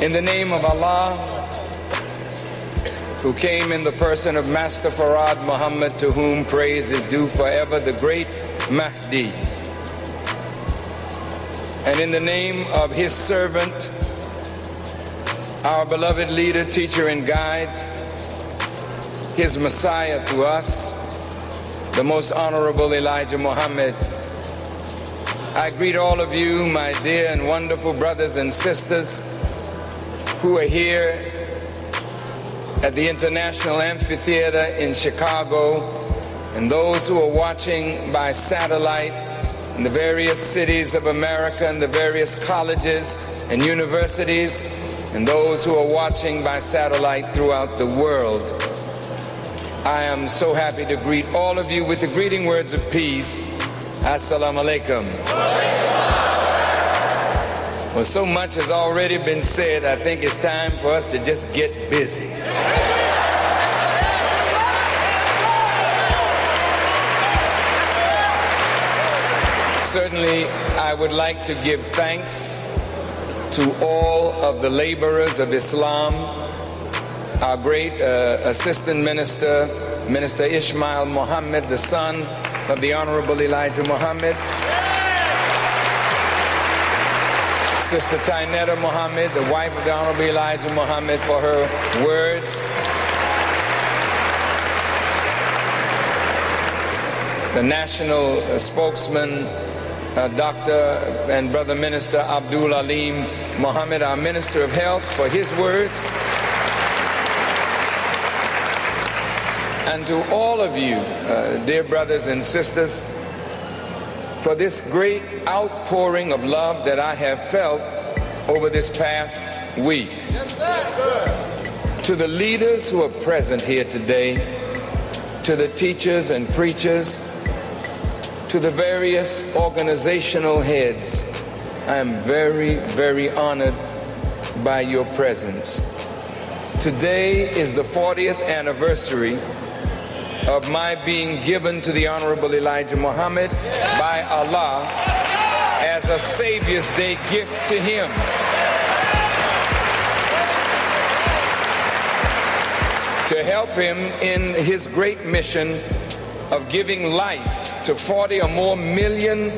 In the name of Allah, who came in the person of Master Fard Muhammad, to whom praise is due forever, the great Mahdi. And in the name of his servant, our beloved leader, teacher, and guide, his Messiah to us, the most honorable Elijah Muhammad. I greet all of you, my dear and wonderful brothers and sisters who are here at the International Amphitheater in Chicago and those who are watching by satellite in the various cities of America and the various colleges and universities and those who are watching by satellite throughout the world. I am so happy to greet all of you with the greeting words of peace. Assalamu alaikum. Well, so much has already been said, I think it's time for us to just get busy. Certainly, I would like to give thanks to all of the laborers of Islam, our great uh, assistant minister, Minister Ishmael Muhammad, the son of the Honorable Elijah Muhammad. Sister Tynnetta Muhammad, the wife of the Honorable Elijah Muhammad, for her words. The national spokesman, uh, Dr. and Brother Minister Abdul Alim Muhammad, our Minister of Health, for his words. And to all of you, uh, dear brothers and sisters, for this great outpouring of love that I have felt over this past week. Yes, sir. To the leaders who are present here today, to the teachers and preachers, to the various organizational heads, I am very, very honored by your presence. Today is the 40th anniversary of my being given to the Honorable Elijah Muhammad by Allah as a Savior's Day gift to him. To help him in his great mission of giving life to 40 or more million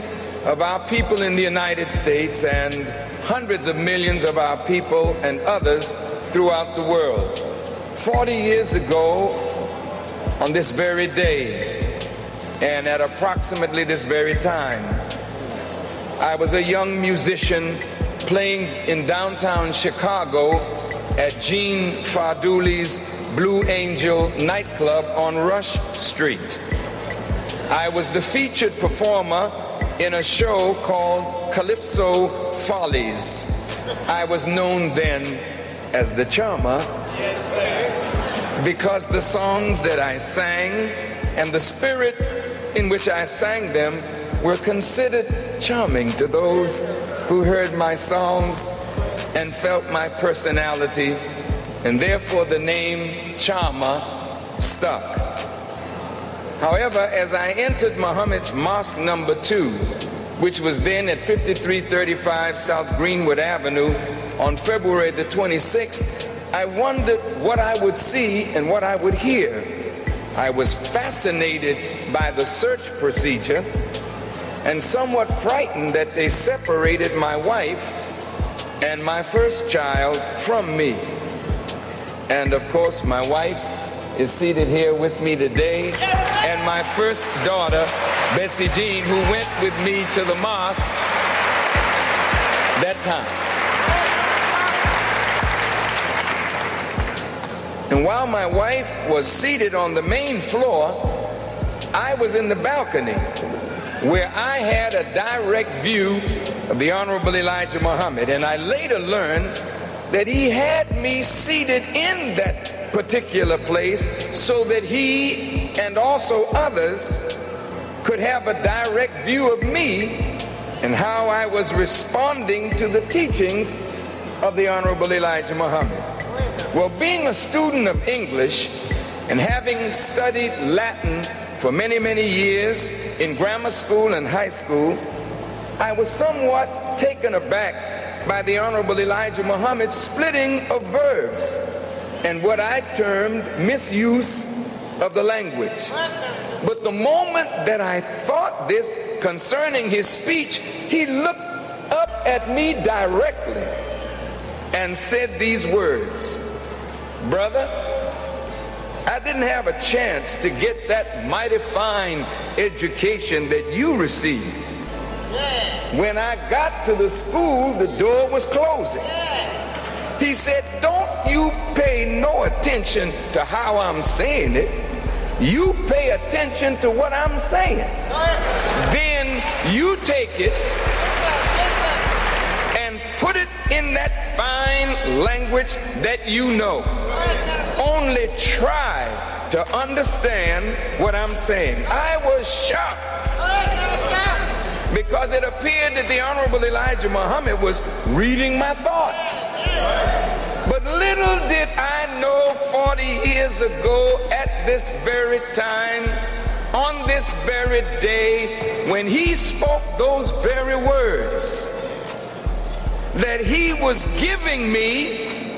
of our people in the United States and hundreds of millions of our people and others throughout the world. 40 years ago, on this very day, and at approximately this very time, I was a young musician playing in downtown Chicago at Gene Farduli's Blue Angel nightclub on Rush Street. I was the featured performer in a show called Calypso Follies. I was known then as the Charmer because the songs that I sang and the spirit in which I sang them were considered charming to those who heard my songs and felt my personality, and therefore the name Charmer stuck. However, as I entered Muhammad's Mosque number two, which was then at 5335 South Greenwood Avenue on February the 26th, I wondered what I would see and what I would hear. I was fascinated by the search procedure and somewhat frightened that they separated my wife and my first child from me. And of course, my wife is seated here with me today, and my first daughter, Bessie Jean, who went with me to the mosque that time. And while my wife was seated on the main floor, I was in the balcony where I had a direct view of the Honorable Elijah Muhammad. And I later learned that he had me seated in that particular place so that he and also others could have a direct view of me and how I was responding to the teachings of the Honorable Elijah Muhammad. Well, being a student of English and having studied Latin for many, many years in grammar school and high school, I was somewhat taken aback by the Honorable Elijah Muhammad's splitting of verbs and what I termed misuse of the language. But the moment that I thought this concerning his speech, he looked up at me directly and said these words Brother, I didn't have a chance to get that mighty fine education that you received. When I got to the school, the door was closing. He said, Don't you pay no attention to how I'm saying it. You pay attention to what I'm saying. Then you take it put it in that fine language that you know. Only try to understand what I'm saying. I was shocked because it appeared that the Honorable Elijah Muhammad was reading my thoughts. But little did I know 40 years ago at this very time, on this very day, when he spoke those very words, that he was giving me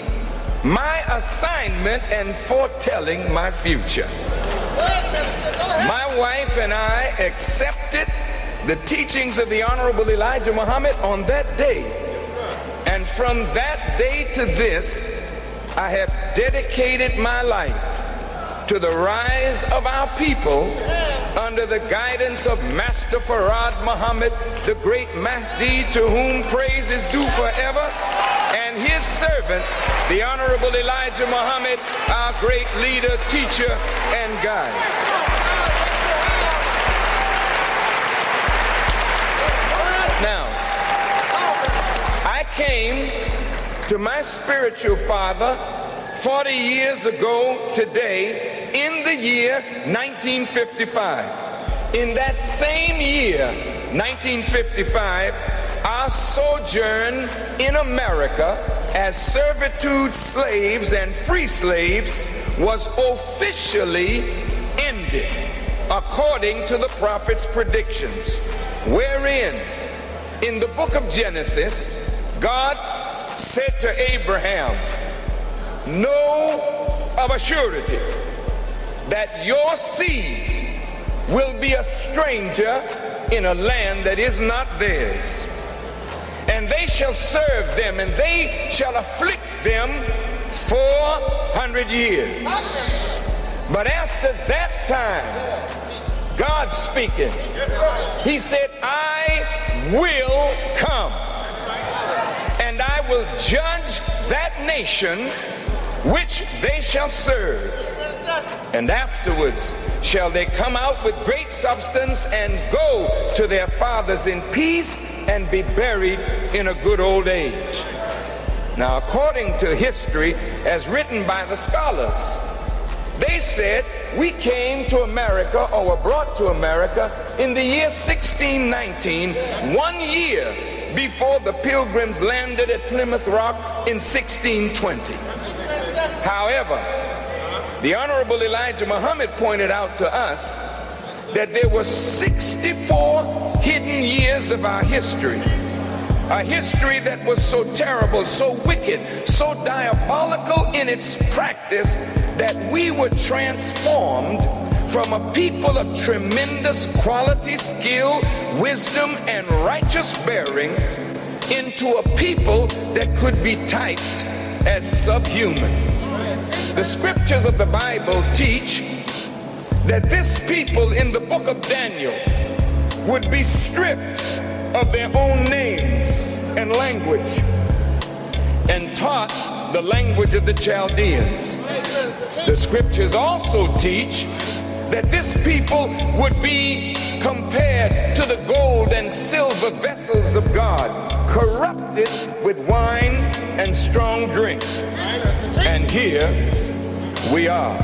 my assignment and foretelling my future. My wife and I accepted the teachings of the Honorable Elijah Muhammad on that day. And from that day to this, I have dedicated my life to the rise of our people under the guidance of Master Fard Muhammad, the great Mahdi, to whom praise is due forever, and his servant, the Honorable Elijah Muhammad, our great leader, teacher, and guide. Now, I came to my spiritual father 40 years ago today in the year 1955. In that same year, 1955, our sojourn in America as servitude slaves and free slaves was officially ended according to the prophet's predictions, wherein in the book of Genesis, God said to Abraham, Know of a surety that your seed will be a stranger in a land that is not theirs. And they shall serve them, and they shall afflict them 400 years. But after that time, God speaking, He said, I will come. And I will judge that nation which they shall serve. And afterwards shall they come out with great substance and go to their fathers in peace and be buried in a good old age. Now, according to history, as written by the scholars, they said we came to America or were brought to America in the year 1619, one year before the pilgrims landed at Plymouth Rock in 1620. However, the Honorable Elijah Muhammad pointed out to us that there were 64 hidden years of our history a history that was so terrible, so wicked, so diabolical in its practice that we were transformed from a people of tremendous quality, skill, wisdom, and righteous bearing into a people that could be typed as subhuman. The scriptures of the Bible teach that this people in the book of Daniel would be stripped of their own names and language and taught the language of the Chaldeans. The scriptures also teach that this people would be compared to the gold and silver vessels of God, corrupted with wine and strong drink. And here we are.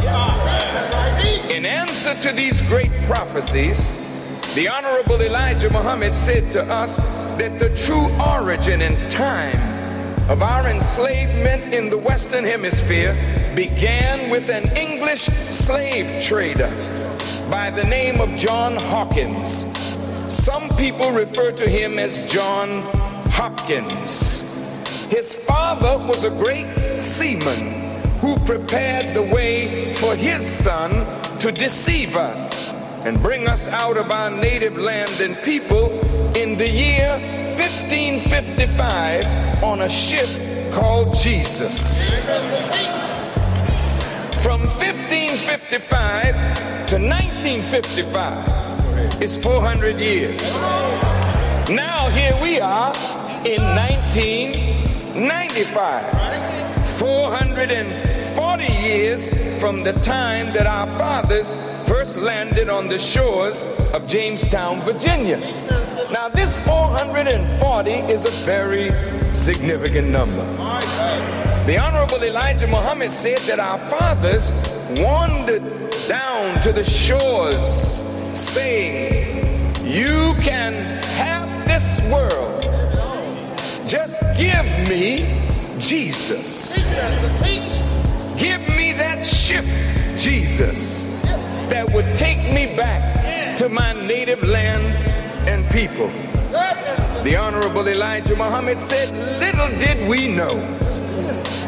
In answer to these great prophecies, the Honorable Elijah Muhammad said to us that the true origin and time of our enslavement in the Western Hemisphere began with an English slave trader by the name of John Hawkins. Some people refer to him as John Hopkins. His father was a great seaman who prepared the way for his son to deceive us and bring us out of our native land and people in the year 1555 on a ship called Jesus. From 1555 to 1955 is 400 years. Now here we are in 1995. 440 years from the time that our fathers first landed on the shores of Jamestown, Virginia. Now, this 440 is a very significant number. The Honorable Elijah Muhammad said that our fathers wandered down to the shores saying, You can have this world. Just give me Jesus. Give me that ship, Jesus, that would take me back to my native land and people. The Honorable Elijah Muhammad said, Little did we know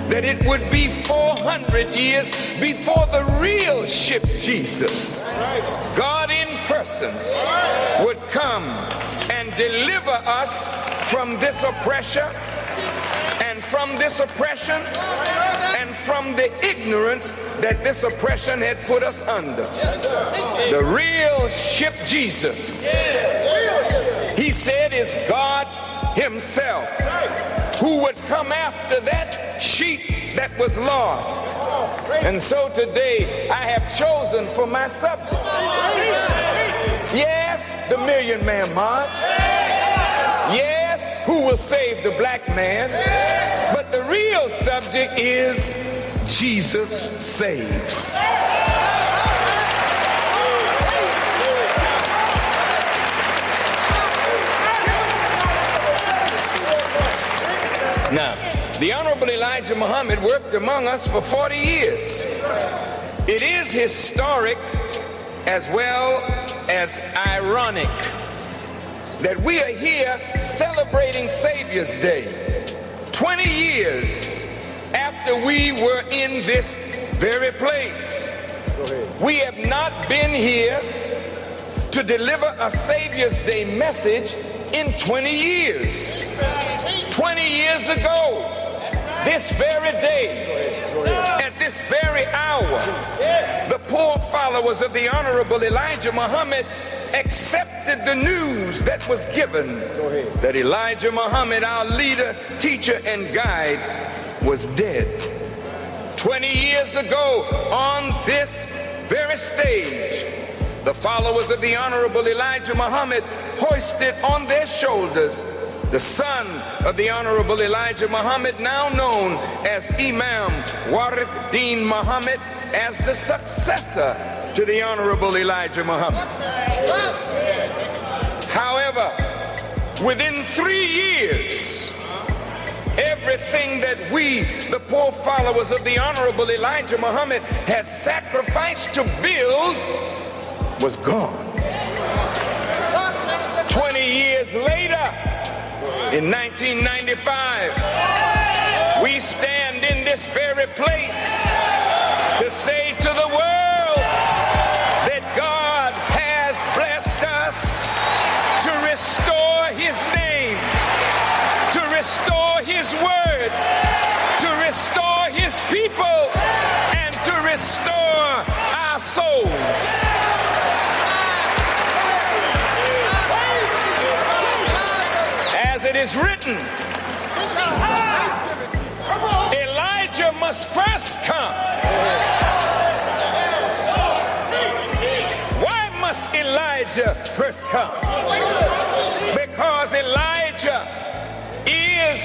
that it would be 400 years before the real ship Jesus, God in person, would come deliver us from this oppression and from this oppression and from the ignorance that this oppression had put us under. The real ship Jesus, he said, is God Himself who would come after that sheep that was lost. And so today I have chosen for my subject. Yes, the Million Man March. Yes, who will save the black man? But the real subject is Jesus saves. Now, the Honorable Elijah Muhammad worked among us for 40 years. It is historic as well as ironic that we are here celebrating Savior's Day 20 years after we were in this very place. We have not been here to deliver a Savior's Day message in 20 years. 20 years ago, this very day, at this very hour, the poor followers of the Honorable Elijah Muhammad accepted the news that was given that Elijah Muhammad, our leader, teacher, and guide, was dead. 20 years ago, on this very stage, the followers of the Honorable Elijah Muhammad hoisted on their shoulders the son of the Honorable Elijah Muhammad, now known as Imam Warith Deen Muhammad, as the successor to the Honorable Elijah Muhammad. However, within three years, everything that we, the poor followers of the Honorable Elijah Muhammad, had sacrificed to build was gone. 20 years later, in 1995, we stand in this very place to say to the world that God has blessed us to restore His name, to restore His word, to restore His people, and to restore our souls. As it is written, must first come. Why must Elijah first come? Because Elijah is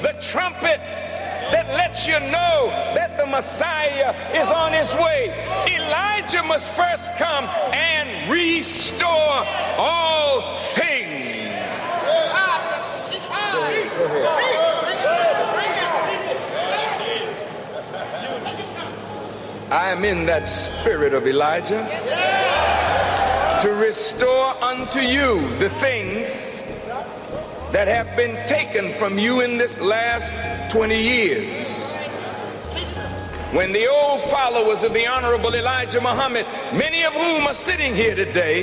the trumpet that lets you know that the Messiah is on his way. Elijah must first come and restore all things. I am in that spirit of Elijah. to restore unto you the things that have been taken from you in this last 20 years. When the old followers of the Honorable Elijah Muhammad, many of whom are sitting here today,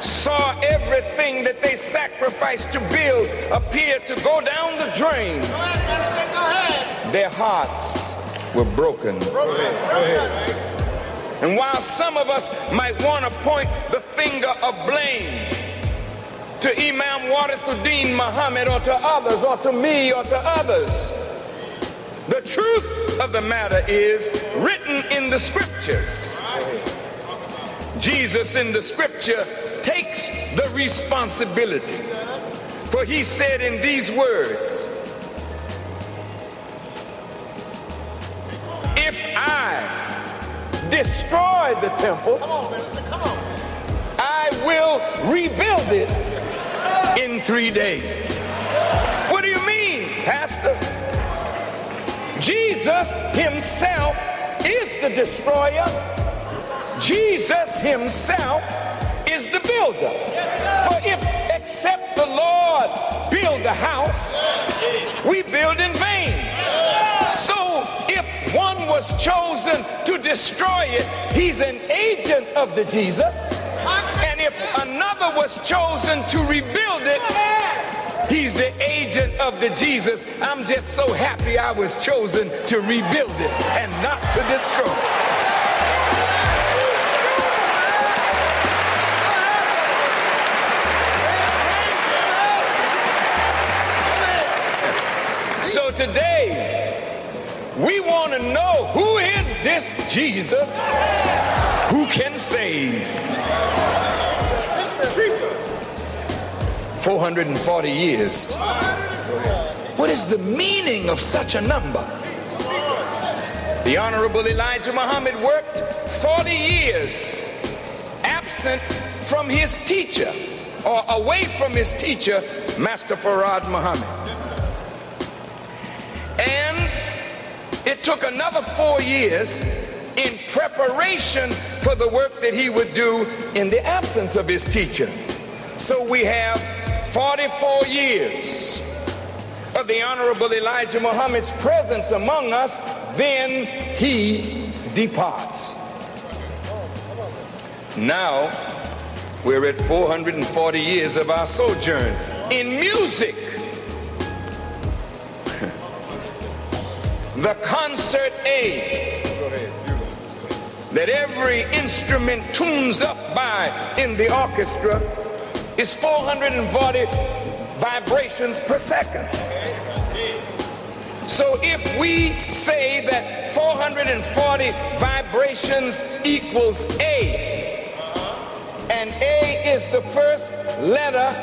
saw everything that they sacrificed to build appear to go down the drain, their hearts were broken. And while some of us might want to point the finger of blame to Imam Warithuddin Muhammad or to others or to me or to others, the truth of the matter is written in the scriptures. Jesus in the scripture takes the responsibility. For he said in these words, If I destroy the temple, Come on, Come on. I will rebuild it in three days. What do you mean, pastors? Jesus himself is the destroyer. Jesus himself is the builder. For if except the Lord build a house, we build in vain. Was chosen to destroy it, he's an agent of the Jesus. And if another was chosen to rebuild it, he's the agent of the Jesus. I'm just so happy I was chosen to rebuild it and not to destroy it. So today, we want to know who is this Jesus who can save? 440 years. What is the meaning of such a number? The Honorable Elijah Muhammad worked 40 years absent from his teacher or away from his teacher, Master Fard Muhammad. And it took another four years in preparation for the work that he would do in the absence of his teacher. So we have 44 years of the Honorable Elijah Muhammad's presence among us, then he departs. Now we're at 440 years of our sojourn. In music, the concert A that every instrument tunes up by in the orchestra is 440 vibrations per second. So if we say that 440 vibrations equals A, and A is the first letter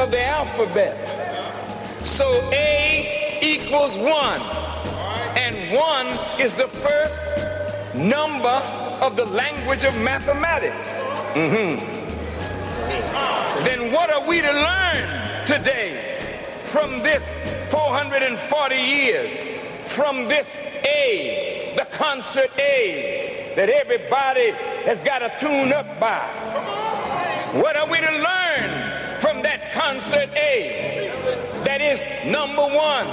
of the alphabet, so A equals one and one is the first number of the language of mathematics. Mm-hmm. Then what are we to learn today from this 440 years, from this A, the concert A that everybody has got to tune up by? What are we to learn from that concert A that is number one,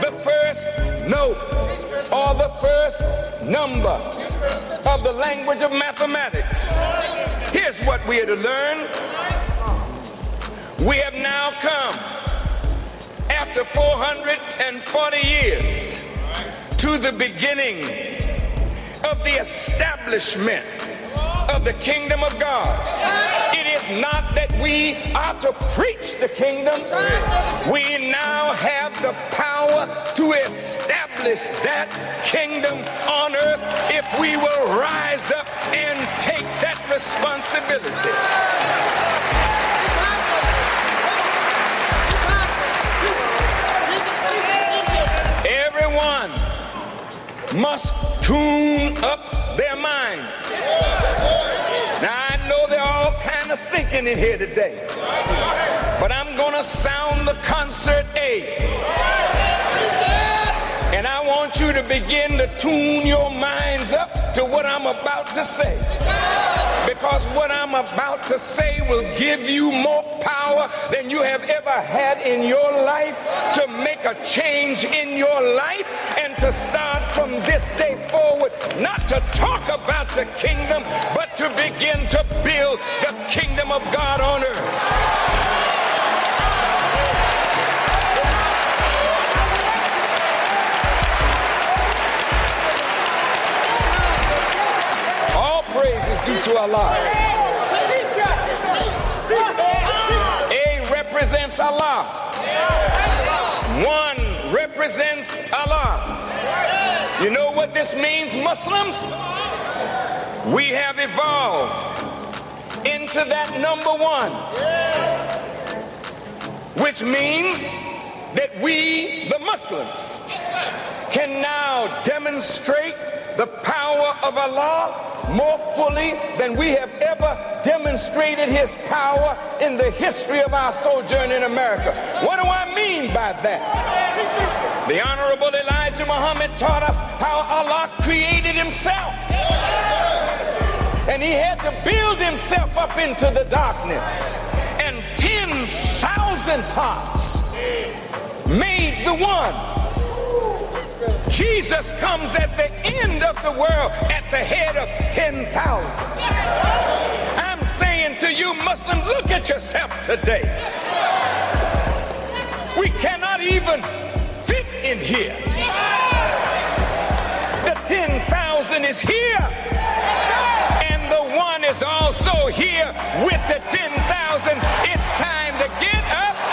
the first note or the first number of the language of mathematics. Here's what we are to learn. We have now come after 440 years to the beginning of the establishment of the kingdom of God. It is not that we are to preach the kingdom. We now have the power to establish that kingdom on earth if we will rise up and take that responsibility. Everyone must tune up their minds. Now I know there are all kind of thinking in here today, but I'm gonna sound the concert A. And I want you to begin to tune your minds up to what I'm about to say. Because what I'm about to say will give you more power than you have ever had in your life to make a change in your life and to start from this day forward, not to talk about the kingdom, but to begin to build the kingdom of God on earth. Due to Allah. A represents Allah. One represents Allah. You know what this means, Muslims? We have evolved into that number one, which means that we, the Muslims, can now demonstrate the power of Allah more fully than we have ever demonstrated his power in the history of our sojourn in America. What do I mean by that? The Honorable Elijah Muhammad taught us how Allah created himself. And he had to build himself up into the darkness. And 10,000 parts made the one. Jesus comes at the end of the world at the head of 10,000. I'm saying to you, Muslims, look at yourself today. We cannot even fit in here. The 10,000 is here. And the one is also here with the 10,000. It's time to get up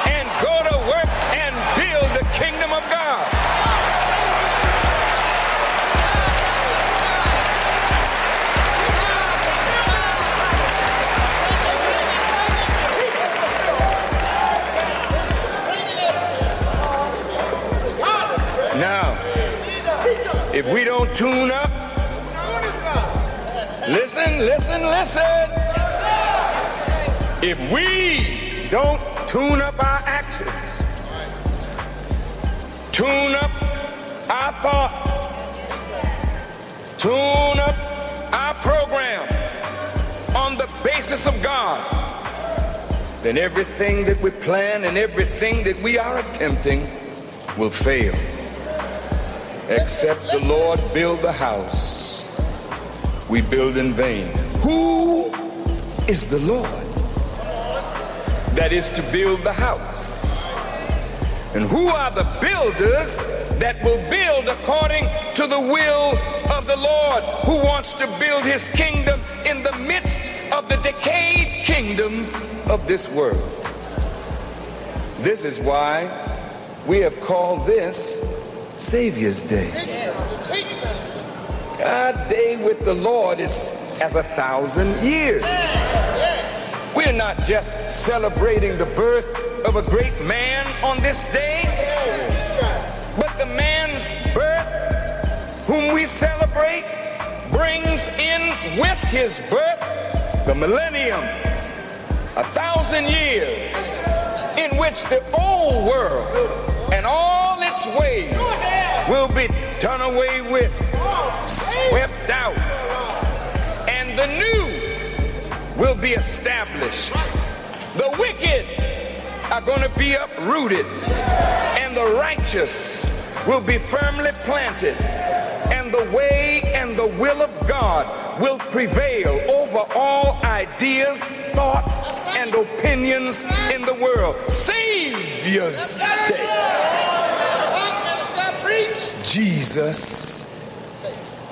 If we don't tune up, listen, listen, listen. If we don't tune up our actions, tune up our thoughts, tune up our program on the basis of God, then everything that we plan and everything that we are attempting will fail. Except the Lord build the house, we build in vain. Who is the Lord? That is to build the house. And who are the builders that will build according to the will of the Lord, who wants to build his kingdom in the midst of the decayed kingdoms of this world? This is why we have called this Savior's Day. Our day with the Lord is as a thousand years. We're not just celebrating the birth of a great man on this day, but the man's birth, whom we celebrate, brings in with his birth the millennium, a thousand years in which the old world and all its ways will be done away with, swept out, and the new will be established. The wicked are going to be uprooted, and the righteous will be firmly planted, and the way and the will of God will prevail over all ideas, thoughts, and opinions in the world. Savior's Day. Jesus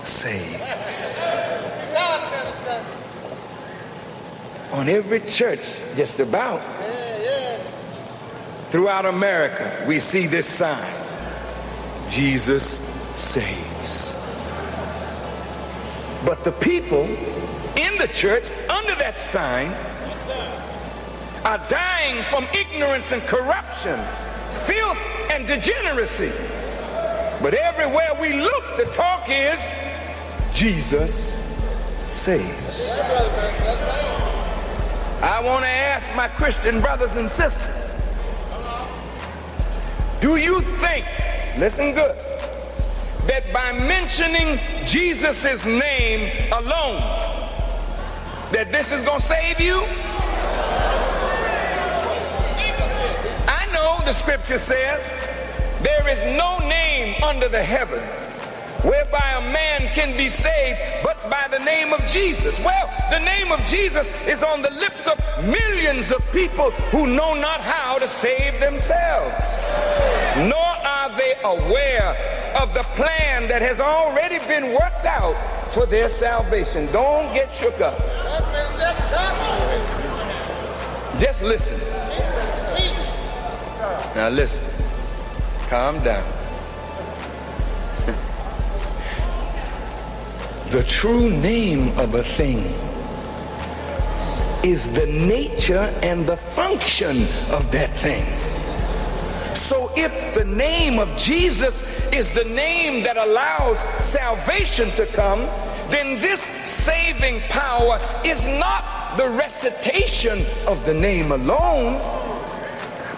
saves. On every church, just about, throughout America, we see this sign Jesus saves. But the people in the church under that sign are dying from ignorance and corruption, filth and degeneracy. But everywhere we look, the talk is Jesus saves. I want to ask my Christian brothers and sisters do you think, listen good, that by mentioning Jesus' name alone, that this is going to save you? I know the scripture says there is no name under the heavens whereby a man can be saved but by the name of Jesus. Well, the name of Jesus is on the lips of millions of people who know not how to save themselves, nor are they aware of the plan that has already been worked out for their salvation. Don't get shook up. Just listen. Now listen. Calm down. The true name of a thing is the nature and the function of that thing. So if the name of Jesus is the name that allows salvation to come, then this saving power is not the recitation of the name alone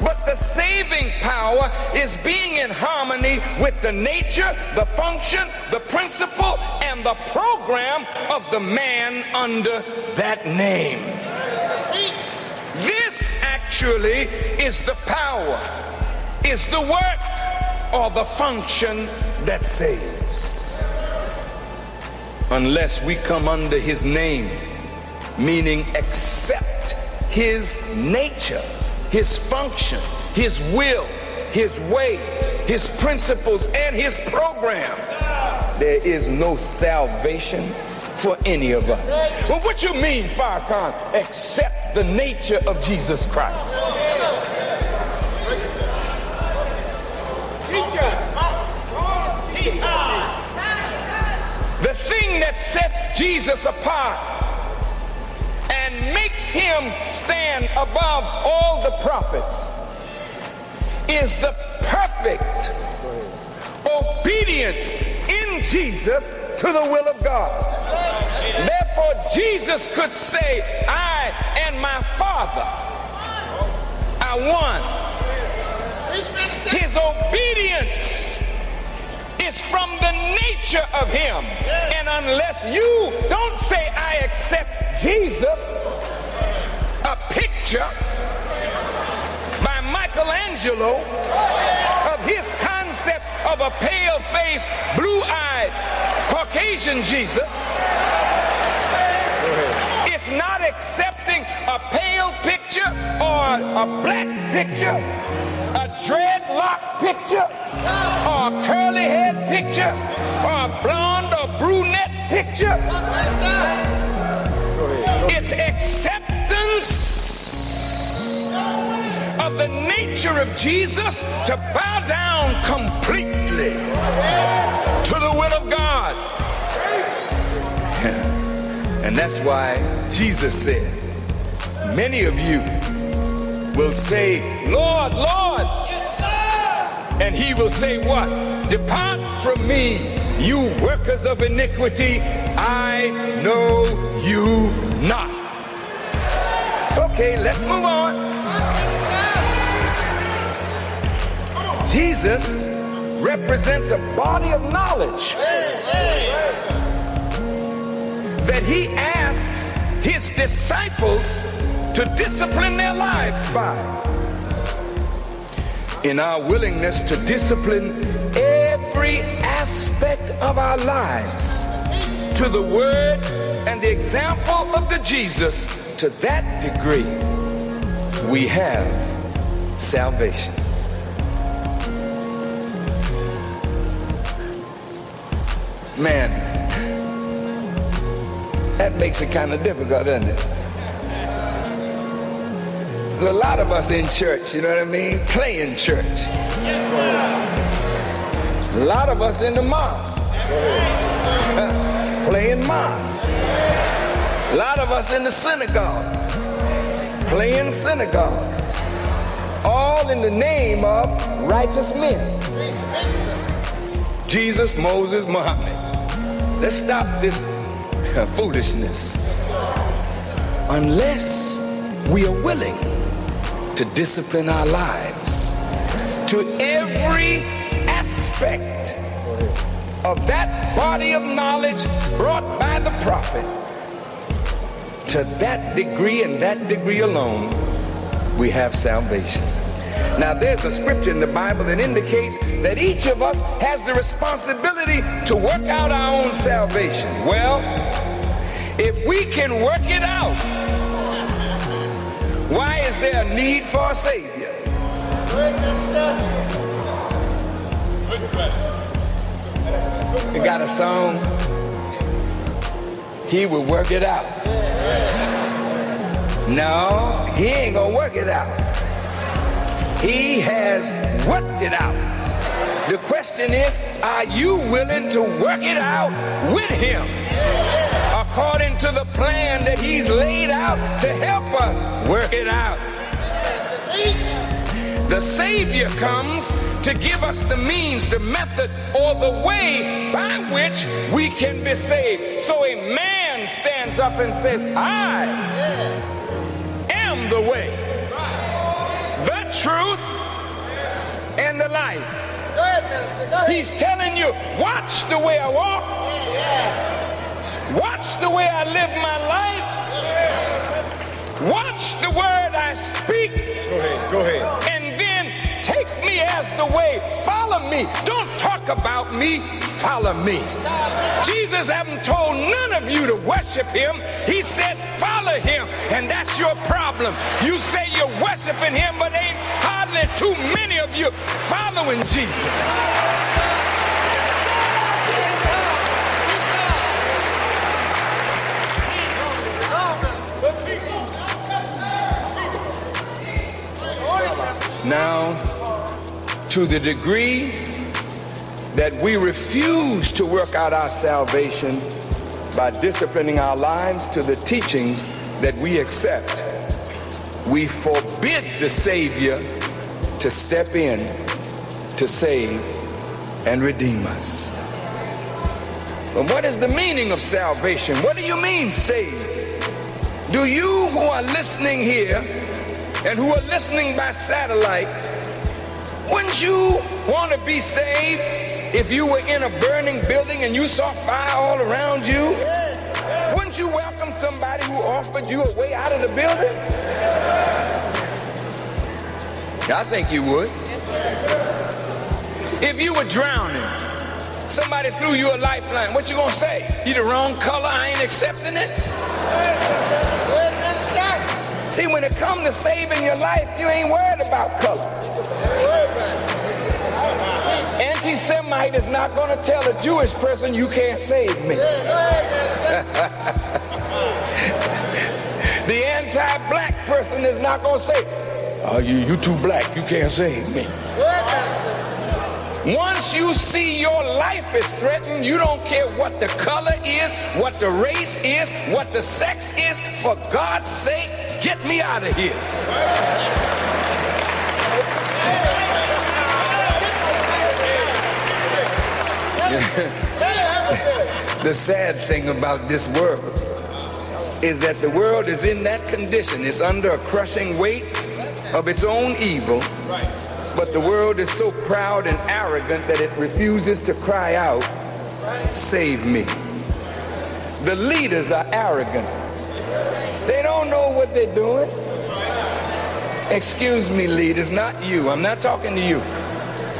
but the saving power is being in harmony with the nature, the function, the principle, and the program of the man under that name. This actually is the power, is the work, or the function that saves. Unless we come under his name, meaning accept his nature his function, his will, his way, his principles, and his program. There is no salvation for any of us. Well, what you mean, Farrakhan? Accept the nature of Jesus Christ. The thing that sets Jesus apart makes him stand above all the prophets is the perfect obedience in Jesus to the will of God. Therefore, Jesus could say, I and my Father are one. His obedience is from the nature of him. And unless you don't say, I accept Jesus, a picture by Michelangelo of his concept of a pale faced, blue eyed Caucasian Jesus. It's not accepting a pale picture or a black picture, a dreadlock picture, or a curly head picture, or a blonde or brunette picture. It's acceptance of the nature of Jesus to bow down completely to the will of God. And that's why Jesus said, Many of you will say, Lord, Lord. and he will say, What? Depart from me, you workers of iniquity. I know you not. Okay, let's move on. Jesus represents a body of knowledge that he asks his disciples to discipline their lives by. In our willingness to discipline every aspect of our lives to the word and the example of the Jesus, to that degree, we have salvation. Man, that makes it kind of difficult, doesn't it? A lot of us in church, you know what I mean? Playing church. Yes, a lot of us in the mosque. playing mosque. A lot of us in the synagogue. Playing synagogue. All in the name of righteous men. Jesus, Moses, Muhammad. Let's stop this uh, foolishness. Unless we are willing to discipline our lives to every aspect of that body of knowledge brought by the prophet, to that degree and that degree alone, we have salvation. Now, there's a scripture in the Bible that indicates that each of us has the responsibility to work out our own salvation. Well, if we can work it out, why is there a need for a Savior? Good. Good question. We got a song. He will work it out. No, he ain't gonna work it out. He has worked it out. The question is, are you willing to work it out with him? According to the plan that he's laid out to help us work it out. The Savior comes to give us the means, the method, or the way by which we can be saved. So a man stands up and says, I am the way, the truth, and the life. He's telling you, watch the way I walk, watch the way I live my life, watch the word I speak. Go ahead, go ahead And then take me as the way. Follow me. Don't talk about me. Follow me. Jesus haven't told none of you to worship him. He said, follow him. And that's your problem. You say you're worshiping him, but ain't hardly too many of you following Jesus. Now, to the degree that we refuse to work out our salvation by disciplining our lives to the teachings that we accept, we forbid the Savior to step in to save and redeem us. But what is the meaning of salvation? What do you mean saved? Do you who are listening here and who are listening by satellite wouldn't you want to be saved if you were in a burning building and you saw fire all around you? Wouldn't you welcome somebody who offered you a way out of the building? I think you would. If you were drowning, somebody threw you a lifeline, what you gonna say? You the wrong color, I ain't accepting it? See, when it comes to saving your life, you ain't worried about color. Anti-Semite is not going to tell a Jewish person you can't save me. the anti-black person is not going to say, "Oh, you you too black, you can't save me." Once you see your life is threatened, you don't care what the color is, what the race is, what the sex is. For God's sake, get me out of here. the sad thing about this world is that the world is in that condition. It's under a crushing weight of its own evil. But the world is so proud and arrogant that it refuses to cry out, Save me. The leaders are arrogant. Don't know what they're doing. Excuse me, leaders, not you. I'm not talking to you.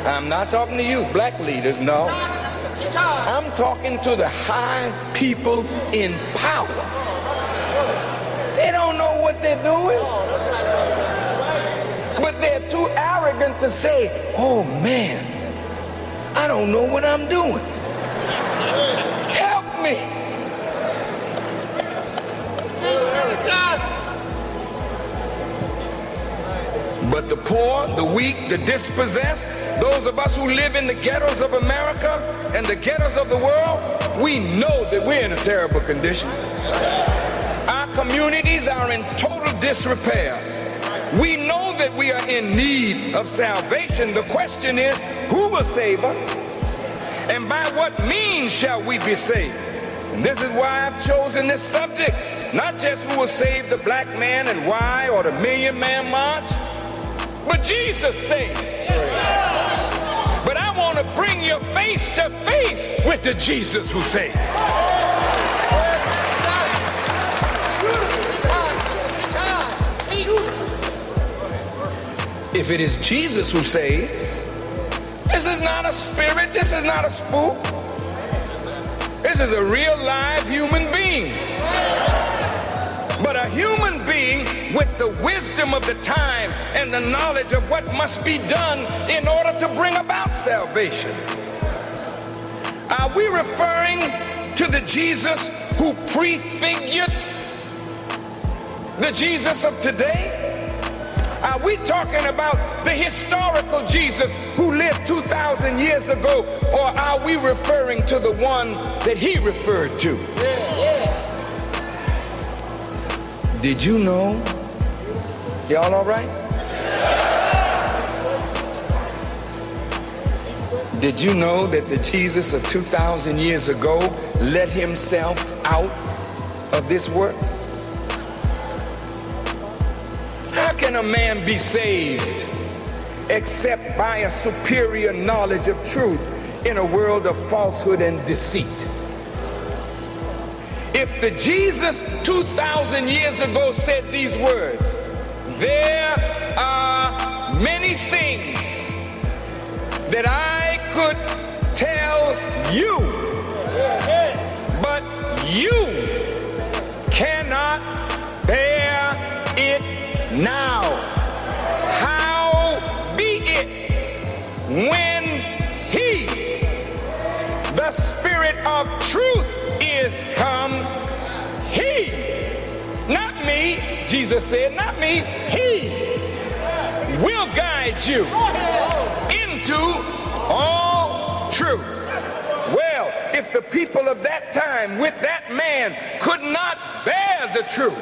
I'm not talking to you, black leaders, no. I'm talking to the high people in power. They don't know what they're doing. But they're too arrogant to say, oh man, I don't know what I'm doing. Help me. But the poor, the weak, the dispossessed, those of us who live in the ghettos of America and the ghettos of the world, we know that we're in a terrible condition. Our communities are in total disrepair. We know that we are in need of salvation. The question is, who will save us? And by what means shall we be saved? And this is why I've chosen this subject. Not just who will save the black man and why or the million man march, but Jesus saves. But I want want to bring you face to face with the Jesus who saves. If it is Jesus who saves, this is not a spirit, this is not a spook. This is a real live human being. But a human being with the wisdom of the time and the knowledge of what must be done in order to bring about salvation. Are we referring to the Jesus who prefigured the Jesus of today? Are we talking about the historical Jesus who lived 2,000 years ago, or are we referring to the one that he referred to? Did you know? Y'all all right? Did you know that the Jesus of 2,000 years ago let himself out of this work? How can a man be saved except by a superior knowledge of truth in a world of falsehood and deceit? If the Jesus 2,000 years ago said these words, there are many things that I could tell you, but you cannot now. How be it when He, the Spirit of truth, is come, He, not me, Jesus said, not me, He will guide you into all truth. Well, if the people of that time with that man could not bear the truth,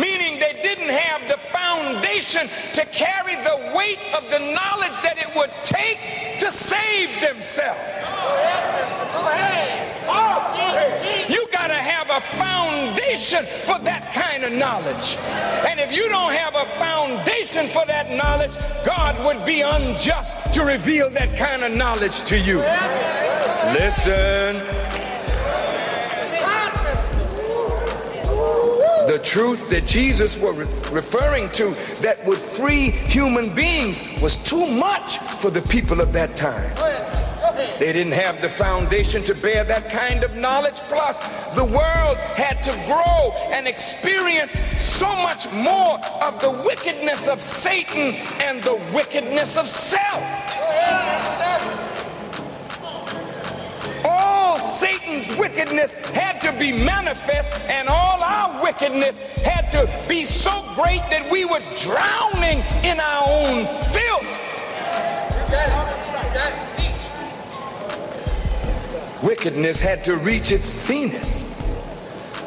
meaning they didn't have the foundation to carry the weight of the knowledge that it would take to save themselves. You got to have a foundation for that kind of knowledge. And if you don't have a foundation for that knowledge, God would be unjust to reveal that kind of knowledge to you. Listen. The truth that Jesus was re- referring to that would free human beings was too much for the people of that time. They didn't have the foundation to bear that kind of knowledge. Plus, the world had to grow and experience so much more of the wickedness of Satan and the wickedness of self. All Satan's wickedness had to be manifest, and all our wickedness had to be so great that we were drowning in our own filth. You got it. You got it. Wickedness had to reach its zenith,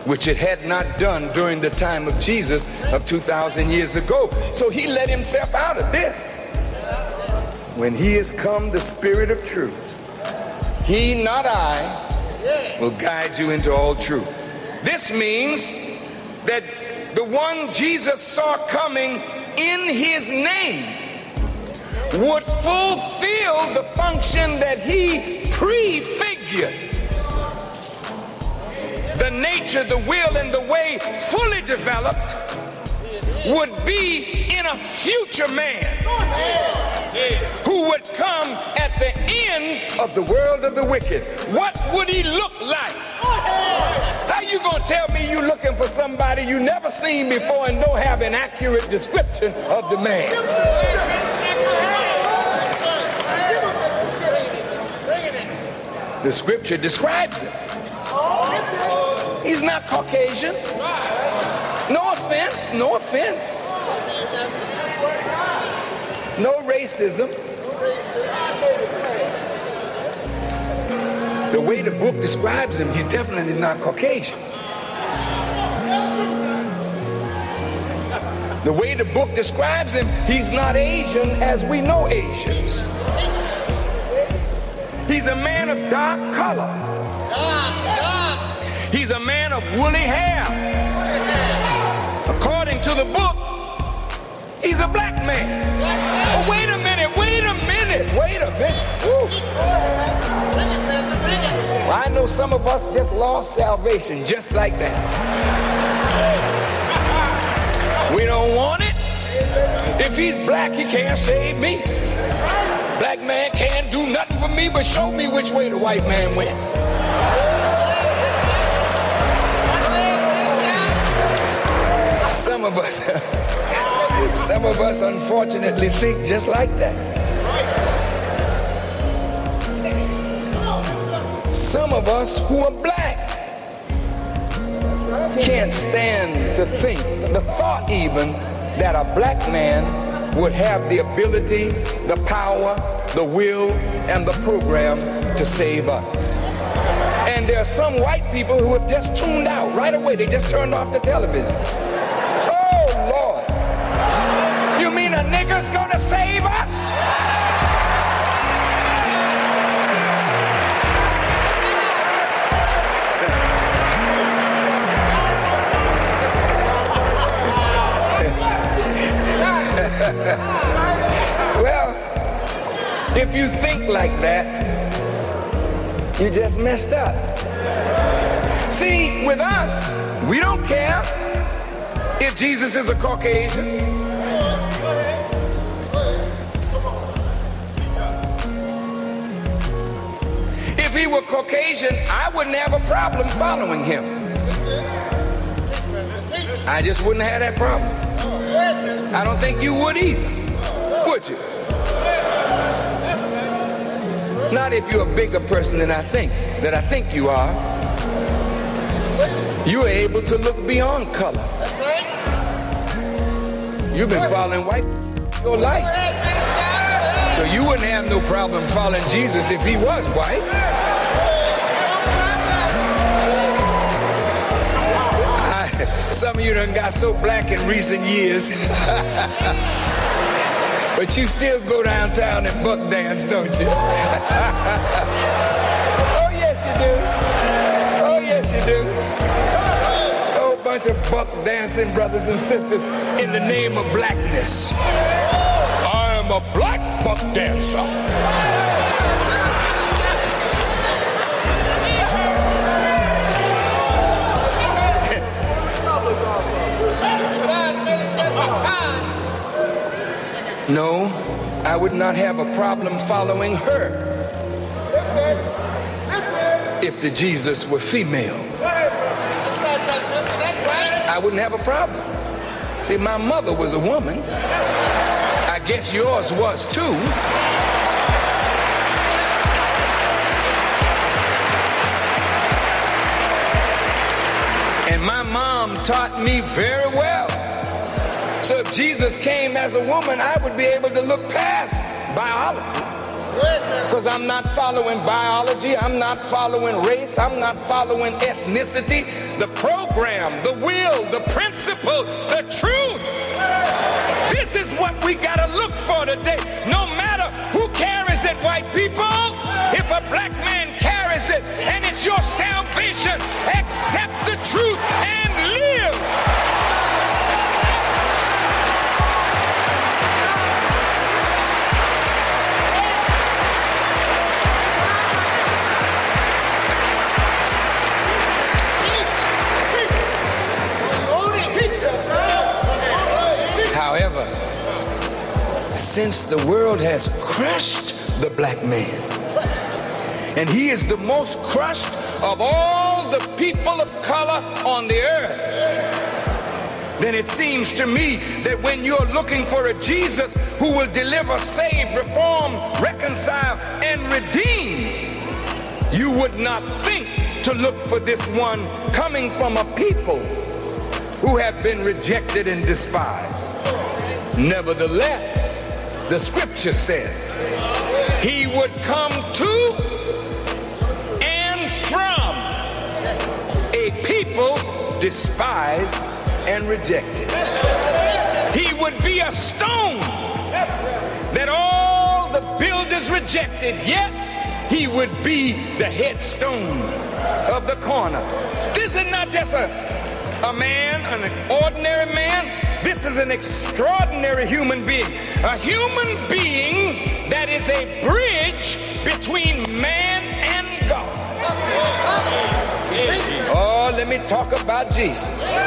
which it had not done during the time of Jesus of 2,000 years ago. So he let himself out of this. When he has come, the Spirit of truth, he, not I, will guide you into all truth. This means that the one Jesus saw coming in his name would fulfill the function that he prefigured. The nature, the will, and the way fully developed would be in a future man who would come at the end of the world of the wicked. What would he look like? How you gonna tell me you're looking for somebody you never seen before and don't have an accurate description of the man? The scripture describes him. He's not Caucasian. No offense, no offense. No racism. The way the book describes him, he's definitely not Caucasian. The way the book describes him, he's not Asian as we know Asians. He's a man of dark color. He's a man of woolly hair. According to the book, he's a black man. Oh, wait a minute, wait a minute. wait a minute. Well, I know some of us just lost salvation just like that. We don't want it. If he's black, he can't save me. Black man can't do nothing for me but show me which way the white man went. Some of us, some of us unfortunately think just like that. Some of us who are black can't stand to think, the thought even, that a black man would have the ability, the power, the will, and the program to save us. And there are some white people who have just tuned out right away. They just turned off the television. Nigger's gonna save us? well, if you think like that, you just messed up. See, with us, we don't care if Jesus is a Caucasian. He were Caucasian, I wouldn't have a problem following him. I just wouldn't have that problem. I don't think you would either, would you? Not if you're a bigger person than I think, that I think you are. You are able to look beyond color. You've been following white your life. So you wouldn't have no problem following Jesus if he was white. Some of you done got so black in recent years. but you still go downtown and buck dance, don't you? oh, yes, you do. Oh, yes, you do. A whole bunch of buck dancing brothers and sisters in the name of blackness. I am a black buck dancer. No, I would not have a problem following her if the Jesus were female. I wouldn't have a problem. See, my mother was a woman. I guess yours was too. And my mom taught me very well. So if Jesus came as a woman, I would be able to look past biology. Because I'm not following biology, I'm not following race, I'm not following ethnicity. The program, the will, the principle, the truth. This is what we got to look for today. No matter who carries it, white people, if a black man carries it and it's your salvation, accept the truth and live. Since the world has crushed the black man. And he is the most crushed of all the people of color on the earth. Then it seems to me that when you're looking for a Jesus who will deliver, save, reform, reconcile, and redeem, you would not think to look for this one coming from a people who have been rejected and despised. Nevertheless, the scripture says he would come to and from a people despised and rejected. He would be a stone that all the builders rejected, yet he would be the headstone of the corner. This is not just a, a man, an ordinary man this is an extraordinary human being. A human being that is a bridge between man and God. Oh, let me talk about Jesus.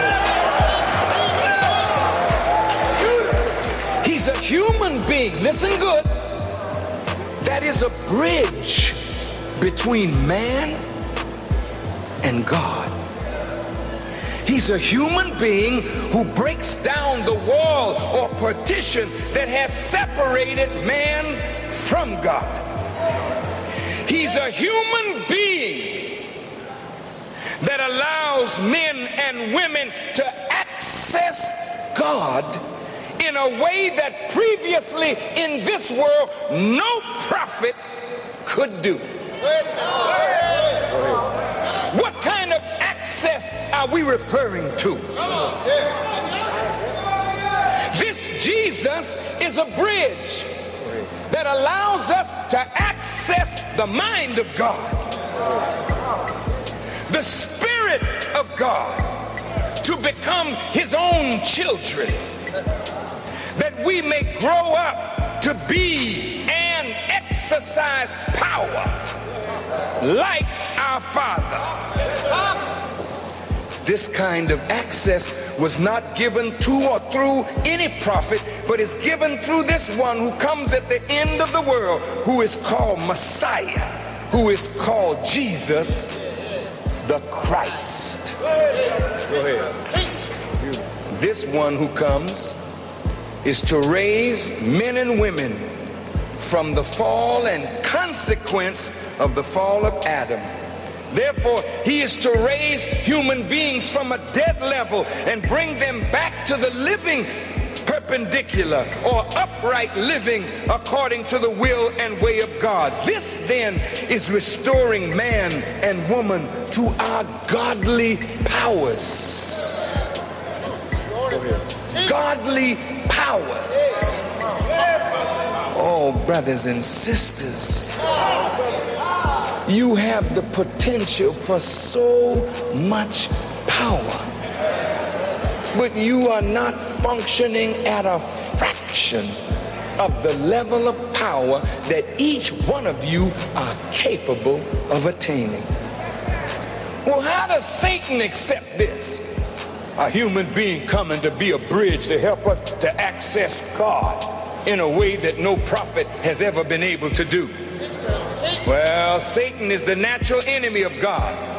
He's a human being, listen good, that is a bridge between man and God. He's a human being who breaks down the wall or partition that has separated man from God. He's a human being that allows men and women to access God in a way that previously in this world no prophet could do. Access are we referring to? This Jesus is a bridge that allows us to access the mind of God, the Spirit of God, to become His own children, that we may grow up to be and exercise power like our Father. This kind of access was not given to or through any prophet, but is given through this one who comes at the end of the world, who is called Messiah, who is called Jesus the Christ. Go ahead. This one who comes is to raise men and women from the fall and consequence of the fall of Adam. Therefore, he is to raise human beings from a dead level and bring them back to the living perpendicular or upright living according to the will and way of God. This then is restoring man and woman to our godly powers. Godly powers. Oh, brothers and sisters, you have the potential for so much power, but you are not functioning at a fraction of the level of power that each one of you are capable of attaining. Well, how does Satan accept this? A human being coming to be a bridge to help us to access God in a way that no prophet has ever been able to do. Well, Satan is the natural enemy of God.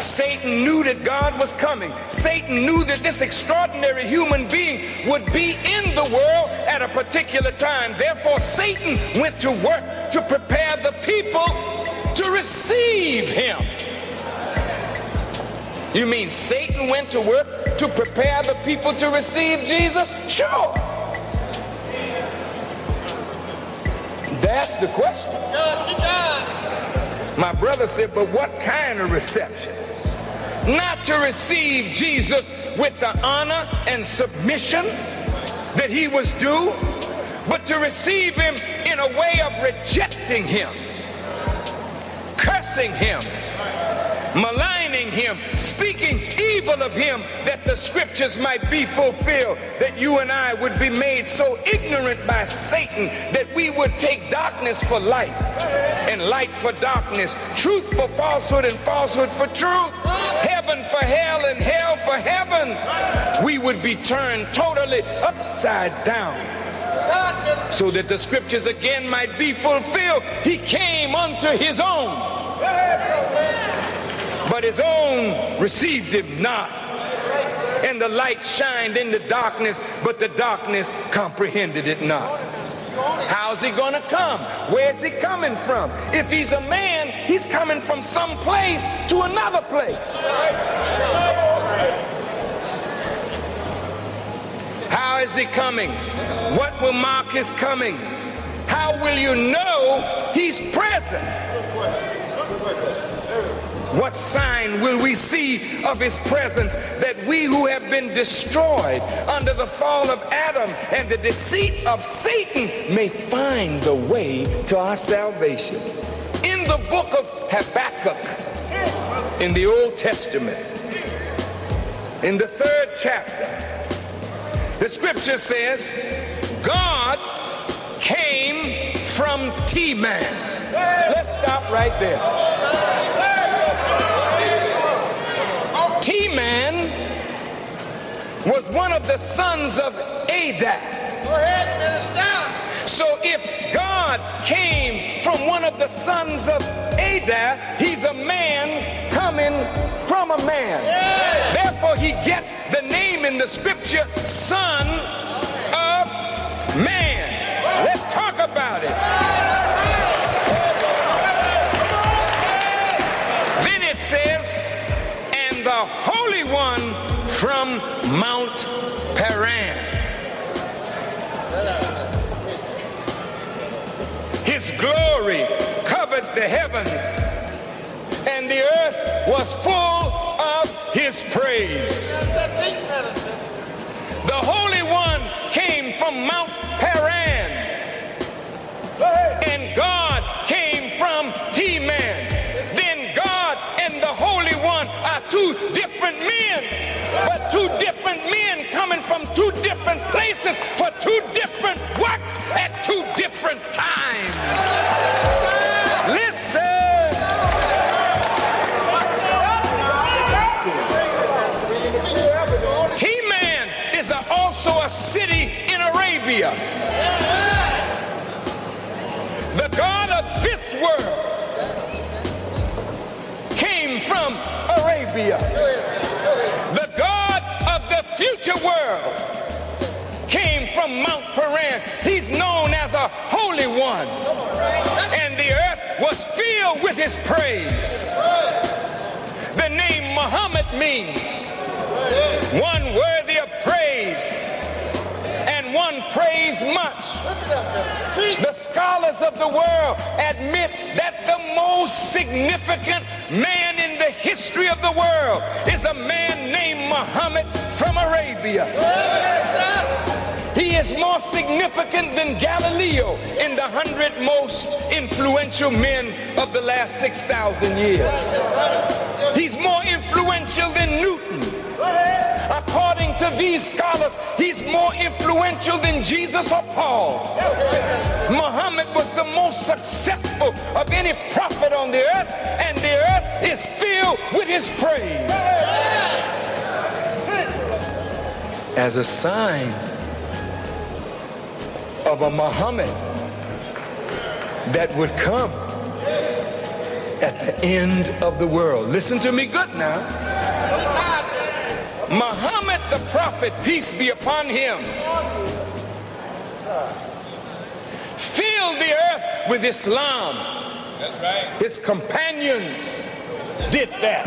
Satan knew that God was coming. Satan knew that this extraordinary human being would be in the world at a particular time. Therefore, Satan went to work to prepare the people to receive him. You mean Satan went to work to prepare the people to receive Jesus? Sure. That's the question. My brother said, but what kind of reception? Not to receive Jesus with the honor and submission that he was due, but to receive him in a way of rejecting him, cursing him, maligning him, speaking evil of him, that the scriptures might be fulfilled, that you and I would be made so ignorant by Satan that we would take darkness for light and light for darkness, truth for falsehood and falsehood for truth, heaven for hell and hell for heaven. We would be turned totally upside down so that the scriptures again might be fulfilled. He came unto his own but his own received him not. And the light shined in the darkness, but the darkness comprehended it not. How's he gonna come? Where's he coming from? If he's a man, he's coming from some place to another place. How is he coming? What will mark his coming? How will you know he's present? What sign will we see of his presence that we who have been destroyed under the fall of Adam and the deceit of Satan may find the way to our salvation? In the book of Habakkuk, in the Old Testament, in the third chapter, The scripture says God came from Teman. Let's stop right there. Man was one of the sons of Adah. Go ahead, Adah. So if God came from one of the sons of Adah, he's a man coming from a man. Therefore, he gets the name in the scripture, son of man. Let's talk about it. The Holy One from Mount Paran. His glory covered the heavens, and the earth was full of his praise. The Holy One came from Mount Paran, and God two different men coming from two different places for two different works at two different times. Listen. Teman is also a city in Arabia. The God of this world came from Arabia. Future world came from Mount Paran. He's known as a holy one. And the earth was filled with his praise. The name Muhammad means one worthy of praise and one praise much. The scholars of the world admit that the most significant man the history of the world is a man named Muhammad from Arabia. He is more significant than Galileo in the hundred most influential men of the last 6,000 years. He's more influential than Newton. According to these scholars, he's more influential than Jesus or Paul. Muhammad was the most successful of any prophet on the earth, and the earth is filled with his praise. As a sign of a Muhammad that would come at the end of the world. Listen to me good now. Muhammad the prophet, peace be upon him, filled the earth with Islam. That's right. His companions did that.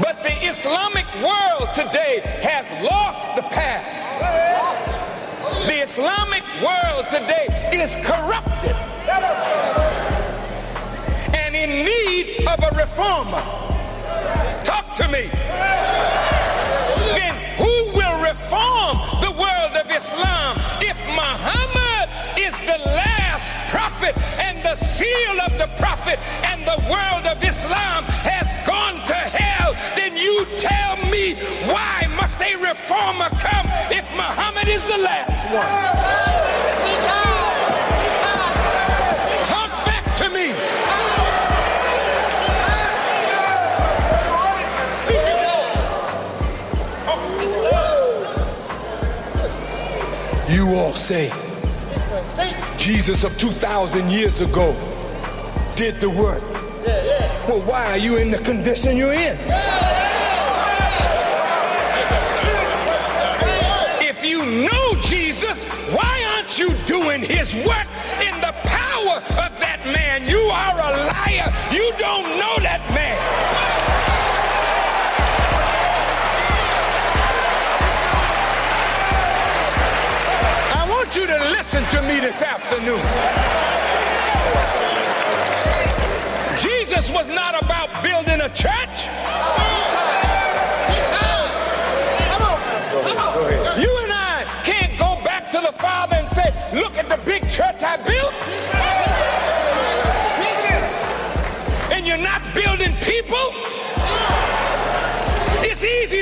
But the Islamic world today has lost the path. The Islamic world today is corrupted and in need of a reformer. Talk to me. Then who will reform the world of Islam if Muhammad is the last prophet and the seal of the prophet and the world of Islam has gone to hell? Then you tell me why must a reformer come if Muhammad is the last one? Talk back to me. You all say Jesus of 2,000 years ago did the work. Well, why are you in the condition you're in? If you know Jesus, why aren't you doing his work in the power of that man? You are a liar. You don't know that listen to me this afternoon. Jesus was not about building a church. You and I can't go back to the Father and say, look at the big church I built.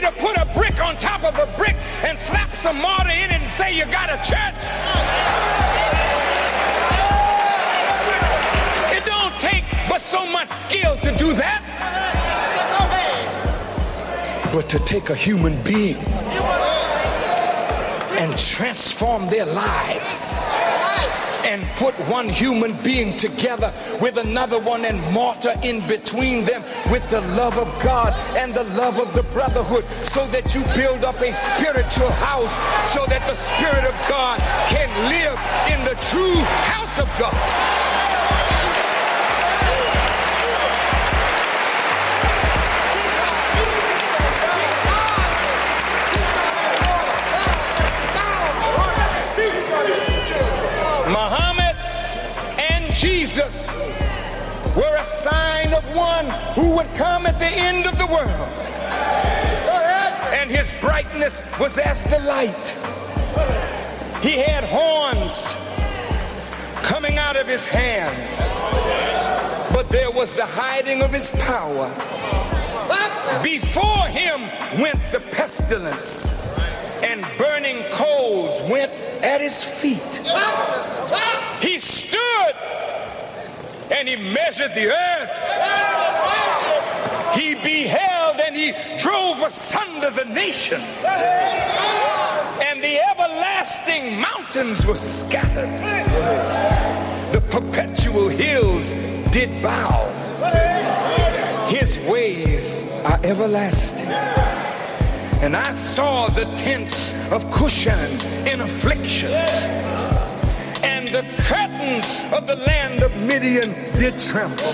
To put a brick on top of a brick and slap some mortar in it and say you got a church. It don't take but so much skill to do that. But to take a human being and transform their lives and put one human being together with another one and mortar in between them with the love of God and the love of the brotherhood so that you build up a spiritual house so that the Spirit of God can live in the true house of God. Muhammad and Jesus were a sign of one who would come at the end of the world. And his brightness was as the light. He had horns coming out of his hand, but there was the hiding of his power. Before him went the pestilence, and burning coals went at his feet. He stood and he measured the earth. He beheld and he drove asunder the nations. And the everlasting mountains were scattered. The perpetual hills did bow. His ways are everlasting. And I saw the tents of Cushan in affliction. And the curtains of the land of Midian did tremble.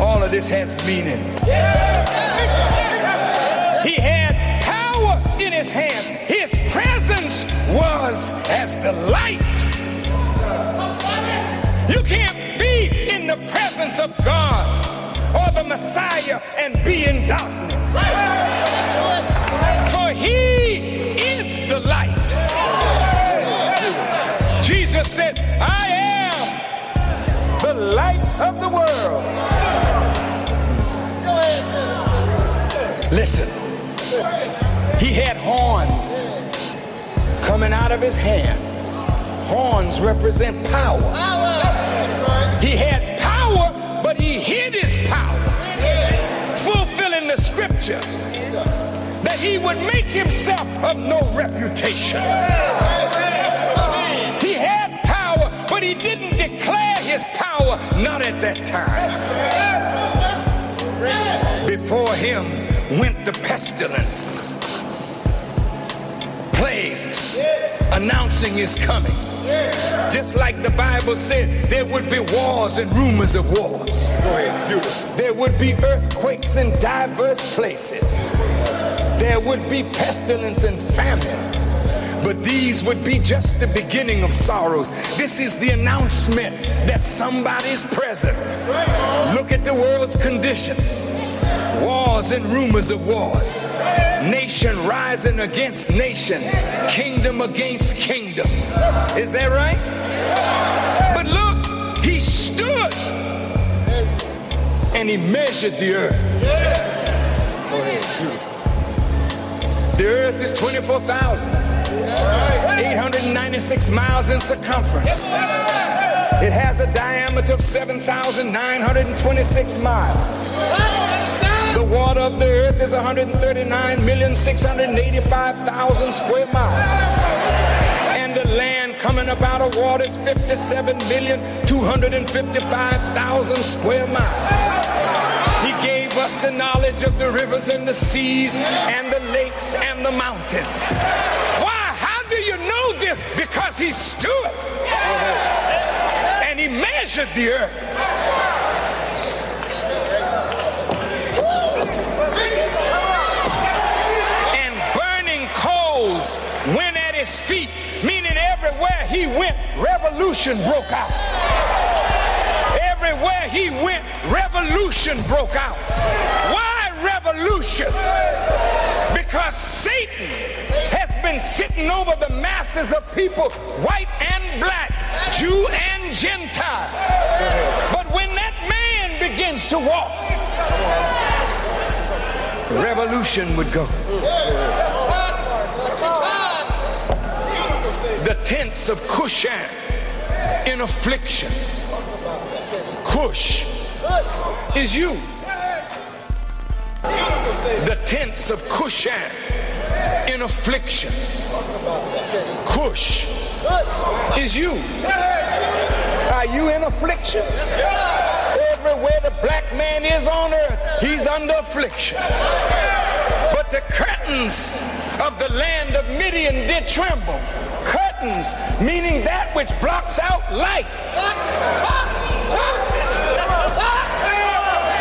All of this has meaning. He had power in his hands. His presence was as the light. You can't be in the presence of God or the Messiah and be in darkness. For he is the light. Jesus said, I am the light of the world. Listen, he had horns coming out of his hand. Horns represent power. He had scripture that he would make himself of no reputation. He had power, but he didn't declare his power, not at that time. Before him went the pestilence, plagues announcing his coming. Just like the Bible said, there would be wars and rumors of wars. There would be earthquakes in diverse places. There would be pestilence and famine. But these would be just the beginning of sorrows. This is the announcement that somebody's present. Look at the world's condition wars and rumors of wars, nation rising against nation, kingdom against kingdom. Is that right? But look, he stood and he measured the earth. The earth is 24,896 miles in circumference. It has a diameter of 7,926 miles. The water of the earth is 139,685,000 square miles. And the land coming up out of water is 57,255,000 square miles. He gave us the knowledge of the rivers and the seas and the lakes and the mountains. Why? How do you know this? Because he stood and he measured the earth. Coals went at his feet, meaning everywhere he went, revolution broke out. Everywhere he went, revolution broke out. Why revolution? Because Satan has been sitting over the masses of people, white and black, Jew and Gentile. But when that man begins to walk, revolution would go. Tents of Cushan in affliction. Cush is you. The tents of Cushan in affliction. Cush is you. Are you in affliction? Everywhere the black man is on earth, he's under affliction. But the curtains of the land of Midian did tremble. Curtains, meaning that which blocks out light.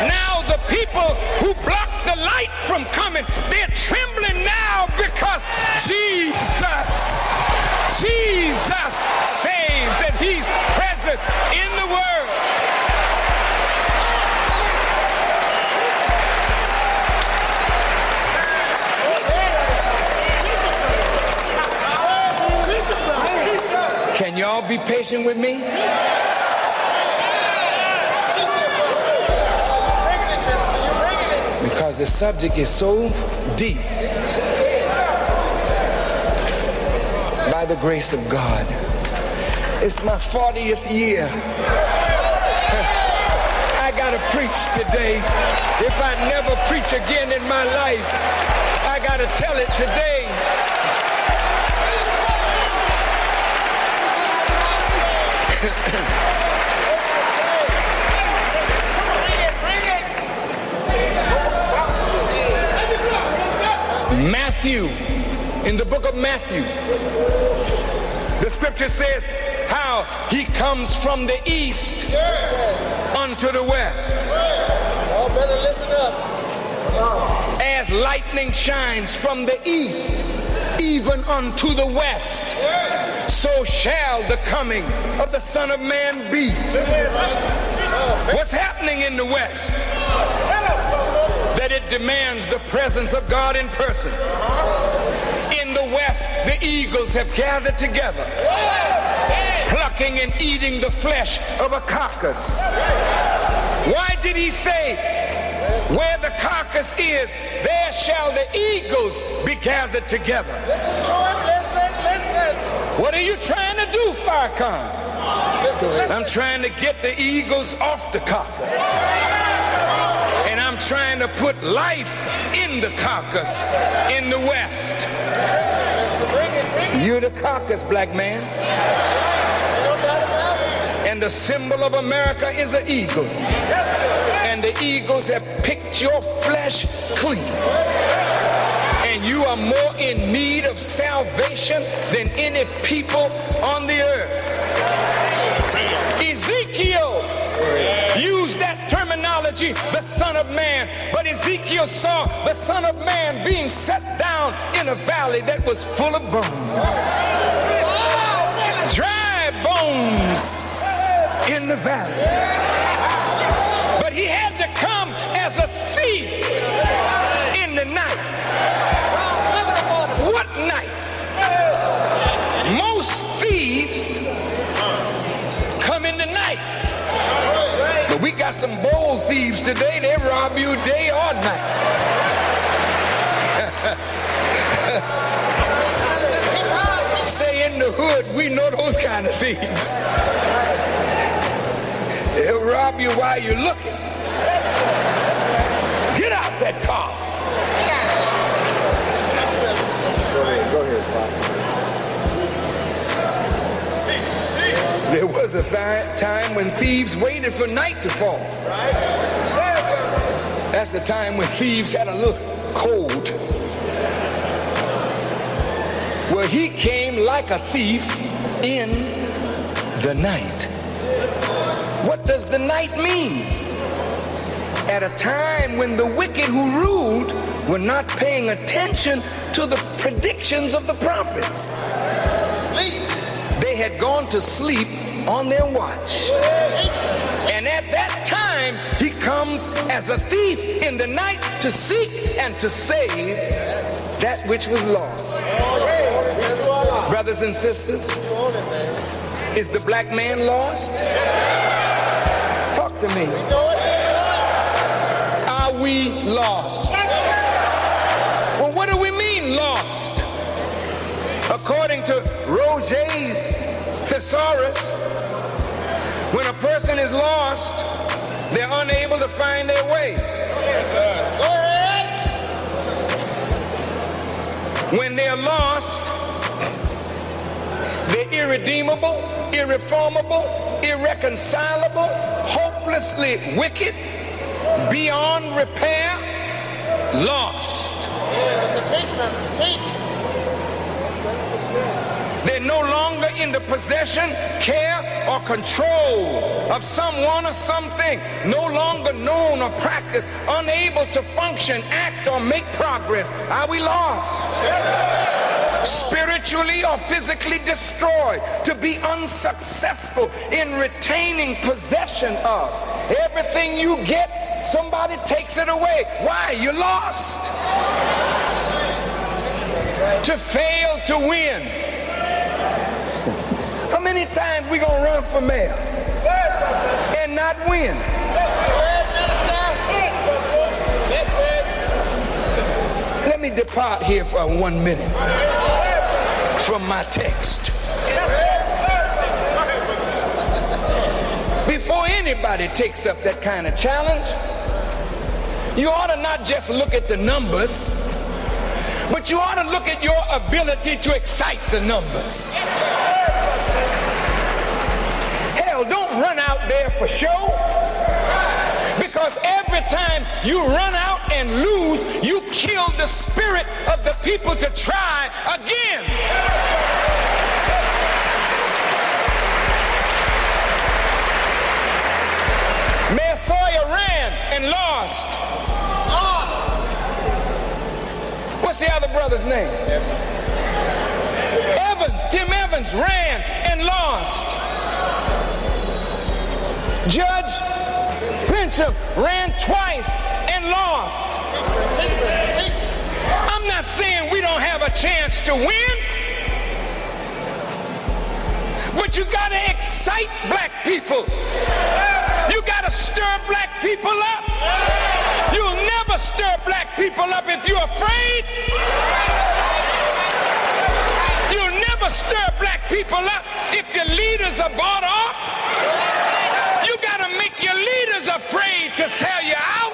Now the people who block the light from coming, they're trembling now because Jesus, Jesus saves and he's present in the world. Can y'all be patient with me? Because the subject is so deep. By the grace of God. It's my 40th year. I gotta preach today. If I never preach again in my life, I gotta tell it today. Matthew, in the book of Matthew, the scripture says how he comes from the east unto the west. Y'all better listen up. As lightning shines from the east even unto the west, so shall the coming of the Son of Man be. What's happening in the west? That it demands the presence of God in person. In the west, the eagles have gathered together, plucking and eating the flesh of a carcass. Why did he say, where the carcass is, there shall the eagles be gathered together? What are you trying to do, Farrakhan? Listen, listen. I'm trying to get the eagles off the carcass. And I'm trying to put life in the carcass in the West. Bring it, bring it. You're the carcass, black man. Ain't no doubt about it. And the symbol of America is an eagle. And the eagles have picked your flesh clean. You are more in need of salvation than any people on the earth. Ezekiel used that terminology, the Son of Man. But Ezekiel saw the Son of Man being set down in a valley that was full of bones. Dry bones in the valley. But he had to come as a thief the. But we got some bold thieves today. They rob you day or night. Say in the hood, we know those kind of thieves. They'll rob you while you're looking. Get out that car. Go ahead, go ahead, Pop. There was a thi- time when thieves waited for night to fall. That's the time when thieves had a little cold. Well, he came like a thief in the night. What does the night mean? At a time when the wicked who ruled were not paying attention to the predictions of the prophets. Sleep. They had gone to sleep on their watch. And at that time, he comes as a thief in the night to seek and to save that which was lost. Brothers and sisters, is the black man lost? Talk to me. Are we lost? Well, what do we mean lost. According to Roget's thesaurus, person is lost, they're unable to find their way. When they're lost, they're irredeemable, irreformable, irreconcilable, hopelessly wicked, beyond repair, lost. Yeah, it's a teach. It's a teach. They're no the possession, care, or control of someone or something, no longer known or practiced, unable to function, act, or make progress. Are we lost? Spiritually or physically destroyed, to be unsuccessful in retaining possession of. Everything you get, somebody takes it away. Why? You lost. To fail to win. Many times we gonna run for mayor and not win? Let me depart here for one minute from my text. Before anybody takes up that kind of challenge, you ought to not just look at the numbers, but you ought to look at your ability to excite the numbers. There for show. Because every time you run out and lose, you kill the spirit of the people to try again. Mayor Sawyer ran and lost. What's the other brother's name? Evans, Tim Evans ran and lost. Judge Pincham ran twice and lost. I'm not saying we don't have a chance to win, but you got to excite black people. You got to stir black people up. You'll never stir black people up if you're afraid. You'll never stir black people up if the leaders are bought off. Your leaders afraid to sell you out.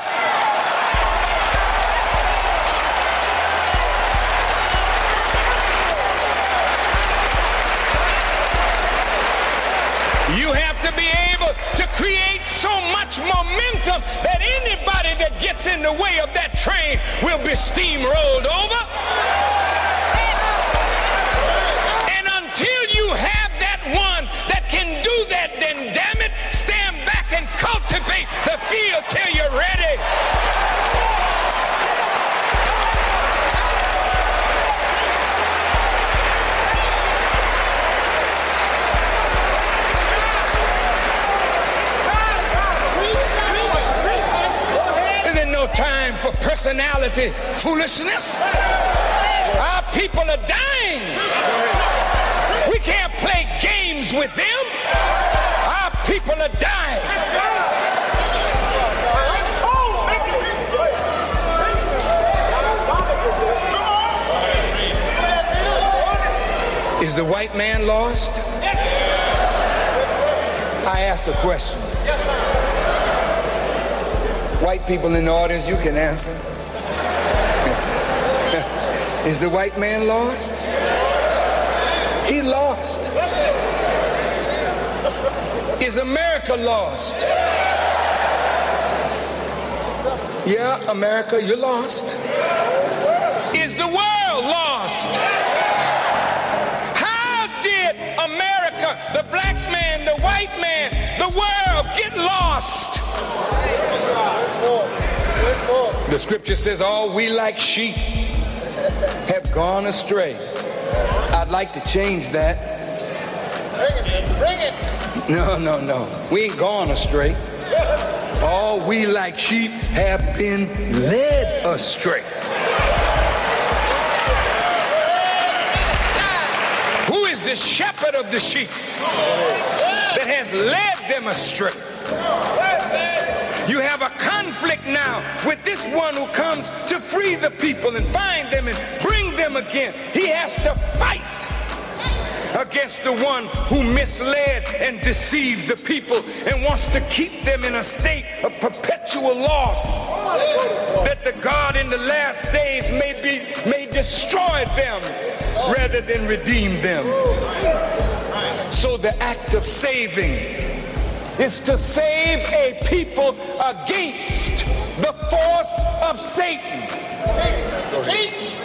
You have to be able to create so much momentum that anybody that gets in the way of that train will be steamrolled over. And until you have and cultivate the field till you're ready. No time for personality foolishness. Our people are dying. We can't play games with them. Our people are dying. Is the white man lost? I asked a question. White people in the audience, you can answer. Is the white man lost? He lost. Is America lost? Yeah, America, you're lost. Is the world lost? Lost? The scripture says, All we like sheep have gone astray. I'd like to change that. Bring it. Bring it. No, no, no. We ain't gone astray. All we like sheep have been led astray. Who is the shepherd of the sheep that has led them astray? You have a conflict now with this one who comes to free the people and find them and bring them again. He has to fight against the one who misled and deceived the people and wants to keep them in a state of perpetual loss. That the God in the last days may be may destroy them rather than redeem them. So the act of saving is to save a people against the force of Satan. Teach.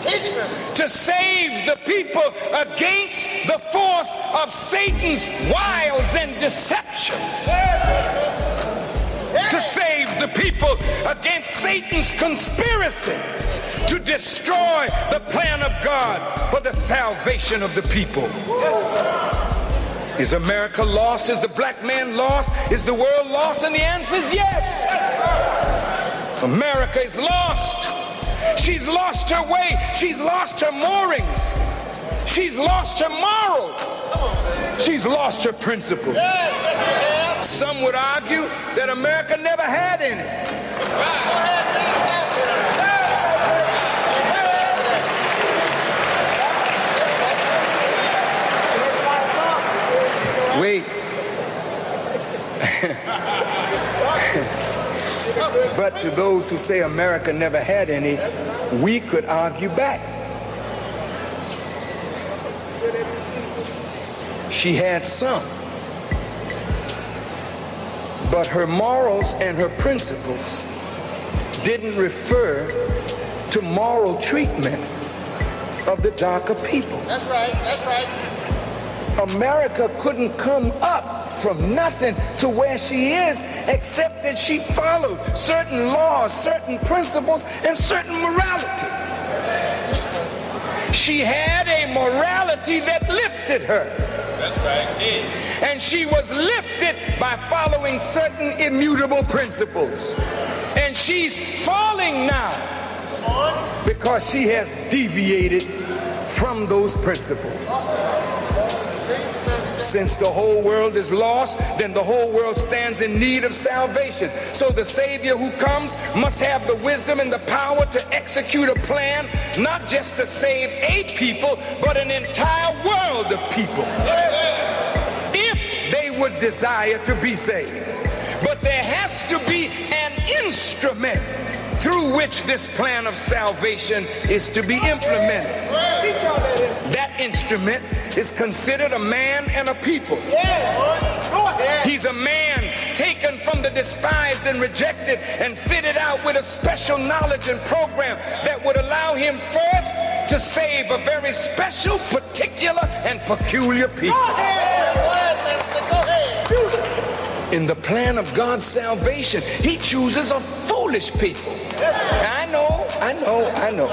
Teach me. To save the people against the force of Satan's wiles and deception. To save the people against Satan's conspiracy to destroy the plan of God for the salvation of the people. Is America lost? Is the black man lost? Is the world lost? And the answer is yes. America is lost. She's lost her way. She's lost her moorings. She's lost her morals. She's lost her principles. Some would argue that America never had any. Wait. but to those who say America never had any, we could argue back. She had some. But her morals and her principles didn't refer to moral treatment of the darker people. That's right. That's right. America couldn't come up from nothing to where she is except that she followed certain laws, certain principles, and certain morality. She had a morality that lifted her. That's right. And she was lifted by following certain immutable principles. And she's falling now because she has deviated from those principles. Since the whole world is lost, then the whole world stands in need of salvation. So the Savior who comes must have the wisdom and the power to execute a plan, not just to save a people, but an entire world of people. If they would desire to be saved. But there has to be an instrument through which this plan of salvation is to be implemented. That instrument is considered a man and a people. He's a man taken from the despised and rejected and fitted out with a special knowledge and program that would allow him first to save a very special, particular, and peculiar people. Go ahead, minister. Go ahead. In the plan of God's salvation, he chooses a foolish people. Know, I know, I know.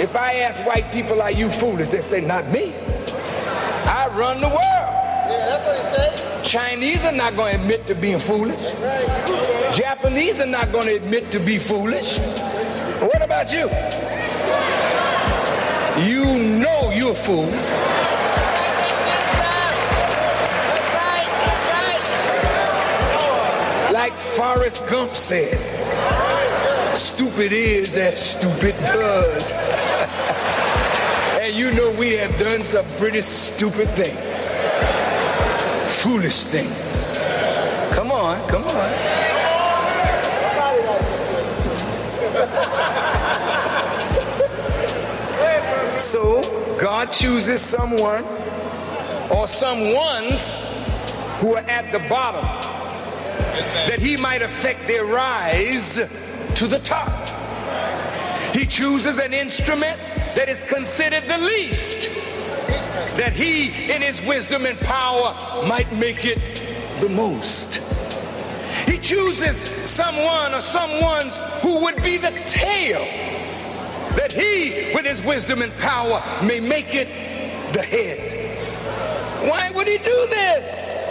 If I ask white people, are you foolish? They say, not me. I run the world. Yeah, that's what he said. Chinese are not going to admit to being foolish. That's right. Japanese are not going to admit to be foolish. What about you? You know you're a fool. That's right. That's right. Like Forrest Gump said, stupid is as stupid does. and you know we have done some pretty stupid things. Foolish things. Come on, come on. So God chooses someone or some ones who are at the bottom that he might affect their rise to the top. He chooses an instrument that is considered the least, that he, in his wisdom and power, might make it the most. He chooses someone or someones who would be the tail, that he, with his wisdom and power, may make it the head. Why would he do this?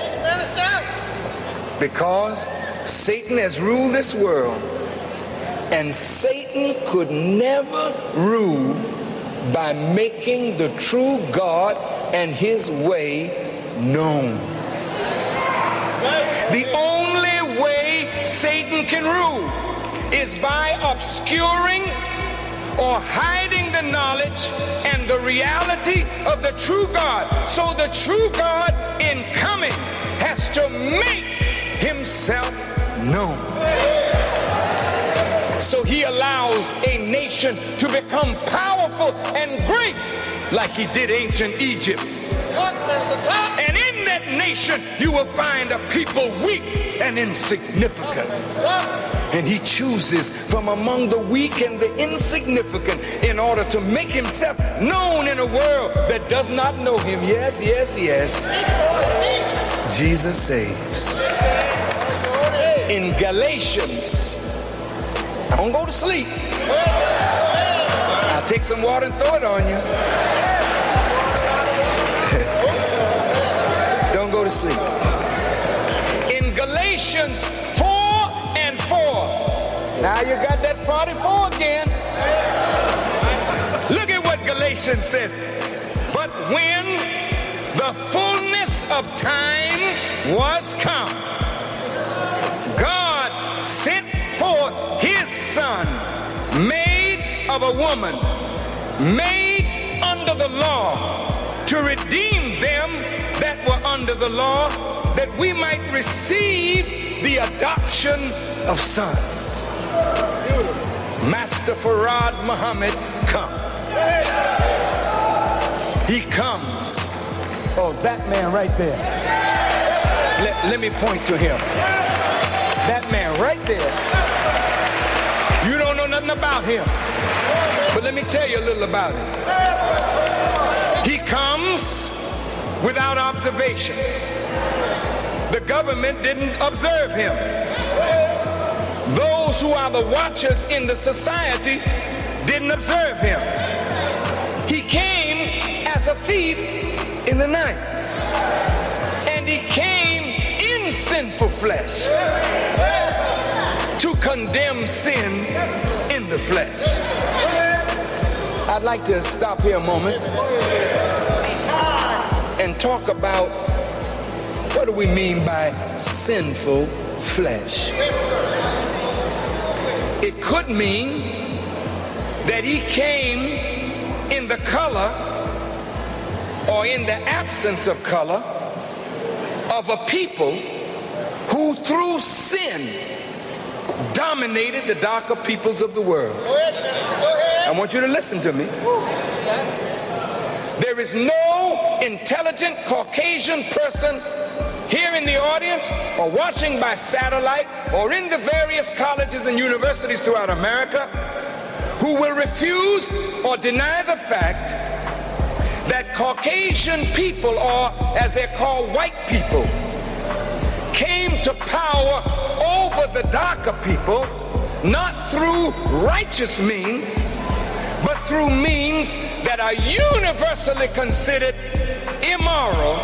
Because Satan has ruled this world, and Satan could never rule by making the true God and his way known. The only way Satan can rule is by obscuring or hiding the knowledge and the reality of the true God. So the true God in coming has to make himself known. So he allows a nation to become powerful and great like he did ancient Egypt. And in that nation, you will find a people weak and insignificant. And he chooses from among the weak and the insignificant in order to make himself known in a world that does not know him. Yes, yes, yes. Jesus saves. In Galatians, don't go to sleep. I'll take some water and throw it on you. Don't go to sleep. In Galatians 4 and 4. Now you got that 44 again. Look at what Galatians says. But when the fullness of time was come, God sent forth his son, made of a woman, made under the law, to redeem them that were under the law, that we might receive the adoption of sons. Master Fard Muhammad comes. He comes. Oh, that man right there. Let, let me point to him. That man right there. About him. But let me tell you a little about him. He comes without observation. The government didn't observe him. Those who are the watchers in the society didn't observe him. He came as a thief in the night. And he came in sinful flesh to condemn sin in the flesh. I'd like to stop here a moment and talk about what do we mean by sinful flesh. It could mean that he came in the color or in the absence of color of a people who through sin dominated the darker peoples of the world. I want you to listen to me. There is no intelligent Caucasian person here in the audience or watching by satellite or in the various colleges and universities throughout America who will refuse or deny the fact that Caucasian people, or as they're called, white people, came to power over the darker people not through righteous means, but through means that are universally considered immoral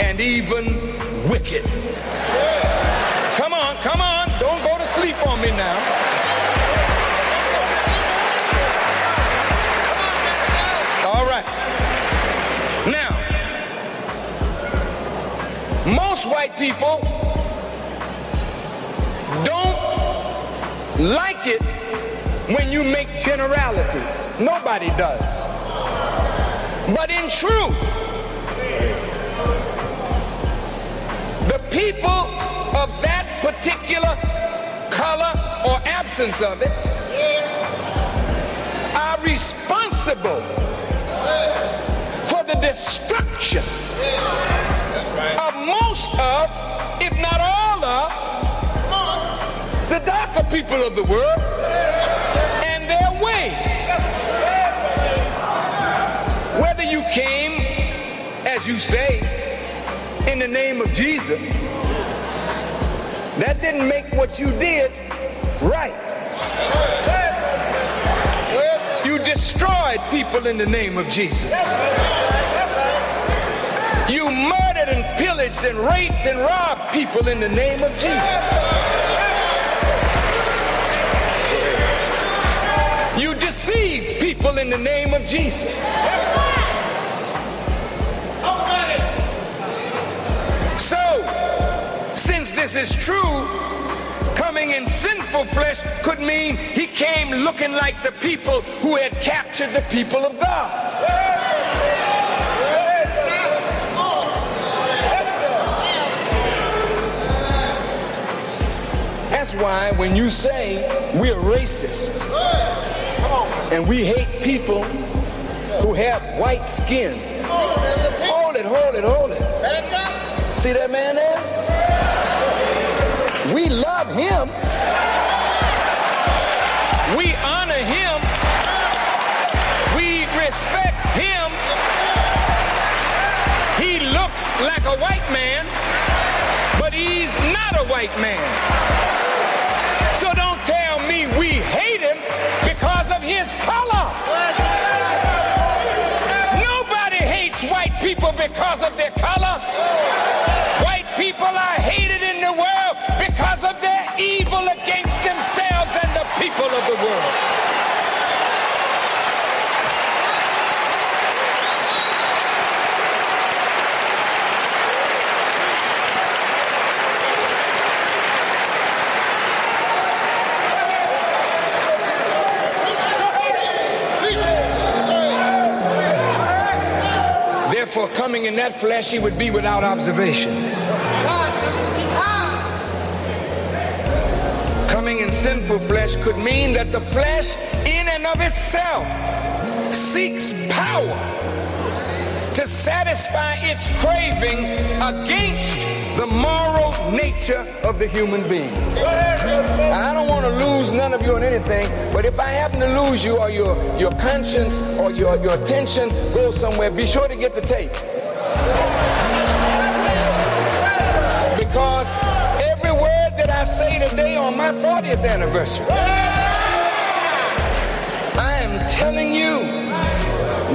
and even wicked. Come on, come on, don't go to sleep on me now. Now, most white people like it when you make generalities. Nobody does. But in truth, the people of that particular color or absence of it are responsible for the destruction of most of, if not all of, the darker people of the world and their way. Whether you came, as you say, in the name of Jesus, that didn't make what you did right. You destroyed people in the name of Jesus. You murdered and pillaged and raped and robbed people in the name of Jesus. Deceived people in the name of Jesus. So, since this is true, coming in sinful flesh could mean he came looking like the people who had captured the people of God. That's why when you say we're racist and we hate people who have white skin, hold it, hold it, hold it. See that man there? We love him. We honor him. We respect him. He looks like a white man, but he's not a white man. So don't tell me we hate him his color. Nobody hates white people because of their color. White people are hated in the world because of their evil against themselves and the people of the world. Therefore, coming in that flesh, he would be without observation. Coming in sinful flesh could mean that the flesh, in and of itself, seeks power to satisfy its craving against the moral nature of the human being. And I don't want to lose none of you on anything, but if I happen to lose you or your, your conscience or your, your attention goes somewhere, be sure to get the tape. Because every word that I say today on my 40th anniversary, I am telling you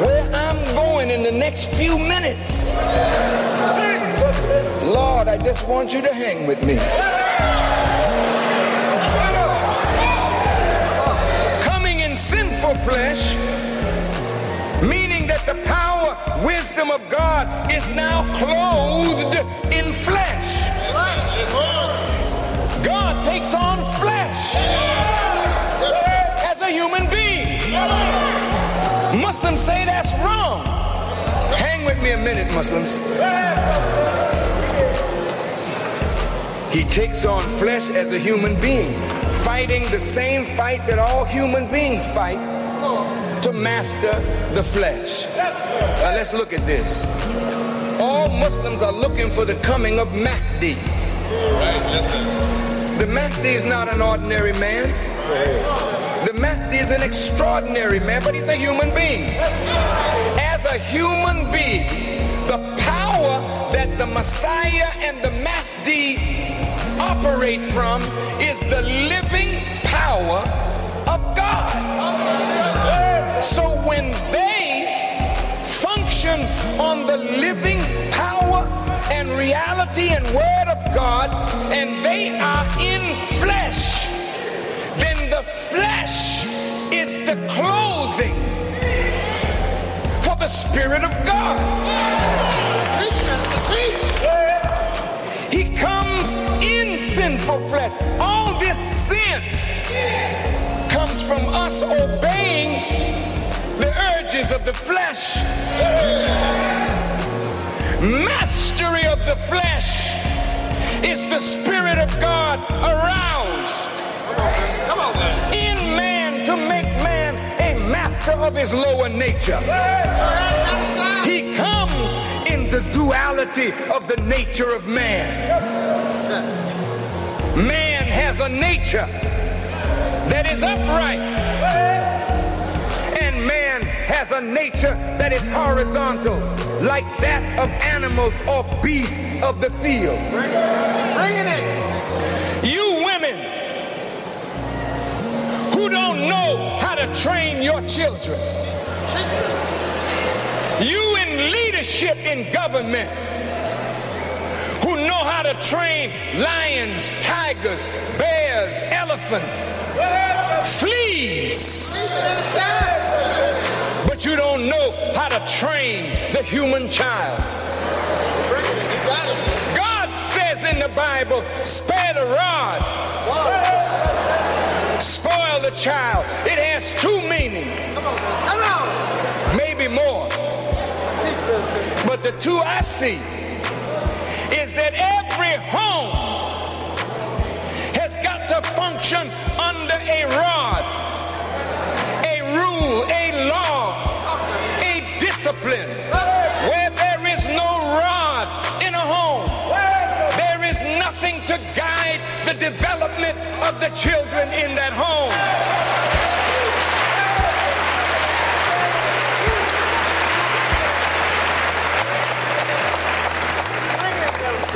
where I'm going in the next few minutes. Lord, I just want you to hang with me. Coming in sinful flesh, meaning that the power, wisdom of God is now clothed in flesh. God takes on flesh as a human being. Muslims say that's wrong. Hang with me a minute, Muslims. He takes on flesh as a human being, fighting the same fight that all human beings fight to master the flesh. Now let's look at this. All Muslims are looking for the coming of Mahdi. The Mahdi is not an ordinary man. The Mahdi is an extraordinary man, but he's a human being. A human being, the power that the Messiah and the Mahdi operate from is the living power of God. So when they function on the living power and reality and word of God, and they are in flesh, then the flesh is the clothing the Spirit of God. He comes in sinful flesh. All this sin comes from us obeying the urges of the flesh. Mastery of the flesh is the Spirit of God aroused in man to make man of his lower nature. He comes in the duality of the nature of man. Man has a nature that is upright, and man has a nature that is horizontal, like that of animals or beasts of the field. It. You who don't know how to train your children, you in leadership in government who know how to train lions, tigers, bears, elephants, fleas, but you don't know how to train the human child. God says in the Bible, spare the rod, spoil the child. It has two meanings, Come on, maybe more. But the two I see is that every home has got to function under a rod, a rule, a law, a discipline. The development of the children in that home.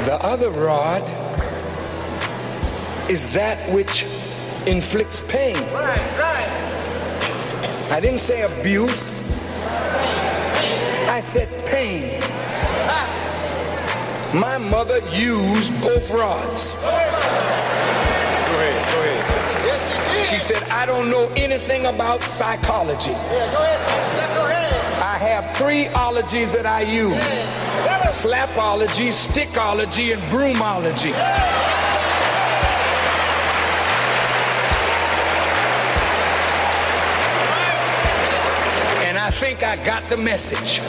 The other rod is that which inflicts pain. I didn't say abuse. I said pain. My mother used both rods. Go ahead, go ahead. She said, I don't know anything about psychology. I have three ologies that I use. Slapology, stickology, and broomology. And I think I got the message.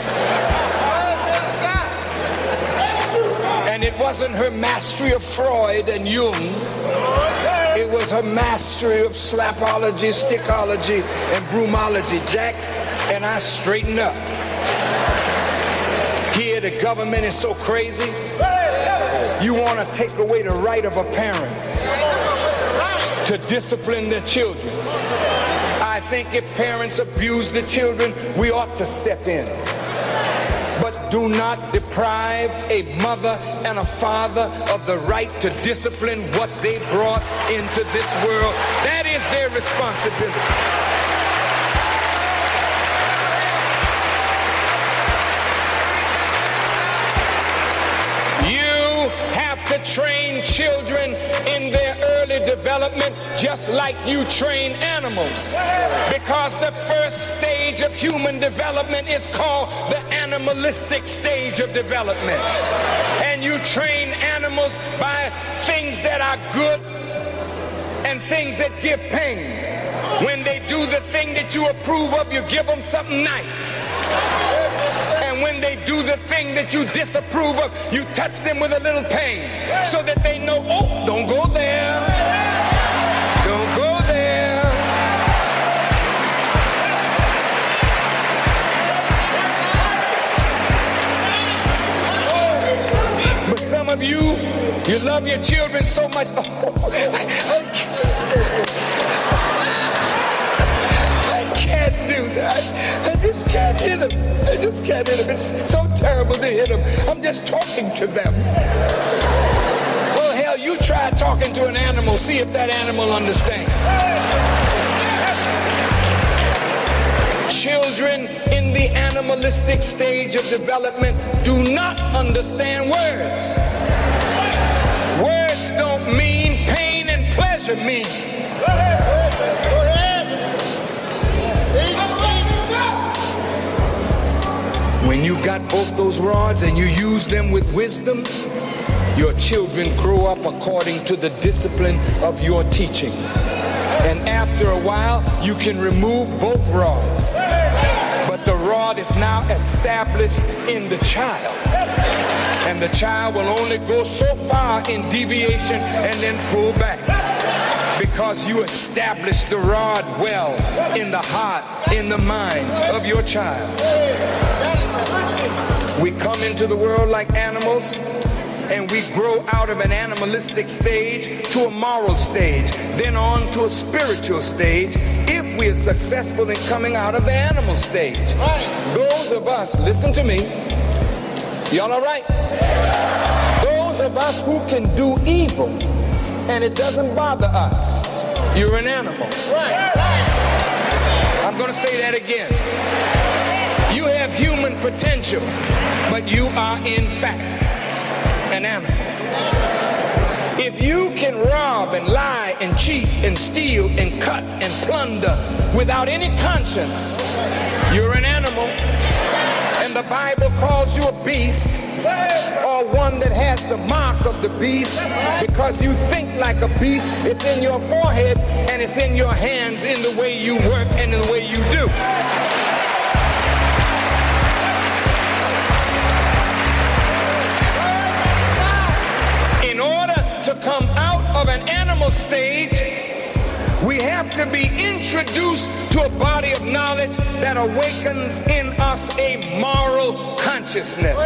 And it wasn't her mastery of Freud and Jung. It was her mastery of slapology, stickology, and broomology. Jack and I straightened up. Here, the government is so crazy. You want to take away the right of a parent to discipline their children. I think if parents abuse the children, we ought to step in. But do not deprive a mother and a father of the right to discipline what they brought into this world. That is their responsibility. You have to train children in their development just like you train animals. Because the first stage of human development is called the animalistic stage of development. And you train animals by things that are good and things that give pain. When they do the thing that you approve of, you give them something nice. And when they do the thing that you disapprove of, you touch them with a little pain so that they know, oh, don't go there. Don't go there. But some of you, you love your children so much. Oh, I, I do that. I just can't hit them. I just can't hit them. It's so terrible to hit them. I'm just talking to them. Well, hell, you try talking to an animal, see if that animal understands. Children in the animalistic stage of development do not understand words. Words don't mean pain and pleasure mean. When you got both those rods and you use them with wisdom, your children grow up according to the discipline of your teaching. And after a while, you can remove both rods. But the rod is now established in the child. And the child will only go so far in deviation and then pull back. Because you establish the rod well in the heart, in the mind of your child. We come into the world like animals and we grow out of an animalistic stage to a moral stage, then on to a spiritual stage if we are successful in coming out of the animal stage. Those of us, listen to me, y'all all right? Those of us who can do evil and it doesn't bother us, you're an animal. I'm going to say that again. You have human potential, but you are in fact an animal. If you can rob and lie and cheat and steal and cut and plunder without any conscience, you're an animal. And the Bible calls you a beast or one that has the mark of the beast because you think like a beast, it's in your forehead and it's in your hands in the way you work and in the way you do. In order to come out of an animal stage, we have to be introduced to a body of knowledge that awakens in us a moral consciousness.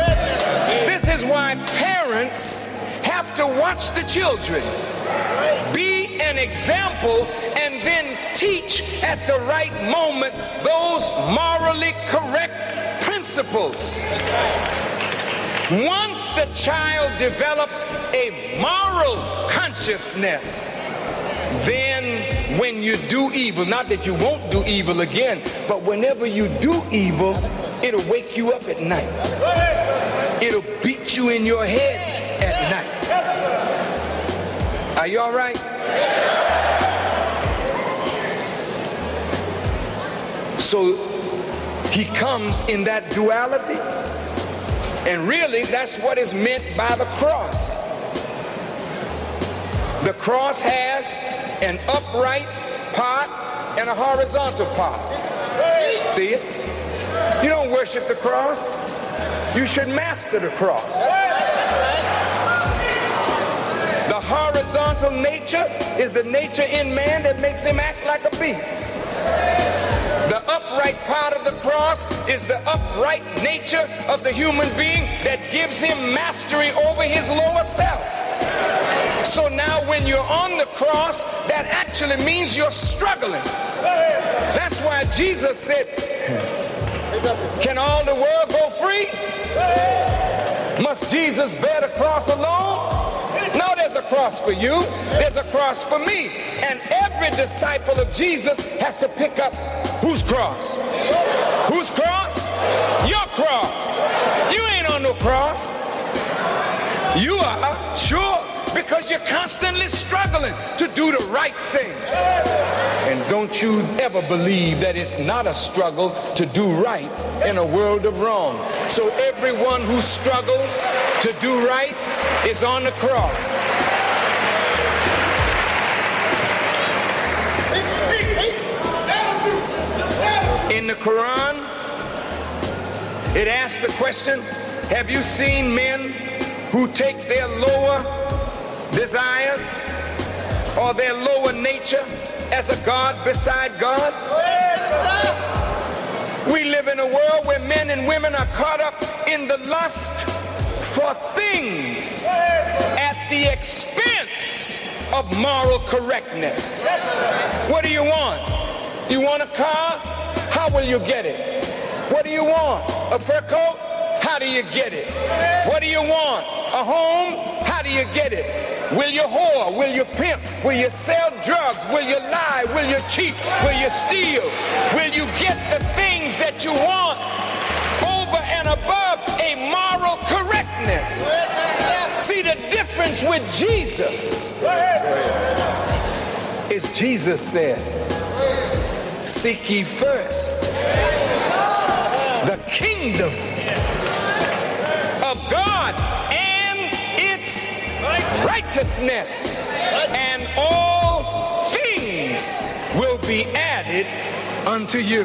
This is why parents have to watch the children, be an example, and then teach at the right moment those morally correct principles. Once the child develops a moral consciousness, then when you do evil, not that you won't do evil again, but whenever you do evil, it'll wake you up at night. It'll beat you in your head at night. Are you all right? So he comes in that duality. And really, that's what is meant by the cross. The cross has an upright part and a horizontal part. See it? You don't worship the cross. You should master the cross. The horizontal nature is the nature in man that makes him act like a beast. The upright part of the cross is the upright nature of the human being that gives him mastery over his lower self. So now when you're on the cross, that actually means you're struggling. That's why Jesus said, Can all the world go free? Must Jesus bear the cross alone? No, there's a cross for you. There's a cross for me. And every disciple of Jesus has to pick up whose cross? Whose cross? Your cross. You ain't on no cross. You are, because you're constantly struggling to do the right thing. And don't you ever believe that it's not a struggle to do right in a world of wrong. So everyone who struggles to do right is on the cross. In the Quran, it asks the question Have you seen men who take their lower desires or their lower nature as a God beside God? We live in a world where men and women are caught up in the lust for things at the expense of moral correctness. What do you want? You want a car? How will you get it? What do you want? A fur coat? How do you get it? What do you want? A home? How do you get it? Will you whore? Will you pimp? Will you sell drugs? Will you lie? Will you cheat? Will you steal? Will you get the things that you want over and above a moral correctness? See the difference with Jesus is Jesus said, Seek ye first the kingdom righteousness, and all things will be added unto you.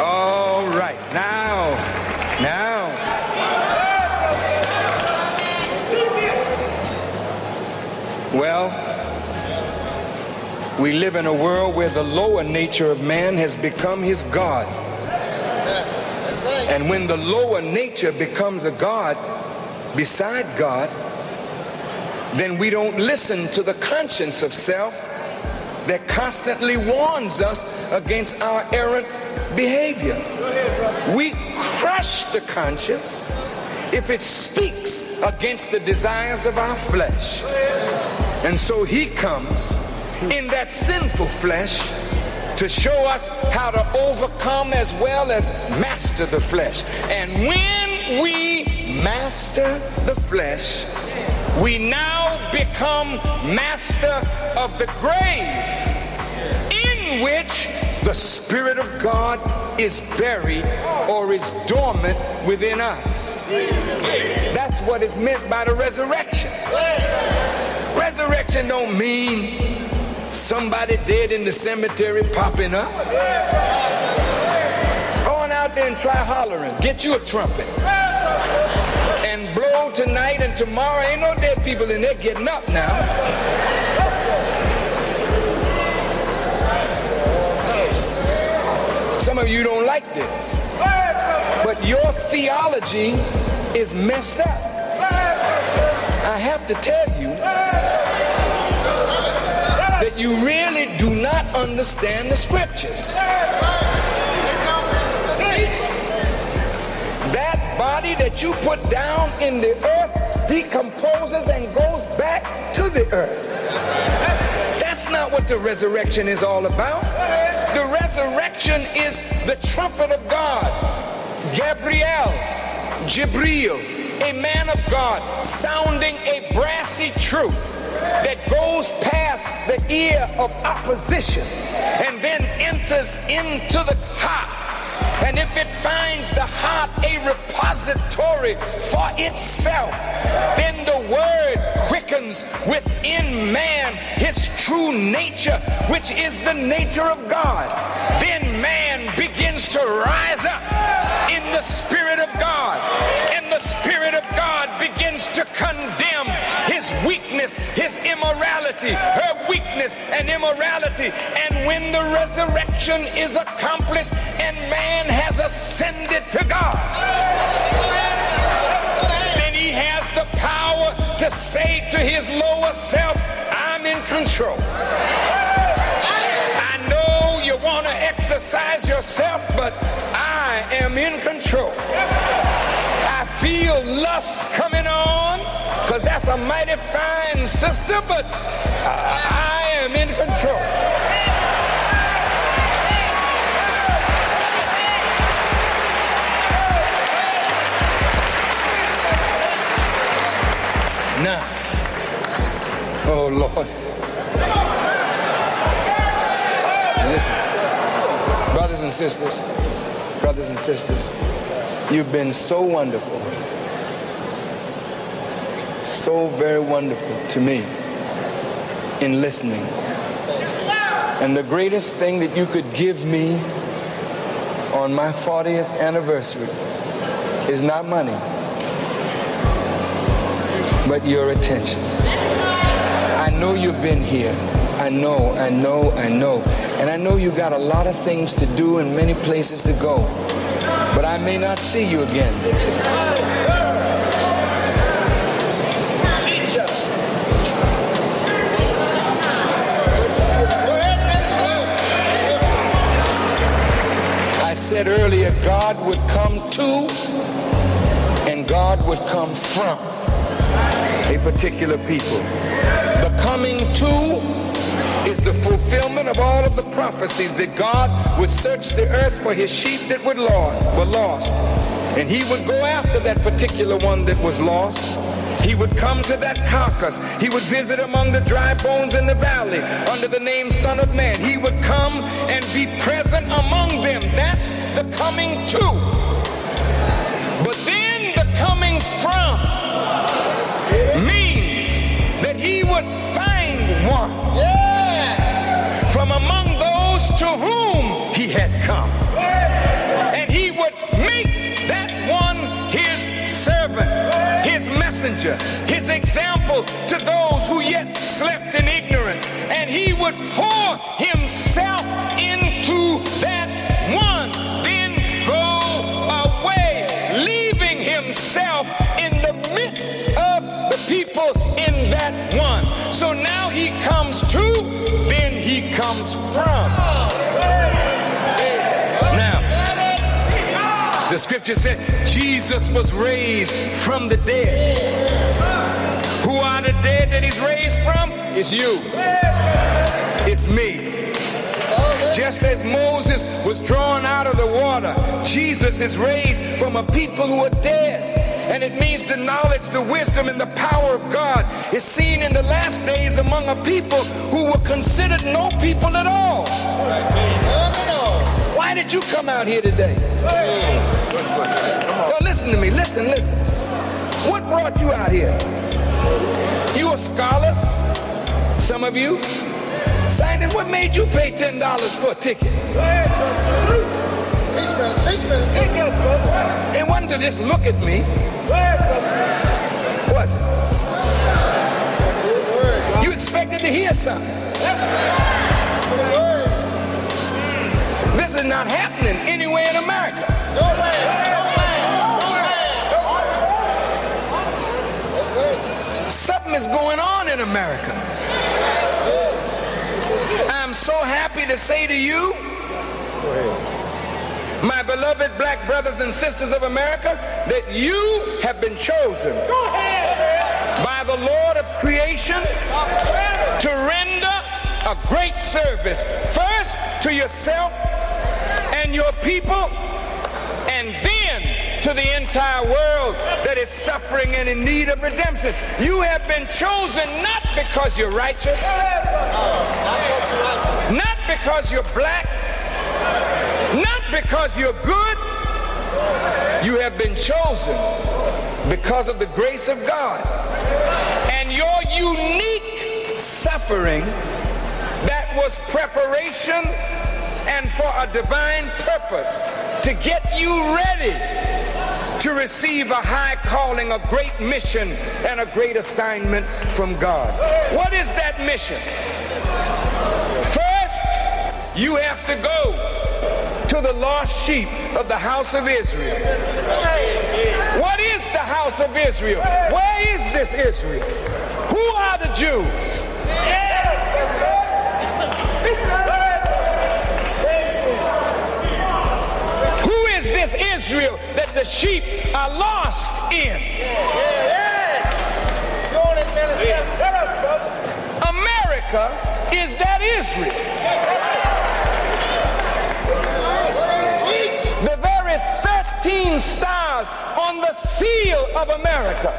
All right, now, now. Well, we live in a world where the lower nature of man has become his God. And when the lower nature becomes a God beside God, then we don't listen to the conscience of self that constantly warns us against our errant behavior. We crush the conscience if it speaks against the desires of our flesh. And so he comes in that sinful flesh to show us how to overcome as well as master the flesh. And when we master the flesh, we now become master of the grave in which the Spirit of God is buried or is dormant within us. That's what is meant by the resurrection. Resurrection don't mean somebody dead in the cemetery popping up. Going out there and try hollering. Get you a trumpet. Tonight and tomorrow. Ain't no dead people in there getting up now. Some of you don't like this. But your theology is messed up. I have to tell you that you really do not understand the scriptures. That you put down in the earth decomposes and goes back to the earth. That's not what the resurrection is all about. The resurrection is the trumpet of God. Gabriel, Jibril, a man of God, sounding a brassy truth that goes past the ear of opposition and then enters into the heart. And if it finds the heart a repository for itself, then the word quickens within man his true nature, which is the nature of God. Then man begins to rise up in the Spirit of God, and the Spirit of God begins to condemn weakness, his immorality, her weakness and immorality. And when the resurrection is accomplished and man has ascended to God, then he has the power to say to his lower self, I'm in control. I know you want to exercise yourself, but I am in control. I feel lust coming on because that's a mighty fine sister, but I am in control. Now, oh Lord. Listen, brothers and sisters, brothers and sisters, you've been so wonderful, so very wonderful to me in listening. And the greatest thing that you could give me on my 40th anniversary is not money but your attention. I know you've been here. I know, I know, I know. And I know you got a lot of things to do and many places to go. But I may not see you again. Said earlier, God would come to and God would come from a particular people. The coming to is the fulfillment of all of the prophecies that God would search the earth for his sheep that were lost. And he would go after that particular one that was lost. He would come to that carcass. He would visit among the dry bones in the valley under the name Son of Man. He would come and be present among them. That's the coming to. But then the coming from means that he would find one from among those to whom he had come. And he would messenger, his example to those who yet slept in ignorance. And he would pour himself into that one, then go away, leaving himself in the midst of the people in that one. So now he comes to, then he comes from. Scripture said Jesus was raised from the dead. Who are the dead that he's raised from? It's you. It's me. Just as Moses was drawn out of the water, Jesus is raised from a people who are dead. And it means the knowledge, the wisdom, and the power of God is seen in the last days among a people who were considered no people at all. Why did you come out here today? Yo, listen to me. Listen, listen. What brought you out here? You are scholars, some of you. Scientists, what made you pay $10 for a ticket? Teach us, teach us, teach us, brother. It wasn't to just look at me, was it? You expected to hear something. This is not happening anywhere in America. Something is going on in America. I'm so happy to say to you, my beloved black brothers and sisters of America, that you have been chosen by the Lord of creation to render a great service first to yourself and your people, and then to the entire world that is suffering and in need of redemption. You have been chosen not because you're righteous, not because you're black, not because you're good. You have been chosen because of the grace of God. And your unique suffering that was preparation and for a divine purpose to get you ready to receive a high calling, a great mission, and a great assignment from God. What is that mission? First, you have to go to the lost sheep of the house of Israel. What is the house of Israel? Where is this Israel? Who are the Jews? Israel that the sheep are lost in? America is that Israel. The very 13 stars on the seal of America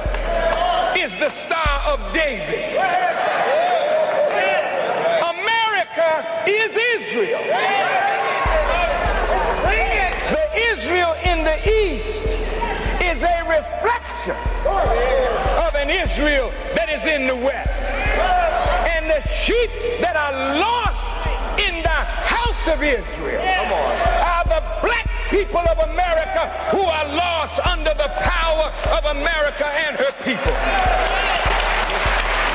is the star of David. Israel that is in the west. And the sheep that are lost in the house of Israel are the black people of America who are lost under the power of America and her people.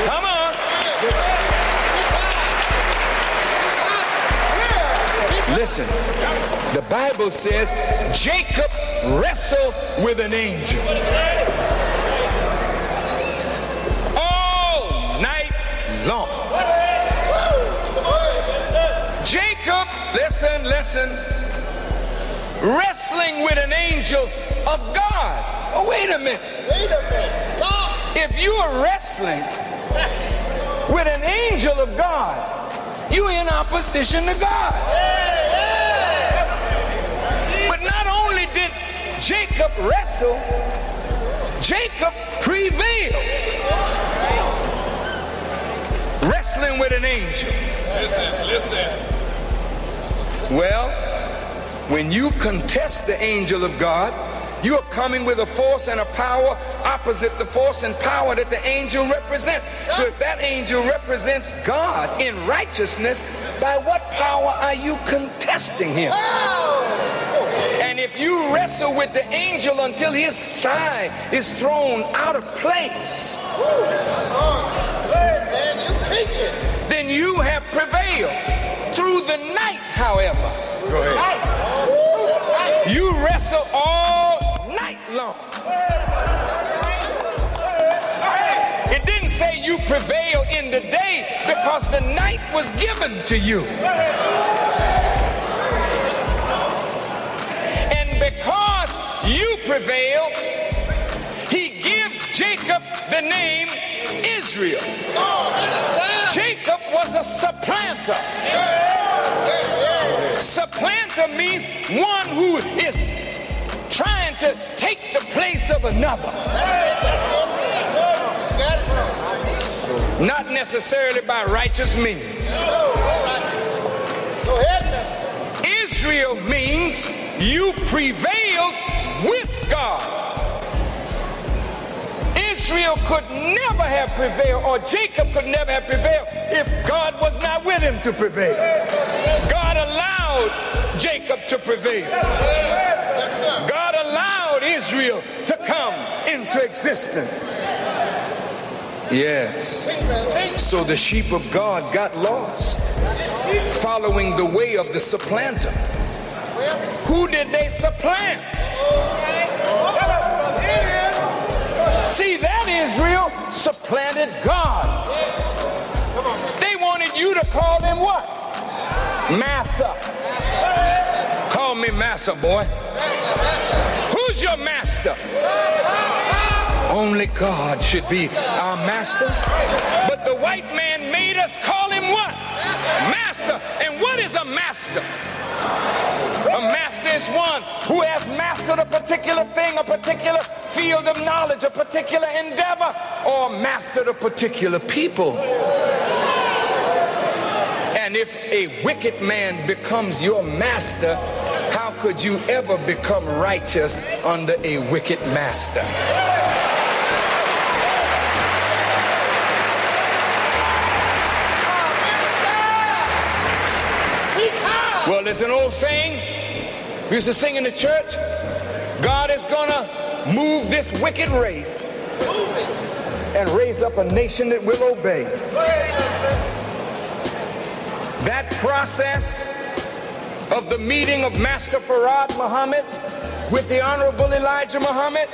Come on. Listen, the Bible says Jacob wrestled with an angel wrestling with an angel of God. Oh, wait a minute. Wait a minute. If you are wrestling with an angel of God, you're in opposition to God. But not only did Jacob wrestle, Jacob prevailed. Wrestling with an angel. Listen, listen. Well, when you contest the angel of God, you are coming with a force and a power opposite the force and power that the angel represents. So if that angel represents God in righteousness, by what power are you contesting him? Oh! And if you wrestle with the angel until his thigh is thrown out of place, oh, Hey, man, you teach it. then you have prevailed. Through the night, however, Go ahead. you wrestle all night long. It didn't say you prevail in the day because the night was given to you. And because you prevail, he gives Jacob the name Israel. Oh. Jacob was a supplanter. Supplanter means one who is trying to take the place of another. Not necessarily by righteous means. Go ahead, man. Israel means you prevailed with God. Israel could never have prevailed, or Jacob could never have prevailed, if God was not with him to prevail. God allowed Jacob to prevail. God allowed Israel to come into existence. Yes. So the sheep of God got lost, following the way of the supplanter. Who did they supplant? See, that Israel supplanted God. They wanted you to call them what? Massa. Call me Massa, boy. Who's your master? Only God should be our master. But the white man made us call him what? Master. And what is a master? A master is one who has mastered a particular thing, a particular field of knowledge, a particular endeavor, or mastered a particular people. And if a wicked man becomes your master, how could you ever become righteous under a wicked master? Well, there's an old saying we used to sing in the church God is gonna move this wicked race and raise up a nation that will obey. That process of the meeting of Master Fard Muhammad with the Honorable Elijah Muhammad,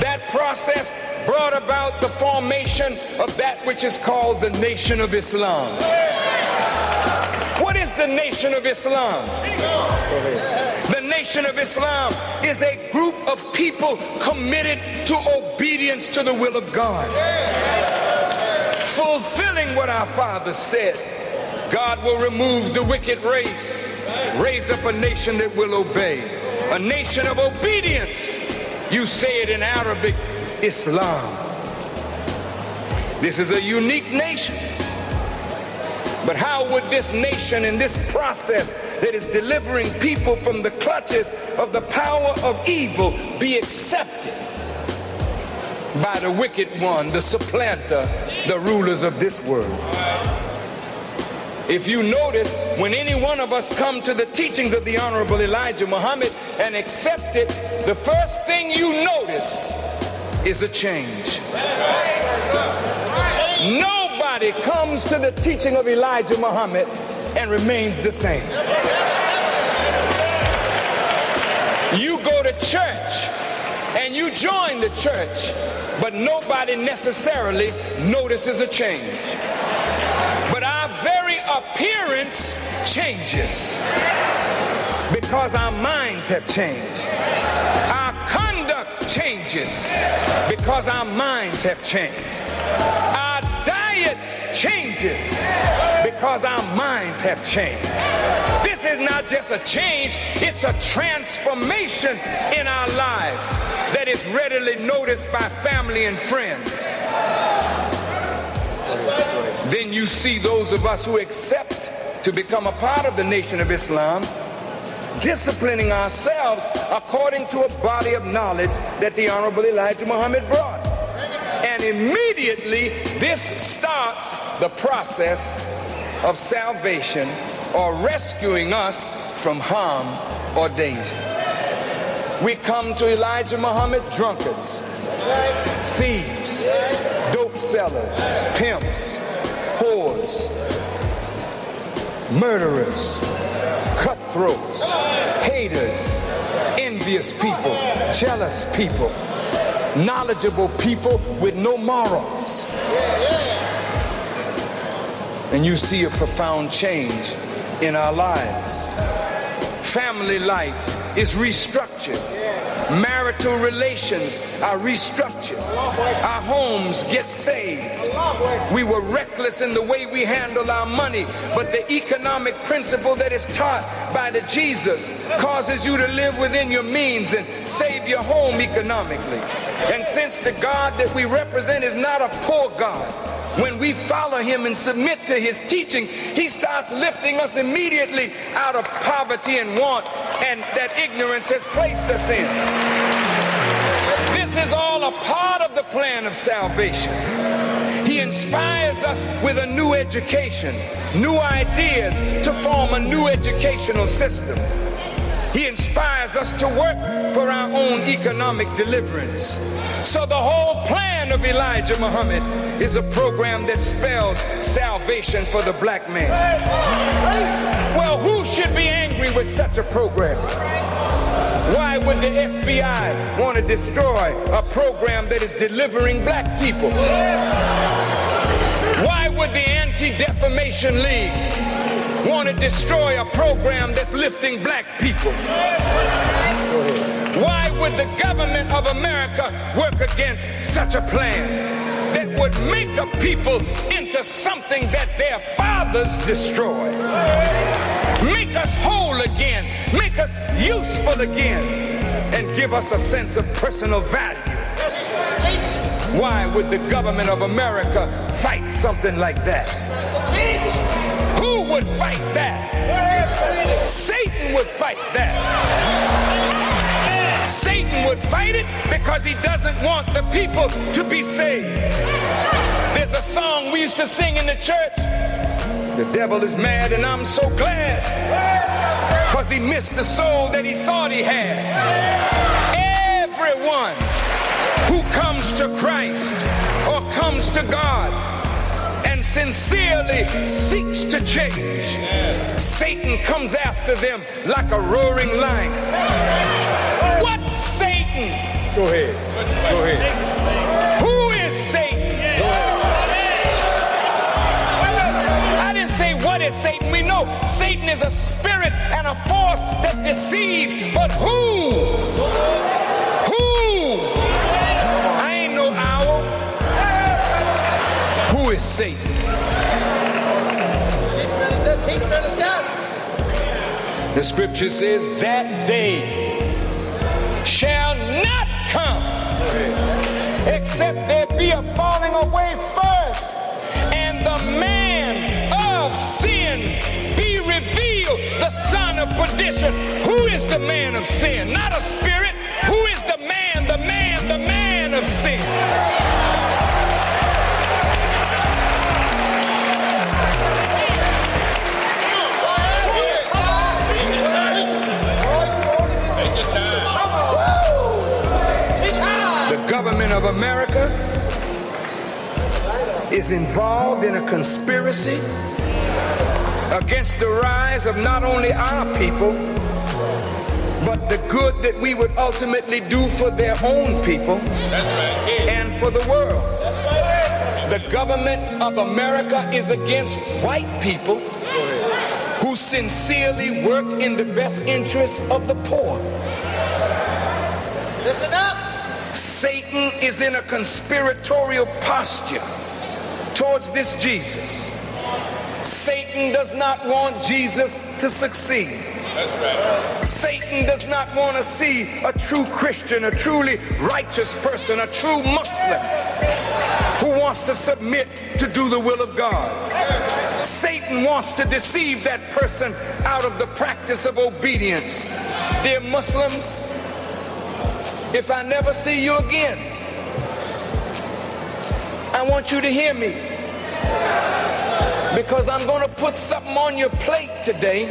that process brought about the formation of that which is called the Nation of Islam. What is the Nation of Islam? The Nation of Islam is a group of people committed to obedience to the will of God, fulfilling what our Father said. God will remove the wicked race, raise up a nation that will obey, a nation of obedience. You say it in Arabic, Islam. This is a unique nation. But how would this nation and this process that is delivering people from the clutches of the power of evil be accepted by the wicked one, the supplanter, the rulers of this world? If you notice, when any one of us come to the teachings of the Honorable Elijah Muhammad and accept it, the first thing you notice is a change. Nobody comes to the teaching of Elijah Muhammad and remains the same. You go to church and you join the church, but nobody necessarily notices a change. But our very appearance changes because our minds have changed. Our conduct changes because our minds have changed. Our changes because our minds have changed. This is not just a change, it's a transformation in our lives that is readily noticed by family and friends. Then you see those of us who accept to become a part of the Nation of Islam disciplining ourselves according to a body of knowledge that the Honorable Elijah Muhammad brought. And immediately this starts the process of salvation or rescuing us from harm or danger. We come to Elijah Muhammad drunkards, thieves, dope sellers, pimps, whores, murderers, cutthroats, haters, envious people, jealous people, knowledgeable people with no morals. And you see a profound change in our lives. Family life is restructured. Marital relations are restructured. Our homes get saved. We were reckless in the way we handle our money, but the economic principle that is taught by the Jesus causes you to live within your means and save your home economically. And since the God that we represent is not a poor God, when we follow him and submit to his teachings, he starts lifting us immediately out of poverty and want and that ignorance has placed us in. This is all a part of the plan of salvation. He inspires us with a new education, new ideas to form a new educational system. He inspires us to work for our own economic deliverance. So the whole plan of Elijah Muhammad is a program that spells salvation for the black man. Well, who should be angry with such a program? Why would the FBI want to destroy a program that is delivering black people? Why would the Anti-Defamation League want to destroy a program that's lifting black people? Why would the government of America work against such a plan that would make a people into something that their fathers destroyed? Make us whole again, make us useful again, and give us a sense of personal value. Why would the government of America fight something like that? Would fight that? Satan would fight that. Satan would fight it because he doesn't want the people to be saved. There's a song we used to sing in the church. The devil is mad and I'm so glad because he missed the soul that he thought he had. Everyone who comes to Christ or comes to God and sincerely seeks to change, Satan comes after them like a roaring lion. What Satan? Go ahead. Go ahead. Who is Satan? I didn't say what is Satan. We know Satan is a spirit and a force that deceives. But who? Who? Who is Satan? The scripture says that day shall not come except there be a falling away first and the man of sin be revealed, the son of perdition. Who is the man of sin? Not a spirit. Who is the man, the man, the man of sin? Of America is involved in a conspiracy against the rise of not only our people, but the good that we would ultimately do for their own people right, and for the world. The government of America is against white people who sincerely work in the best interests of the poor. Listen up. Satan is in a conspiratorial posture towards this Jesus. Satan does not want Jesus to succeed. That's right. Satan does not want to see a true Christian, a truly righteous person, a true Muslim who wants to submit to do the will of God. Satan wants to deceive that person out of the practice of obedience. Dear Muslims, if I never see you again, I want you to hear me. Because I'm going to put something on your plate today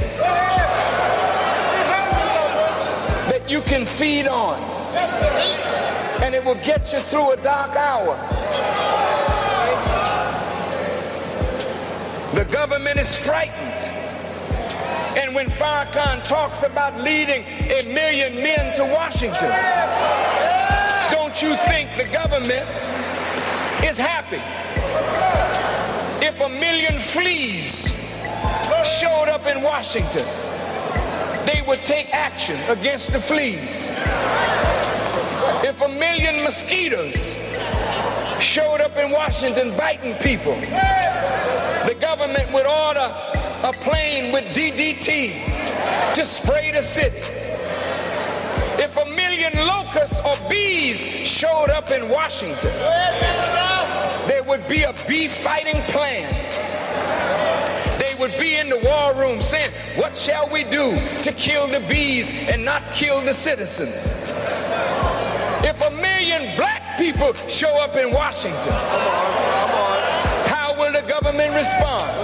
that you can feed on. And it will get you through a dark hour. The government is frightened. And when Farrakhan talks about leading a million men to Washington, don't you think the government is happy? If a million fleas showed up in Washington, they would take action against the fleas. If a million mosquitoes showed up in Washington biting people, the government would order a plane with DDT to spray the city. If a million locusts or bees showed up in Washington, Go ahead, Minister. there would be a bee fighting plan. They would be in the war room saying, What shall we do to kill the bees and not kill the citizens? If a million black people show up in Washington, how will the government respond?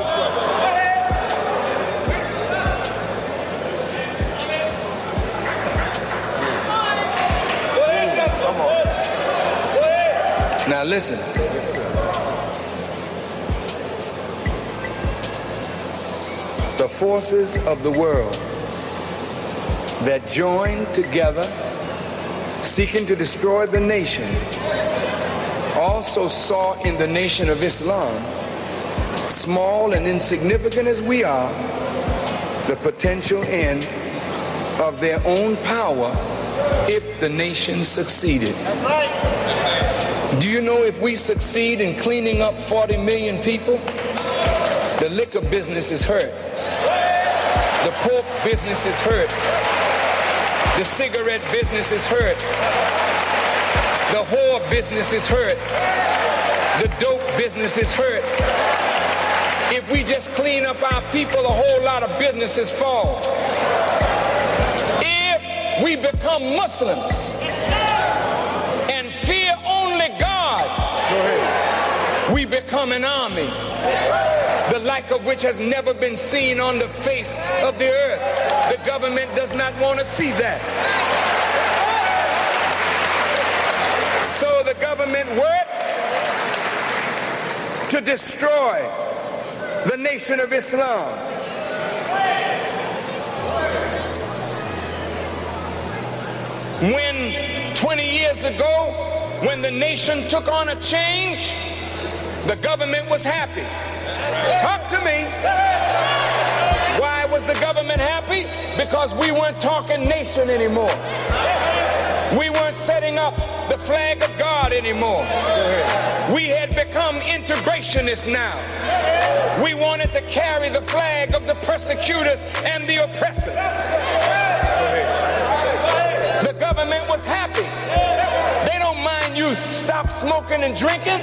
Now listen. The forces of the world that join together seeking to destroy the nation also saw in the nation of Islam, small and insignificant as we are, the potential end of their own power if the nation succeeded. That's right. Do you know if we succeed in cleaning up 40 million people, the liquor business is hurt, the pork business is hurt, the cigarette business is hurt, the whore business is hurt, the dope business is hurt. If we just clean up our people, a whole lot of businesses fall. If we become Muslims, become an army, the like of which has never been seen on the face of the earth. The government does not want to see that. So the government worked to destroy the nation of Islam. When 20 years ago, when the nation took on a change, the government was happy. Talk to me. Why was the government happy? Because we weren't talking nation anymore. We weren't setting up the flag of God anymore. We had become integrationists now. We wanted to carry the flag of the persecutors and the oppressors. The government was happy. They don't mind you stop smoking and drinking.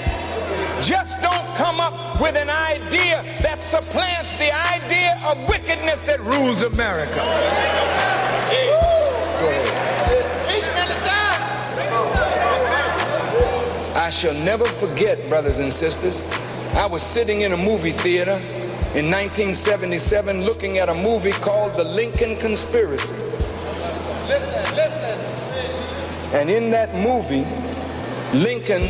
Just don't come up with an idea that supplants the idea of wickedness that rules America. I shall never forget, brothers and sisters, I was sitting in a movie theater in 1977 looking at a movie called The Lincoln Conspiracy. Listen, listen. And in that movie, Lincoln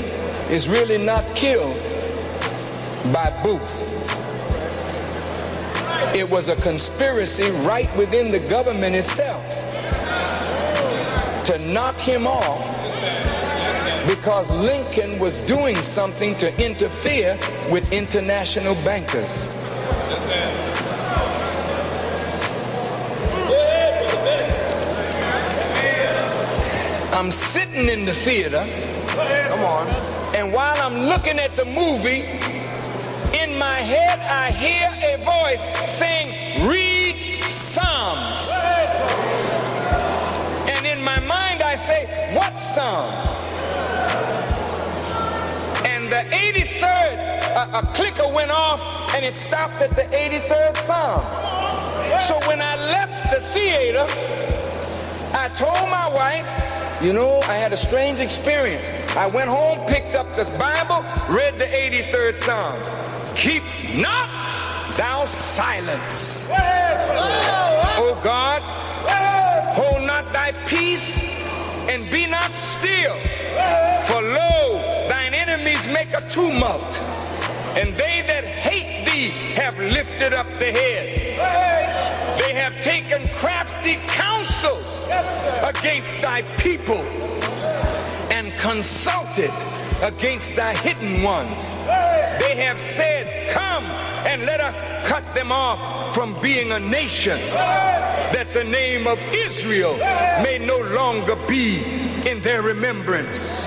is really not killed by Booth. It was a conspiracy right within the government itself to knock him off because Lincoln was doing something to interfere with international bankers. I'm sitting in the theater. Come on. While I'm looking at the movie, in my head I hear a voice saying, read Psalms. And in my mind I say, what Psalm? And the 83rd, a, a clicker went off and it stopped at the 83rd Psalm. So when I left the theater, I told my wife, you know, I had a strange experience. I went home, picked up this Bible, read the 83rd Psalm. Keep not thou silence. O God, hold not thy peace and be not still. For lo, thine enemies make a tumult, and they that hate thee have lifted up the head. They have taken crafty counsel against thy people and consulted against thy hidden ones. They have said, Come and let us cut them off from being a nation, that the name of Israel may no longer be in their remembrance.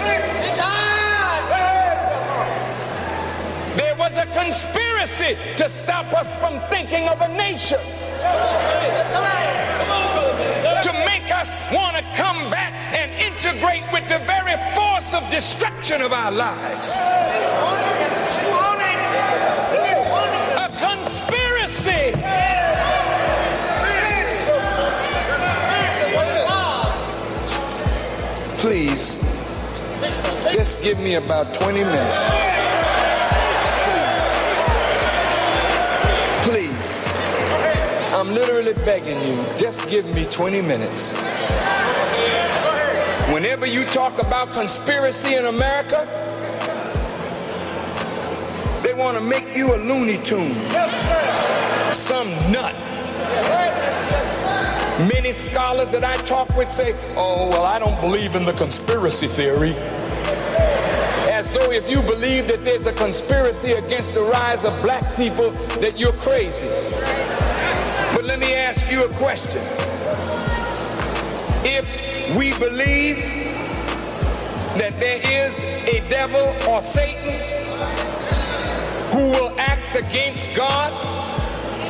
There was a conspiracy to stop us from thinking of a nation. to make us want to come back and integrate with the very force of destruction of our lives. A conspiracy. Please, just give me about 20 minutes. I'm literally begging you, just give me 20 minutes. Whenever you talk about conspiracy in America, they want to make you a Looney Tune, some nut. Many scholars that I talk with say, oh, well, I don't believe in the conspiracy theory. Though if you believe that there's a conspiracy against the rise of black people, that you're crazy. But let me ask you a question. If we believe that there is a devil or Satan who will act against God,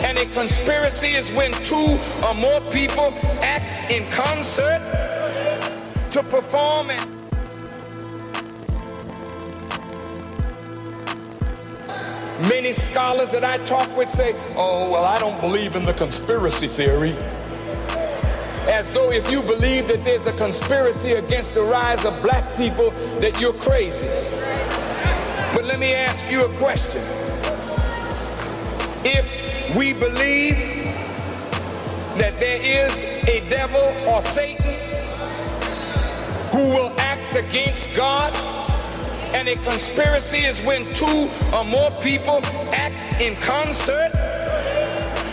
and a conspiracy is when two or more people act in concert to perform and Many scholars that I talk with say, oh, well, I don't believe in the conspiracy theory. As though if you believe that there's a conspiracy against the rise of black people, that you're crazy. But let me ask you a question. If we believe that there is a devil or Satan who will act against God, and a conspiracy is when two or more people act in concert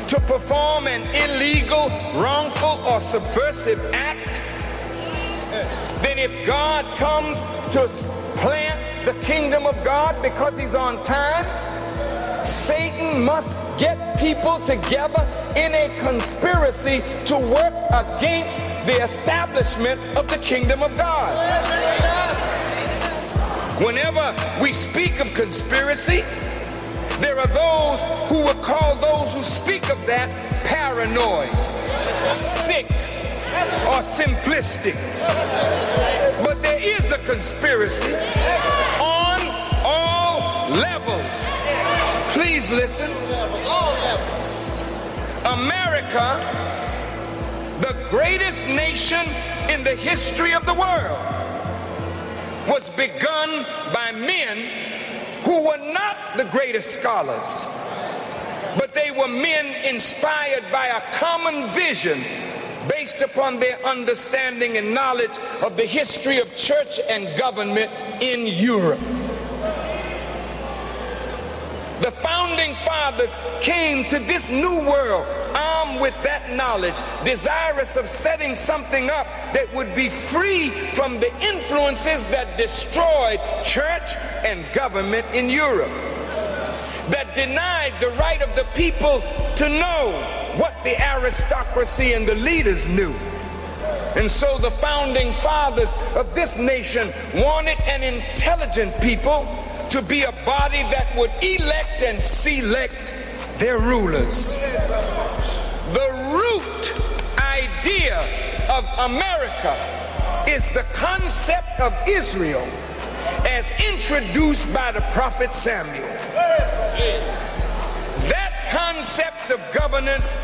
to perform an illegal, wrongful, or subversive act. Then, if God comes to plant the kingdom of God because he's on time, Satan must get people together in a conspiracy to work against the establishment of the kingdom of God. Whenever we speak of conspiracy, there are those who will call those who speak of that paranoid, sick, or simplistic. But there is a conspiracy on all levels. Please listen. America, the greatest nation in the history of the world, was begun by men who were not the greatest scholars, but they were men inspired by a common vision based upon their understanding and knowledge of the history of church and government in Europe. The founding fathers came to this new world armed with that knowledge, desirous of setting something up that would be free from the influences that destroyed church and government in Europe, that denied the right of the people to know what the aristocracy and the leaders knew. And so the founding fathers of this nation wanted an intelligent people to be a body that would elect and select their rulers. The root idea of America is the concept of Israel as introduced by the prophet Samuel. That concept of governance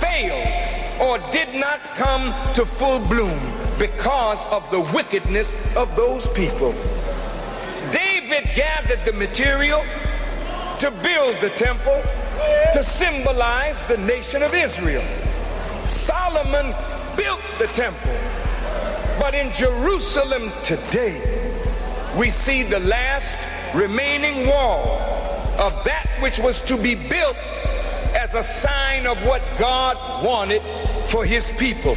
failed or did not come to full bloom because of the wickedness of those people. David gathered the material to build the temple to symbolize the nation of Israel. Solomon built the temple. But in Jerusalem today, we see the last remaining wall of that which was to be built as a sign of what God wanted for his people.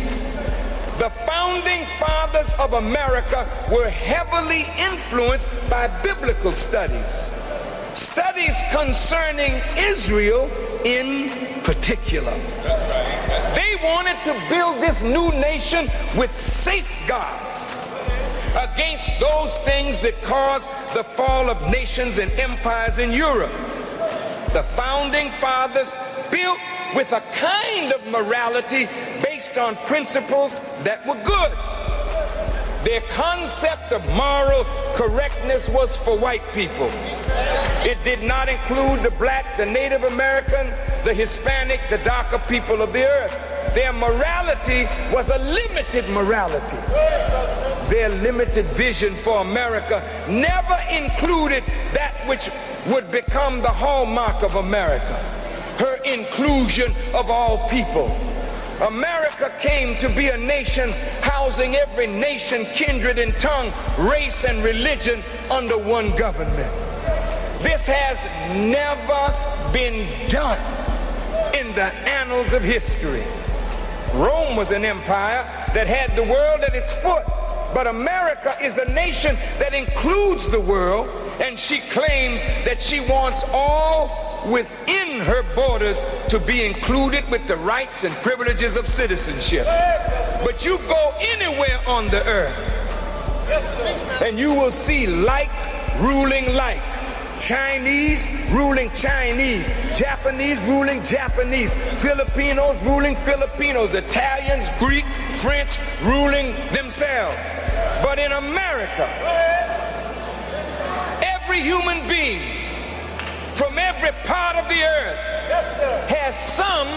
The founding fathers of America were heavily influenced by biblical studies, studies concerning Israel in particular. They wanted to build this new nation with safeguards against those things that caused the fall of nations and empires in Europe. The founding fathers built with a kind of morality based on principles that were good. Their concept of moral correctness was for white people. It did not include the black, the Native American, the Hispanic, the darker people of the earth. Their morality was a limited morality. Their limited vision for America never included that which would become the hallmark of America her inclusion of all people. America came to be a nation housing every nation, kindred, and tongue, race, and religion under one government. This has never been done in the annals of history. Rome was an empire that had the world at its foot, but America is a nation that includes the world, and she claims that she wants all within her borders to be included with the rights and privileges of citizenship. But you go anywhere on the earth and you will see like ruling like. Chinese ruling Chinese, Japanese ruling Japanese, Filipinos ruling Filipinos, Italians, Greek, French ruling themselves. But in America, every human being from every part of the earth yes, has some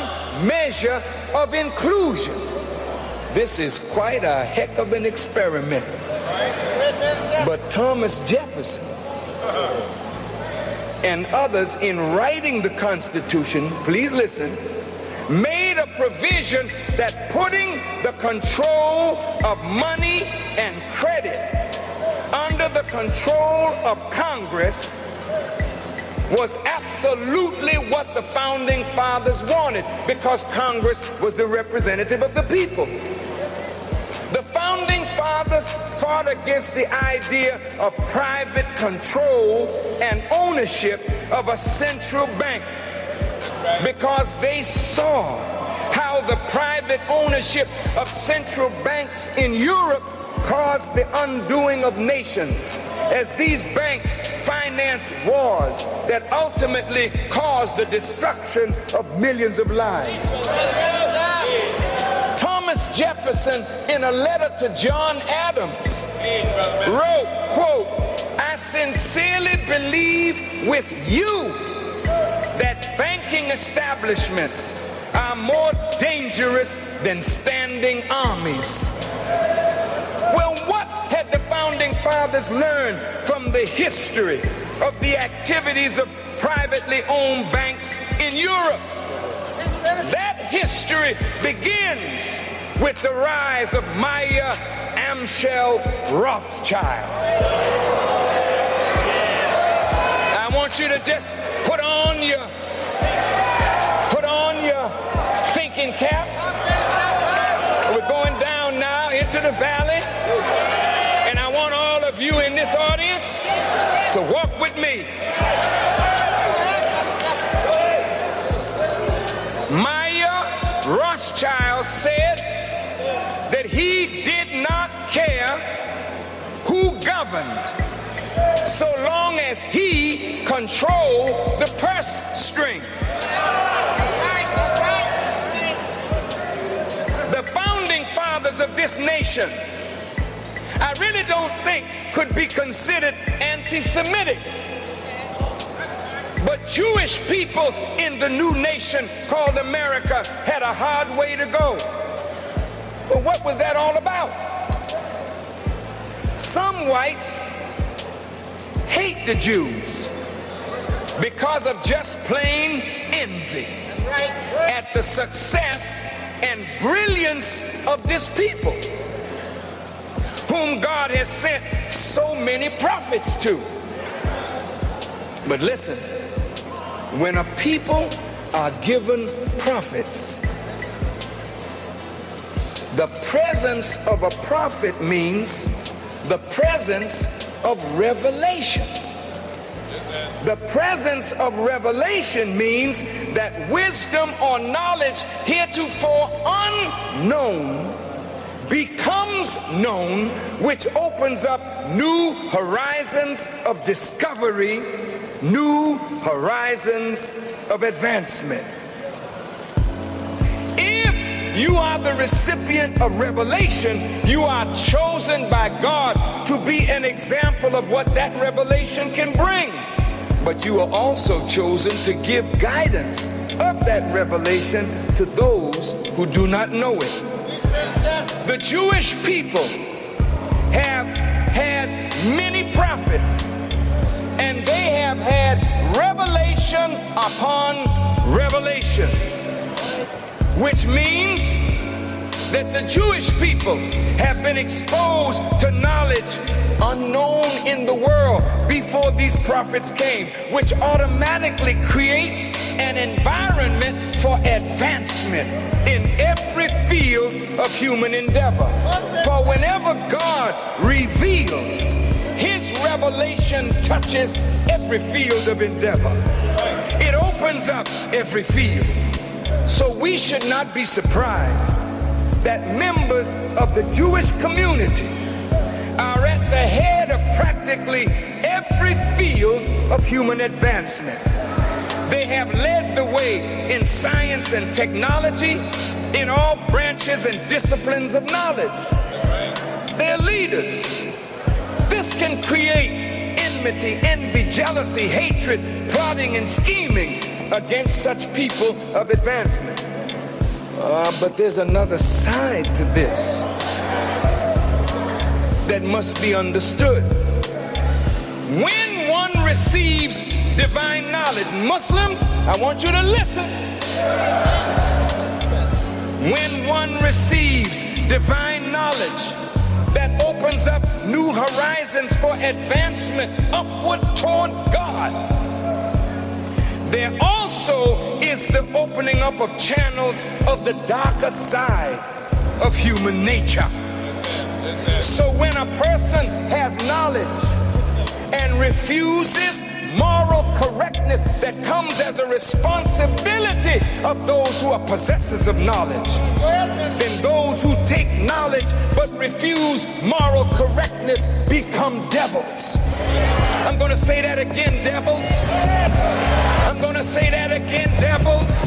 measure of inclusion. This is quite a heck of an experiment. But Thomas Jefferson and others in writing the Constitution, please listen, made a provision that putting the control of money and credit under the control of Congress was absolutely what the founding fathers wanted because Congress was the representative of the people. The founding fathers fought against the idea of private control and ownership of a central bank because they saw how the private ownership of central banks in Europe caused the undoing of nations as these banks finance wars that ultimately cause the destruction of millions of lives. Thomas Jefferson, in a letter to John Adams, wrote, quote, I sincerely believe with you that banking establishments are more dangerous than standing armies. Well, what had the founding fathers learned from the history of the activities of privately owned banks in Europe? That history begins with the rise of Mayer Amschel Rothschild. I want you to just put on your put on your thinking caps. The valley. And I want all of you in this audience to walk with me. Mayer Rothschild said that he did not care who governed so long as he controlled the press strings. Of this nation, I really don't think could be considered anti Semitic. But Jewish people in the new nation called America had a hard way to go. But what was that all about? Some whites hate the Jews because of just plain envy at the success and brilliance of this people, whom God has sent so many prophets to. But listen, when a people are given prophets, the presence of a prophet means the presence of revelation. The presence of revelation means that wisdom or knowledge heretofore unknown becomes known, which opens up new horizons of discovery, new horizons of advancement. If you are the recipient of revelation, you are chosen by God to be an example of what that revelation can bring. But you are also chosen to give guidance of that revelation to those who do not know it. The Jewish people have had many prophets and they have had revelation upon revelation, which means that the Jewish people have been exposed to knowledge unknown in the world before these prophets came, which automatically creates an environment for advancement in every field of human endeavor. For whenever God reveals, his revelation touches every field of endeavor. It opens up every field. So we should not be surprised that members of the Jewish community are at the head of practically every field of human advancement. They have led the way in science and technology, in all branches and disciplines of knowledge. They're leaders. This can create enmity, envy, jealousy, hatred, plotting, and scheming against such people of advancement. Uh, but there's another side to this that must be understood. When one receives divine knowledge, Muslims, I want you to listen. When one receives divine knowledge, that opens up new horizons for advancement upward toward God. There also is the opening up of channels of the darker side of human nature. So when a person has knowledge and refuses moral correctness that comes as a responsibility of those who are possessors of knowledge, then those who take knowledge but refuse moral correctness become devils. I'm going to say that again, devils. I'm going to say that again, devils.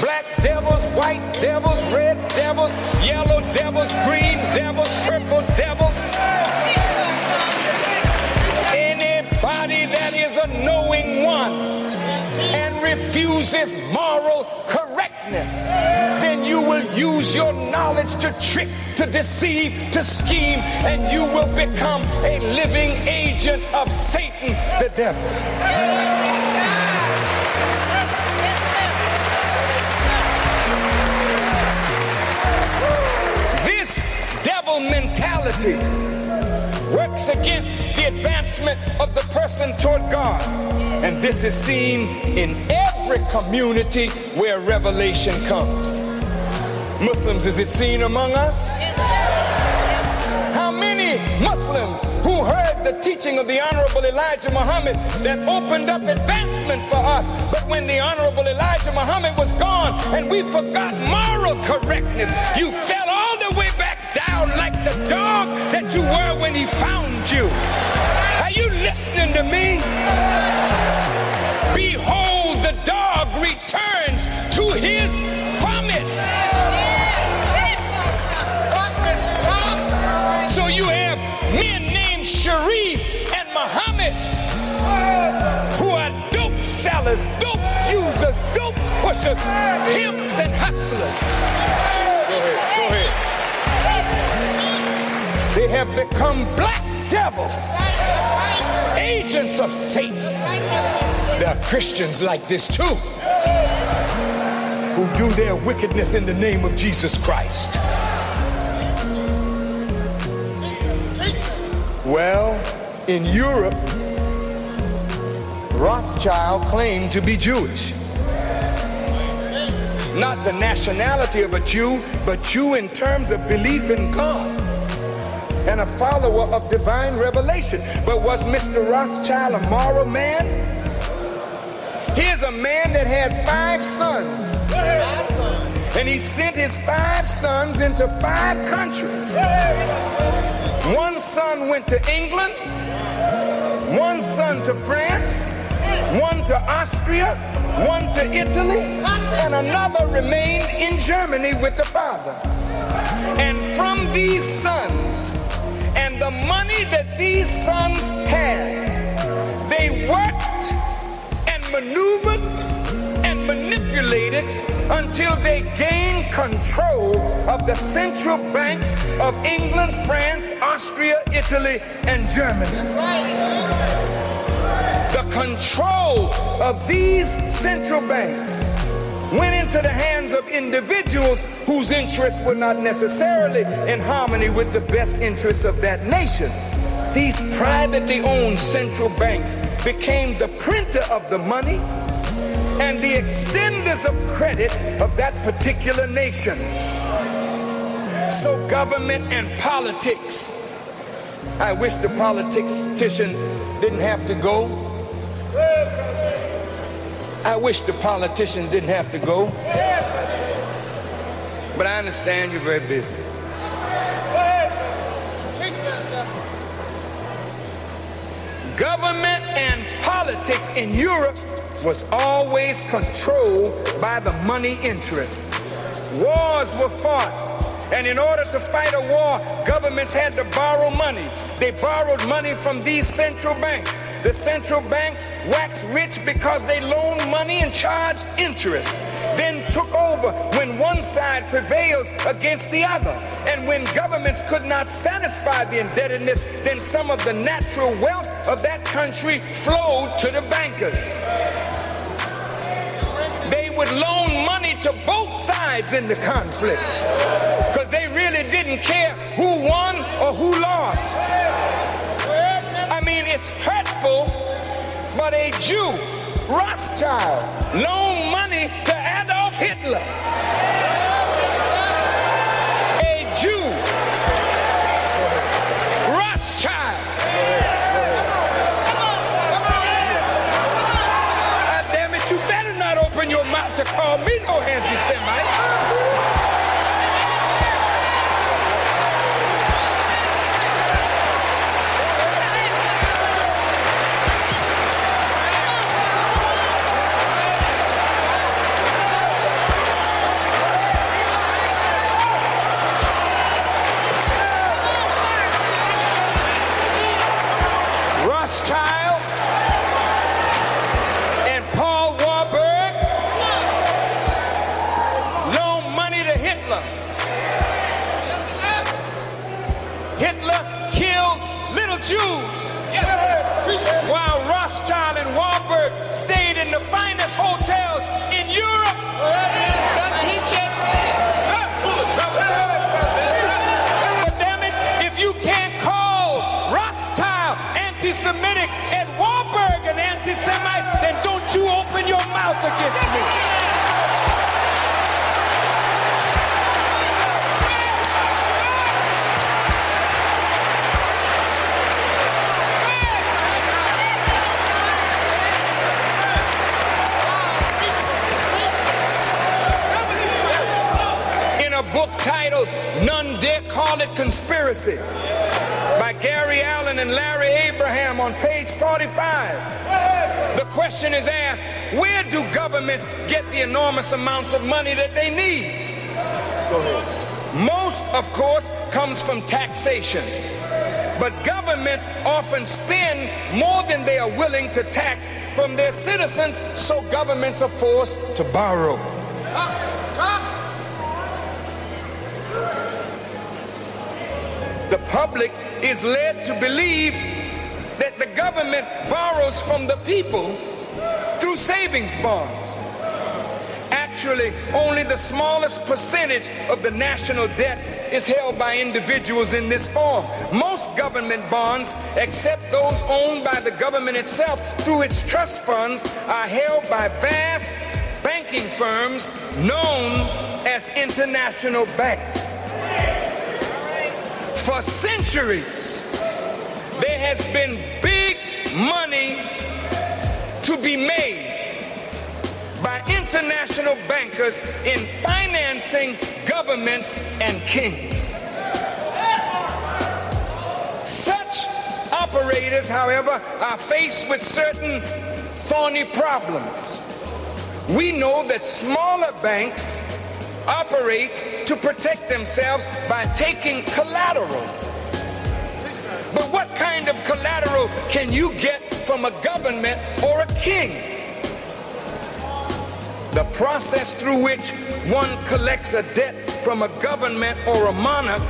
Black devils, white devils, red devils, yellow devils, green devils, purple devils. Anybody that is a knowing one and refuses moral correctness, then you will use your knowledge to trick, to deceive, to scheme, and you will become a living agent of Satan, the devil. Mentality works against the advancement of the person toward God. And this is seen in every community where revelation comes. Muslims, is it seen among us? How many Muslims who heard the teaching of the Honorable Elijah Muhammad that opened up advancement for us, but when the Honorable Elijah Muhammad was gone and we forgot moral correctness, you fell all the way back down like the dog that you were when he found you. Are you listening to me? Behold, the dog returns to his vomit. So you have men named Sharif and Muhammad who are dope sellers, dope users, dope pushers, pimps and hustlers. They have become black devils, agents of Satan. There are Christians like this too, who do their wickedness in the name of Jesus Christ. Well, in Europe, Rothschild claimed to be Jewish. Not the nationality of a Jew, but Jew in terms of belief in God and a follower of divine revelation. But was Mr. Rothschild a moral man? Here's a man that had five sons. And he sent his five sons into five countries. One son went to England, one son to France, one to Austria, one to Italy, and another remained in Germany with the father. And from these sons, the money that these sons had, they worked and maneuvered and manipulated until they gained control of the central banks of England, France, Austria, Italy, and Germany. The control of these central banks went into the hands of individuals whose interests were not necessarily in harmony with the best interests of that nation. These privately owned central banks became the printer of the money and the extenders of credit of that particular nation. So, government and politics. I wish the politicians didn't have to go. I wish the politicians didn't have to go. But I understand you're very busy. Government and politics in Europe was always controlled by the money interests. Wars were fought and in order to fight a war, governments had to borrow money. They borrowed money from these central banks. The central banks waxed rich because they loaned money and charged interest. Then took over when one side prevails against the other. And when governments could not satisfy the indebtedness, then some of the natural wealth of that country flowed to the bankers. They would loan money to both sides in the conflict because they really didn't care who won or who lost. I mean, it's hurtful, but a Jew, Rothschild, loaned money to Adolf Hitler. A Jew, Rothschild. Damn it, you better not open your mouth to call Jews while Rothschild and Warburg stayed in the finest hotels in Europe. Damn it, if you can't call Rothschild anti-Semitic and Warburg an anti-Semite, then don't you open your mouth against me. Conspiracy by Gary Allen and Larry Abraham on page 45. The question is asked where do governments get the enormous amounts of money that they need? Most, of course, comes from taxation. But governments often spend more than they are willing to tax from their citizens, so governments are forced to borrow. The public is led to believe that the government borrows from the people through savings bonds. Actually, only the smallest percentage of the national debt is held by individuals in this form. Most government bonds, except those owned by the government itself through its trust funds, are held by vast banking firms known as international banks. For centuries, there has been big money to be made by international bankers in financing governments and kings. Such operators, however, are faced with certain thorny problems. We know that smaller banks operate to protect themselves by taking collateral. But what kind of collateral can you get from a government or a king? The process through which one collects a debt from a government or a monarch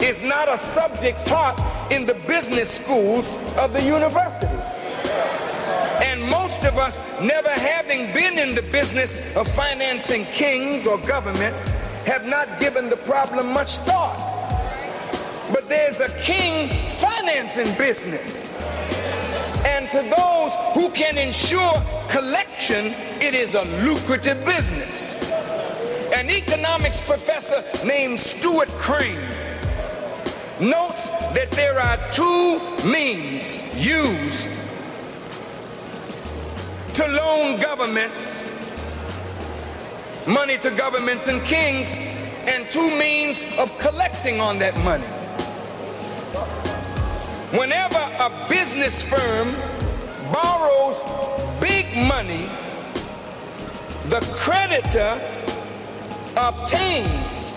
is not a subject taught in the business schools of the universities. Most of us, never having been in the business of financing kings or governments, have not given the problem much thought. But there's a king financing business. And to those who can ensure collection, it is a lucrative business. An economics professor named Stuart Crane notes that there are two means used to loan governments money to governments and kings and two means of collecting on that money. Whenever a business firm borrows big money, the creditor obtains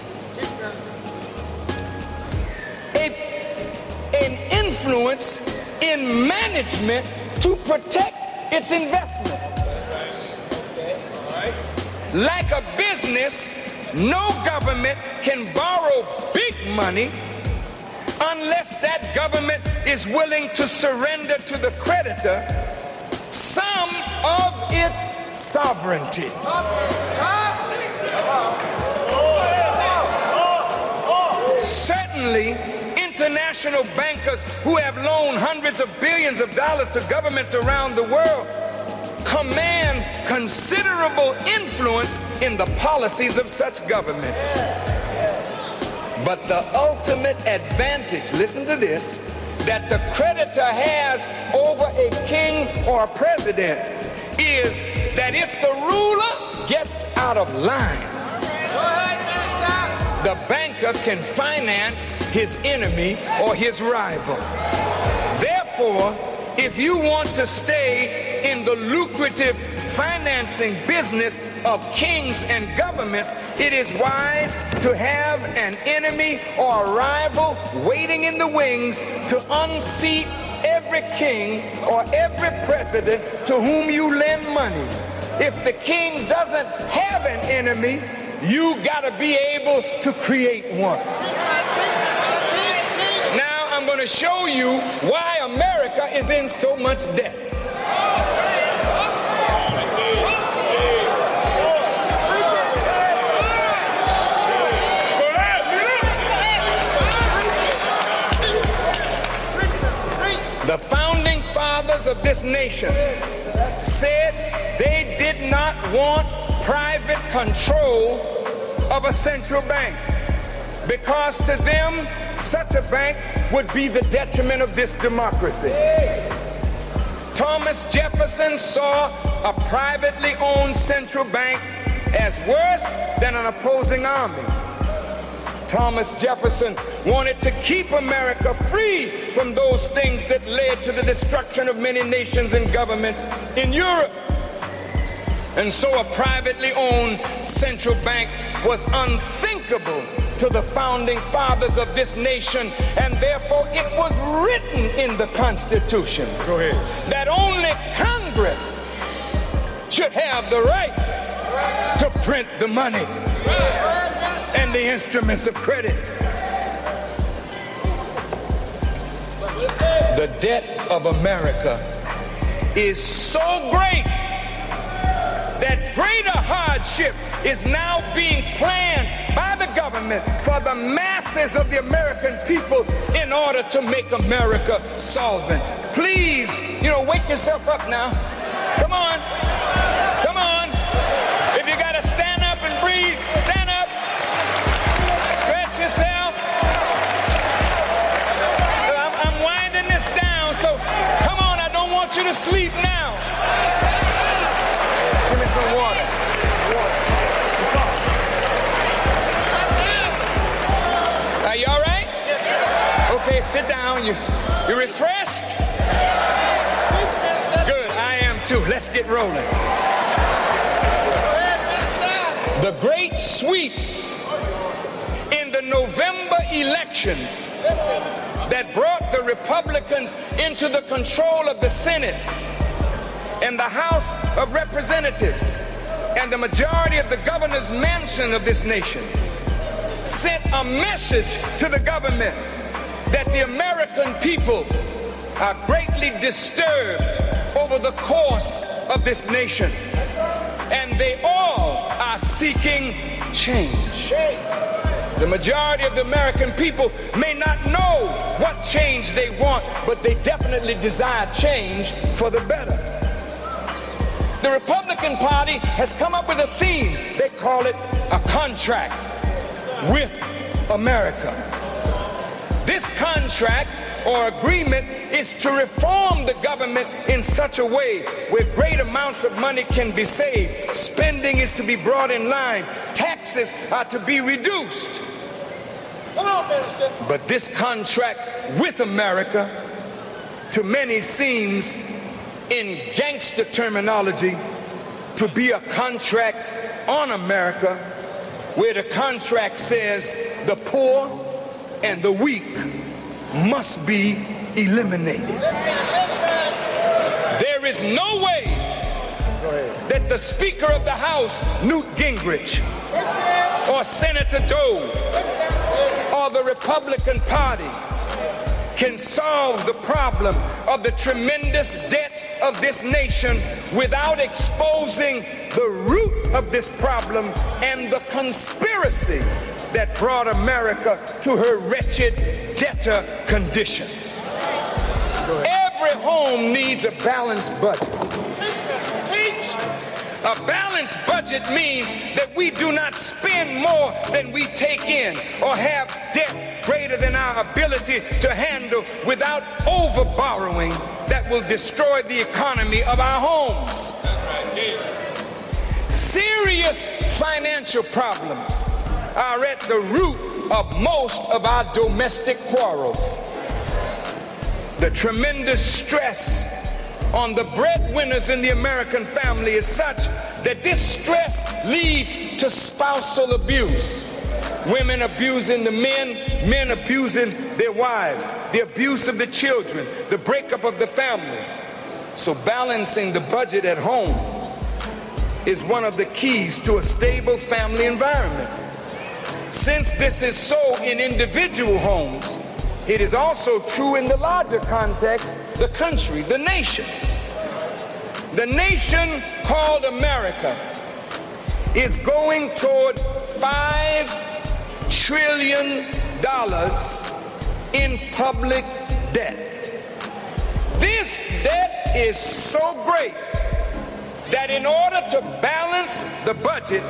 a, an influence in management to protect its investment. Like a business, no government can borrow big money unless that government is willing to surrender to the creditor some of its sovereignty. Certainly, international bankers who have loaned hundreds of billions of dollars to governments around the world command considerable influence in the policies of such governments. But the ultimate advantage, listen to this, that the creditor has over a king or a president is that if the ruler gets out of line, the banker can finance his enemy or his rival. Therefore, if you want to stay in the lucrative financing business of kings and governments, it is wise to have an enemy or a rival waiting in the wings to unseat every king or every president to whom you lend money. If the king doesn't have an enemy, you got to be able to create one. Now I'm going to show you why America is in so much debt. The founding fathers of this nation said they did not want private control of a central bank because to them, such a bank would be the detriment of this democracy. Thomas Jefferson saw a privately owned central bank as worse than an opposing army. Thomas Jefferson wanted to keep America free from those things that led to the destruction of many nations and governments in Europe. And so a privately owned central bank was unthinkable to the founding fathers of this nation, and therefore it was written in the Constitution Go ahead. that only Congress should have the right to print the money and the instruments of credit. The debt of America is so great that greater hardship is now being planned by the government for the masses of the American people in order to make America solvent. Please, you know, wake yourself up now. Come on. Come on. If you got to stand up and breathe, stand up. Stretch yourself. I'm, I'm winding this down, so come on. I don't want you to sleep now. Give me some water. Are you all right? Yes. Okay, sit down. You, you refreshed? Good. I am too. Let's get rolling. The great sweep in the November elections that brought the Republicans into the control of the Senate and the House of Representatives and the majority of the governor's mansion of this nation sent a message to the government that the American people are greatly disturbed over the course of this nation. And they all are seeking change. The majority of the American people may not know what change they want, but they definitely desire change for the better. The Republican Party has come up with a theme. They call it a contract with America. This contract or agreement is to reform the government in such a way where great amounts of money can be saved. Spending is to be brought in line. Taxes are to be reduced. On, Minister. But this contract with America to many seems in gangster terminology to be a contract on America where the contract says the poor and the weak must be eliminated. There is no way that the Speaker of the House, Newt Gingrich, or Senator Dole, or the Republican Party can solve the problem of the tremendous debt of this nation without exposing the root of this problem and the conspiracy that brought America to her wretched debtor condition. Every home needs a balanced budget. Teach. A balanced budget means that we do not spend more than we take in or have debt greater than our ability to handle without over borrowing that will destroy the economy of our homes. Serious financial problems are at the root of most of our domestic quarrels. The tremendous stress on the breadwinners in the American family is such that this stress leads to spousal abuse. Women abusing the men, men abusing their wives, the abuse of the children, the breakup of the family. So, balancing the budget at home is one of the keys to a stable family environment. Since this is so in individual homes, it is also true in the larger context, the country, the nation. The nation called America is going toward five trillion dollars in public debt. This debt is so great that in order to balance the budget,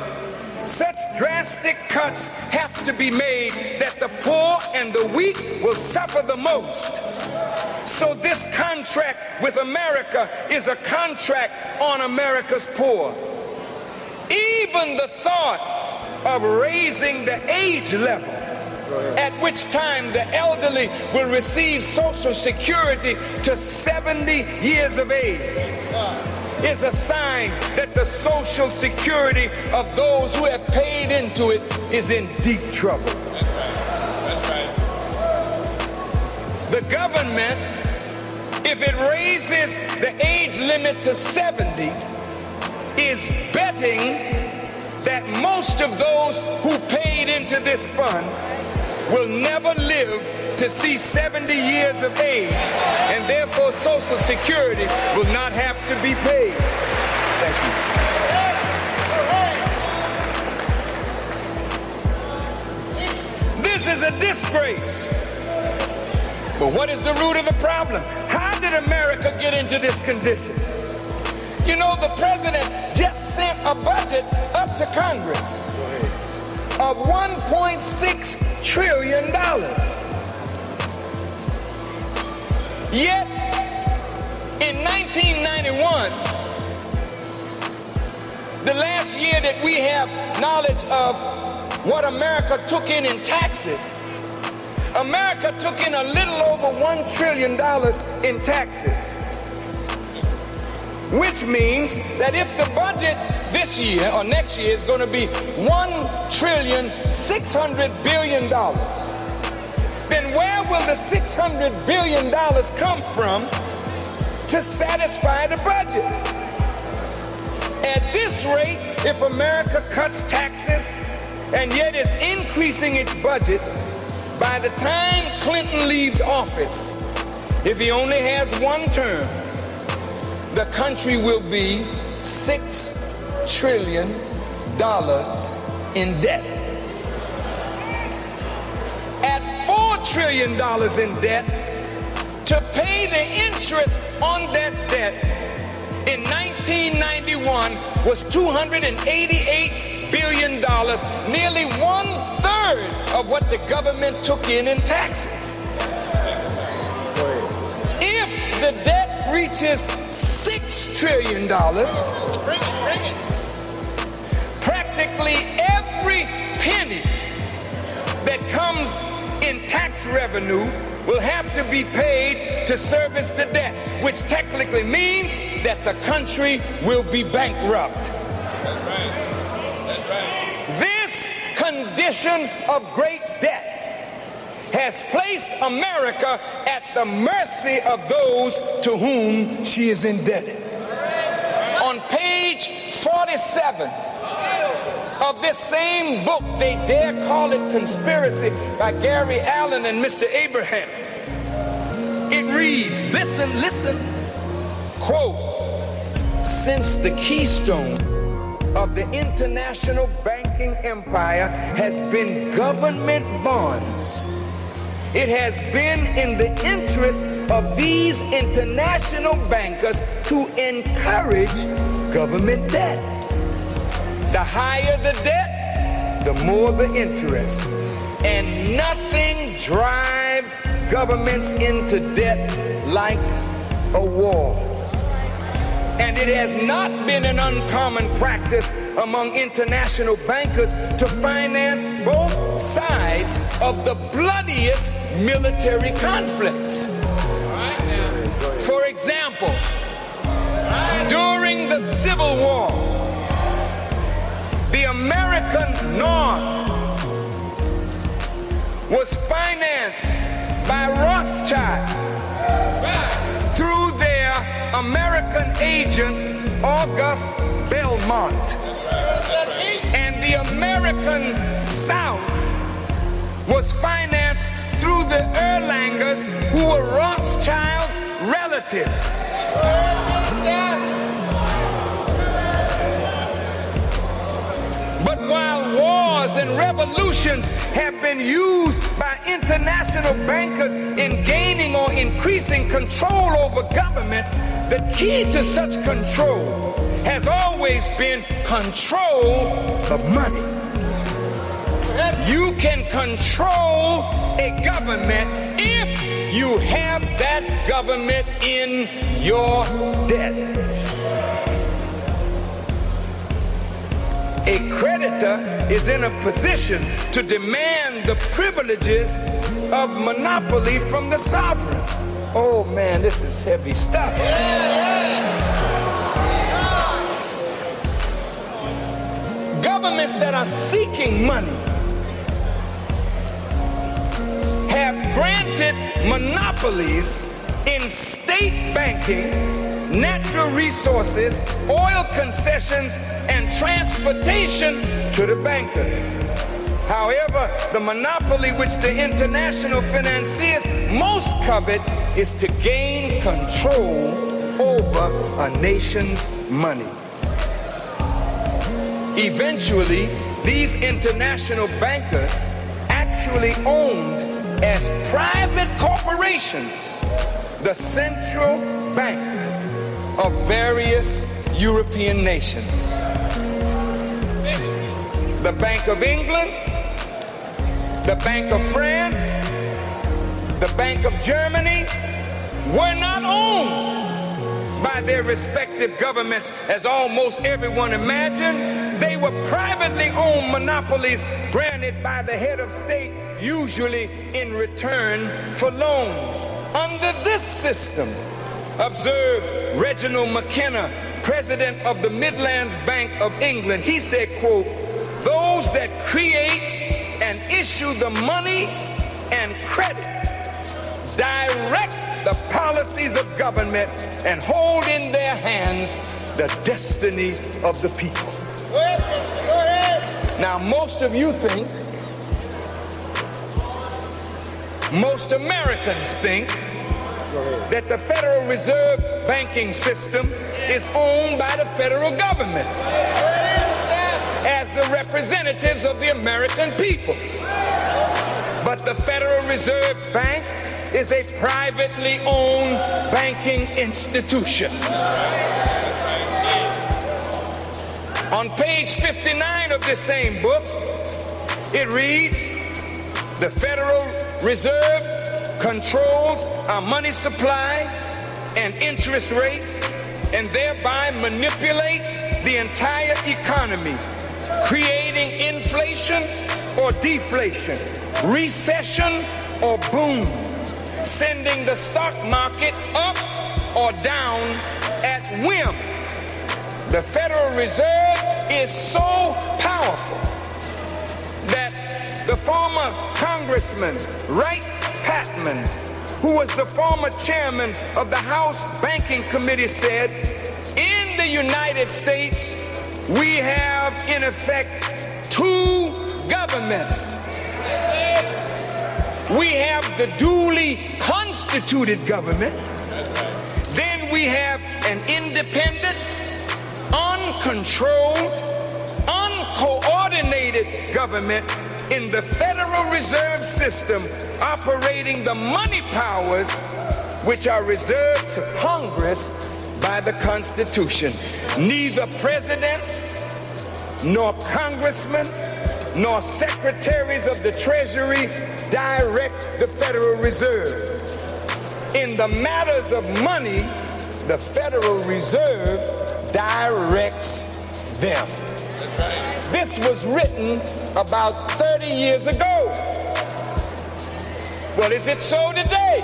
such drastic cuts have to be made that the poor and the weak will suffer the most. So, this contract with America is a contract on America's poor. Even the thought of raising the age level at which time the elderly will receive Social Security to 70 years of age is a sign that the social security of those who have paid into it is in deep trouble. That's right. The government, if it raises the age limit to 70, is betting that most of those who paid into this fund will never live to see 70 years of age, and therefore Social Security will not have to be paid. Thank you. This is a disgrace. But what is the root of the problem? How did America get into this condition? You know, the president just sent a budget up to Congress of 1.6 trillion dollars. Yet, in 1991, the last year that we have knowledge of what America took in in taxes, America took in a little over $1 trillion in taxes. which means that if the budget this year or next year is going to be one trillion six hundred billion dollars, then where will the six hundred billion dollars come from to satisfy the budget? At this rate, if America cuts taxes and yet is increasing its budget, by the time Clinton leaves office, if he only has one term, the country will be six trillion dollars in debt. At four trillion dollars in debt, to pay the interest on that debt in 1991 was 288 billion dollars, nearly one third of what the government took in in taxes. If the debt reaches six trillion dollars, Bring it, bring it. practically every penny that comes in tax revenue will have to be paid to service the debt, which technically means that the country will be bankrupt. That's right. That's right. This condition of great debt has placed America at the mercy of those to whom she is indebted. On page 47 of this same book, they dare call it Conspiracy by Gary Allen and Mr. Abraham. It reads, listen, listen, quote, since the keystone of the international banking empire has been government bonds. It has been in the interest of these international bankers to encourage government debt. The higher the debt, the more the interest. And nothing drives governments into debt like a war. And it has not been an uncommon practice among international bankers to finance both sides of the bloodiest military conflicts. For example, during the Civil War, the American North was financed by Rothschild through their American agent, August Belmont. And the American South was financed through the Erlangers, who were Rothschild's relatives. While wars and revolutions have been used by international bankers in gaining or increasing control over governments, the key to such control has always been control of money. You can control a government if you have that government in your debt. A creditor is in a position to demand the privileges of monopoly from the sovereign. Oh man, this is heavy stuff. Governments that are seeking money have granted monopolies in state banking, natural resources, oil concessions, and transportation to the bankers. However, the monopoly which the international financiers most covet is to gain control over a nation's money. Eventually, these international bankers actually owned as private corporations the central bank of various European nations. The Bank of England, the Bank of France, the Bank of Germany were not owned by their respective governments as almost everyone imagined. They were privately owned monopolies granted by the head of state, usually in return for loans. Under this system, observed Reginald McKenna, president of the Midlands Bank of England. He said, quote, those that create and issue the money and credit direct the policies of government and hold in their hands the destiny of the people. Go ahead. Now, most of you think, most Americans think that the Federal Reserve banking system is owned by the federal government as the representatives of the American people. But the Federal Reserve Bank is a privately owned banking institution. On page 59 of this same book, it reads The Federal Reserve controls our money supply and interest rates and thereby manipulates the entire economy, creating inflation or deflation, recession or boom, sending the stock market up or down at whim. The Federal Reserve is so powerful that the former Congressman Wright Patman, who was the former chairman of the House Banking Committee, said, In the United States, we have in effect two governments. We have the duly constituted government, then we have an independent, uncontrolled, uncoordinated government in the Federal Reserve System operating the money powers which are reserved to Congress by the Constitution. Neither presidents nor congressmen nor secretaries of the Treasury direct the Federal Reserve. In the matters of money, the Federal Reserve directs them. This was written about 30 years ago. Well, is it so today?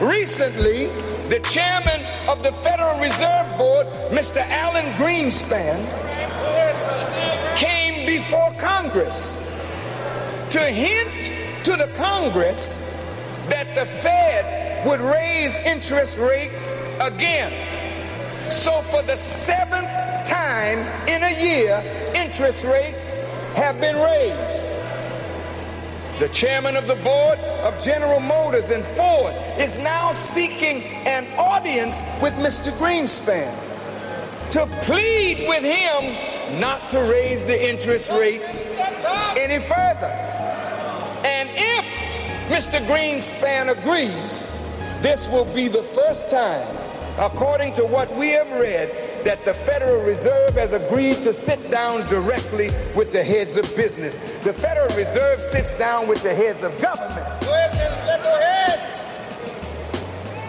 Recently, the chairman of the Federal Reserve Board, Mr. Alan Greenspan, came before Congress to hint to the Congress that the Fed would raise interest rates again. So, for the seventh time in a year, interest rates have been raised. The chairman of the board of General Motors and Ford is now seeking an audience with Mr. Greenspan to plead with him not to raise the interest rates any further. And if Mr. Greenspan agrees, this will be the first time, according to what we have read, that the Federal Reserve has agreed to sit down directly with the heads of business. The Federal Reserve sits down with the heads of government. Go ahead, minister. Go ahead.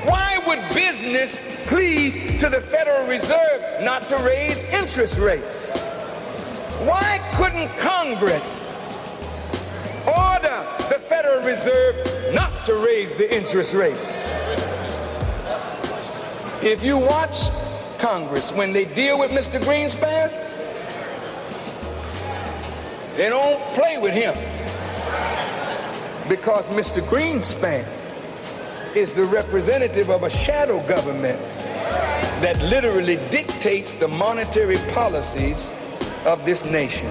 Why would business plead to the Federal Reserve not to raise interest rates? Why couldn't Congress order the Federal Reserve not to raise the interest rates? If you watch Congress when they deal with Mr. Greenspan, they don't play with him because Mr. Greenspan is the representative of a shadow government that literally dictates the monetary policies of this nation.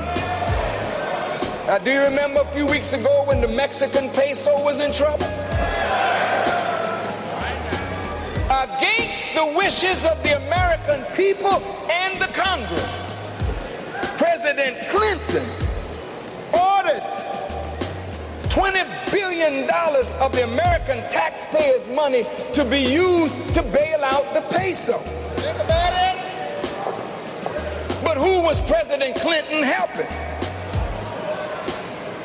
Now, do you remember a few weeks ago when the Mexican peso was in trouble? Against the wishes of the American people and the Congress, President Clinton ordered $20 billion of the American taxpayers' money to be used to bail out the peso. Think about it. But who was President Clinton helping?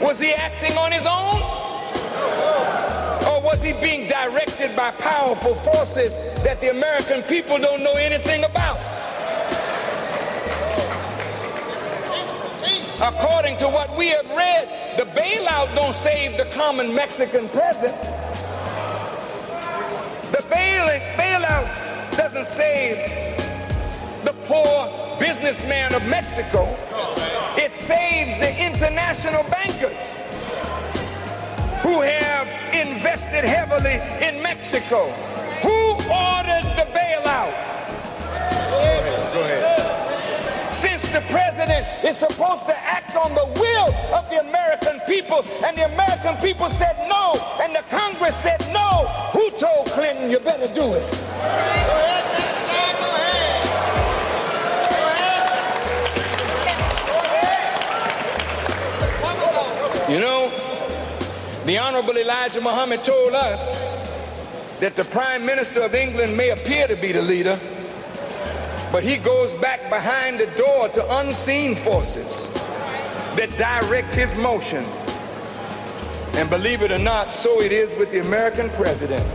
Was he acting on his own? Or was he being directed by powerful forces that the American people don't know anything about? According to what we have read, the bailout don't save the common Mexican peasant. The bailout doesn't save the poor businessman of Mexico. It saves the international bankers who have invested heavily in Mexico. Who ordered the bailout? Go ahead. Go ahead. Since the president is supposed to act on the will of the American people, and the American people said no, and the Congress said no, who told Clinton you better do it? The Honorable Elijah Muhammad told us that the Prime Minister of England may appear to be the leader, but he goes back behind the door to unseen forces that direct his motion. And believe it or not, so it is with the American president.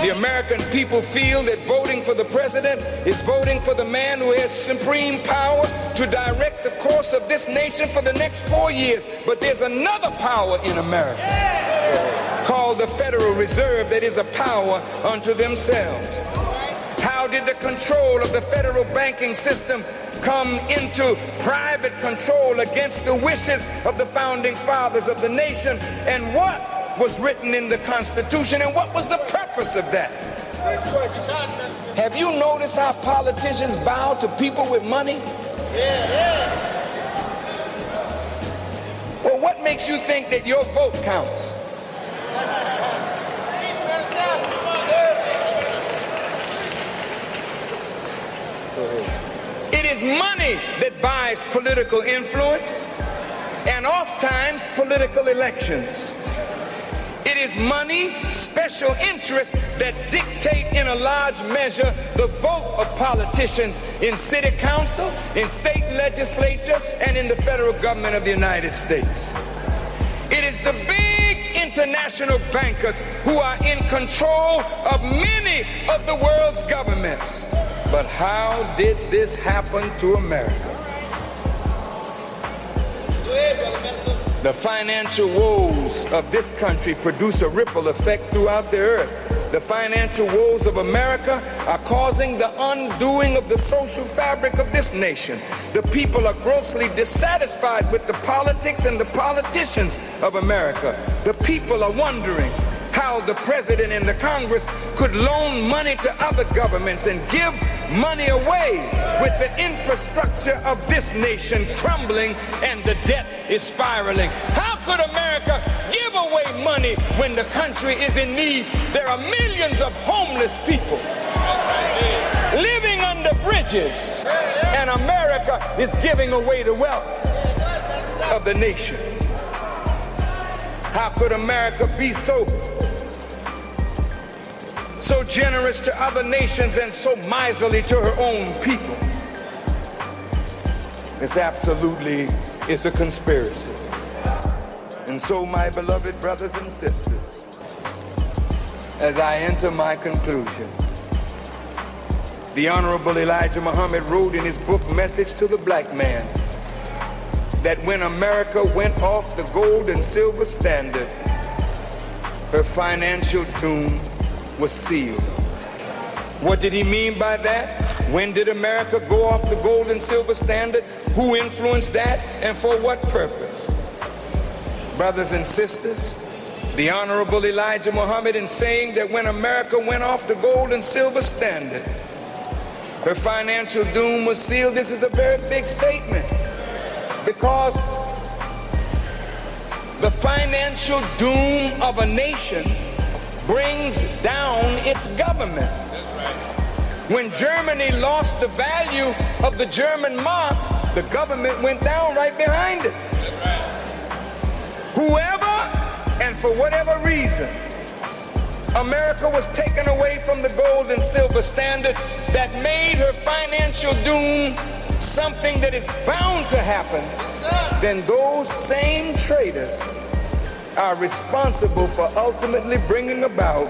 The American people feel that voting for the president is voting for the man who has supreme power to direct the course of this nation for the next four years. But there's another power in America called the Federal Reserve that is a power unto themselves. How did the control of the federal banking system come into private control against the wishes of the founding fathers of the nation? And what was written in the Constitution? And what was the purpose of that? Have you noticed how politicians bow to people with money? Well, what makes you think that your vote counts? It is money that buys political influence and oftentimes political elections. It is money, special interests that dictate in a large measure the vote of politicians in city council, in state legislature, and in the federal government of the United States. It is the big international bankers who are in control of many of the world's governments. But how did this happen to America? The financial woes of this country produce a ripple effect throughout the earth. The financial woes of America are causing the undoing of the social fabric of this nation. The people are grossly dissatisfied with the politics and the politicians of America. The people are wondering how the president and the Congress could loan money to other governments and give money away with the infrastructure of this nation crumbling and the debt is spiraling. How could America give away money when the country is in need? There are millions of homeless people living under bridges, and America is giving away the wealth of the nation. How could America be so so generous to other nations and so miserly to her own people? It's absolutely it's a conspiracy. And so, my beloved brothers and sisters, as I enter my conclusion, the Honorable Elijah Muhammad wrote in his book Message to the Black Man that when America went off the gold and silver standard, her financial doom was sealed. What did he mean by that? When did America go off the gold and silver standard? Who influenced that and for what purpose? Brothers and sisters, the Honorable Elijah Muhammad in saying that when America went off the gold and silver standard, her financial doom was sealed. This is a very big statement because the financial doom of a nation brings down its government. When Germany lost the value of the German mark, the government went down right behind it. Whoever and for whatever reason, America was taken away from the gold and silver standard that made her financial doom something that is bound to happen, then those same traitors are responsible for ultimately bringing about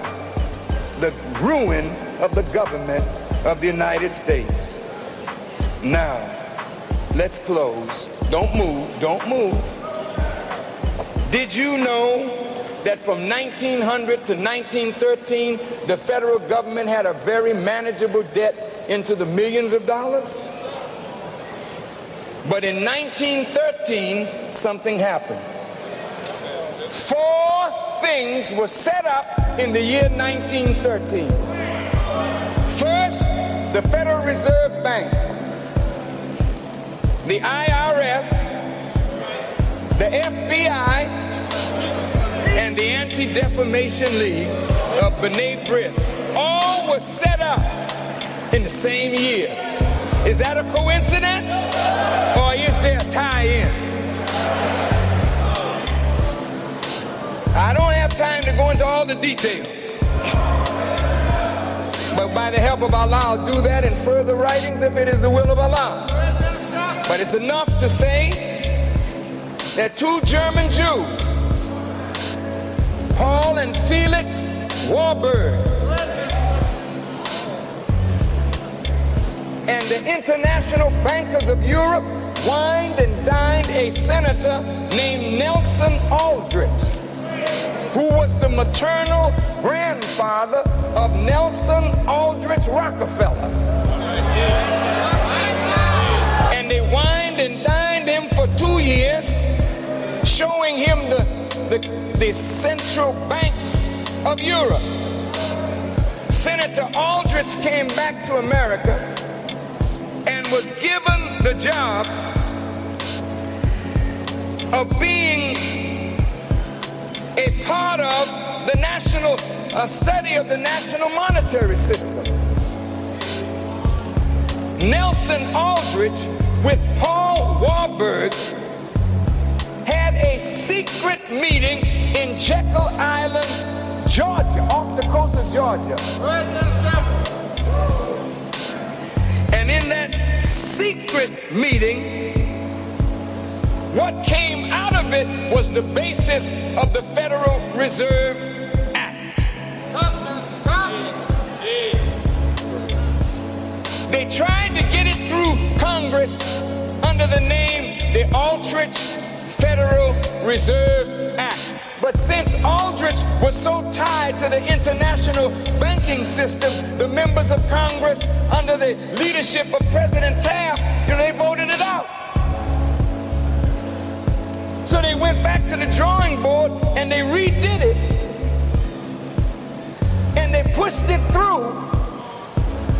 the ruin of the government of the United States. Now, let's close. Don't move, don't move. Did you know that from 1900 to 1913, the federal government had a very manageable debt into the millions of dollars? But in 1913, something happened. Four things were set up in the year 1913. First, the Federal Reserve Bank, the IRS, the FBI, and the Anti-Defamation League of B'nai B'rith all were set up in the same year. Is that a coincidence? Or is there a tie-in? I don't have time to go into all the details. But by the help of Allah, I'll do that in further writings if it is the will of Allah. But it's enough to say that two German Jews, Paul and Felix Warburg, and the international bankers of Europe wined and dined a senator named Nelson Aldrich who was the maternal grandfather of Nelson Aldrich Rockefeller. And they wined and dined him for two years, showing him the, the, the central banks of Europe. Senator Aldrich came back to America and was given the job of being a part of the national uh, study of the national monetary system. Nelson Aldrich with Paul Warburg had a secret meeting in Jekyll Island, Georgia, off the coast of Georgia. And in that secret meeting, what came out of it was the basis of the Federal Reserve Act. They tried to get it through Congress under the name the Aldrich Federal Reserve Act. But since Aldrich was so tied to the international banking system, the members of Congress, under the leadership of President Taft, you know, they voted So they went back to the drawing board and they redid it. And they pushed it through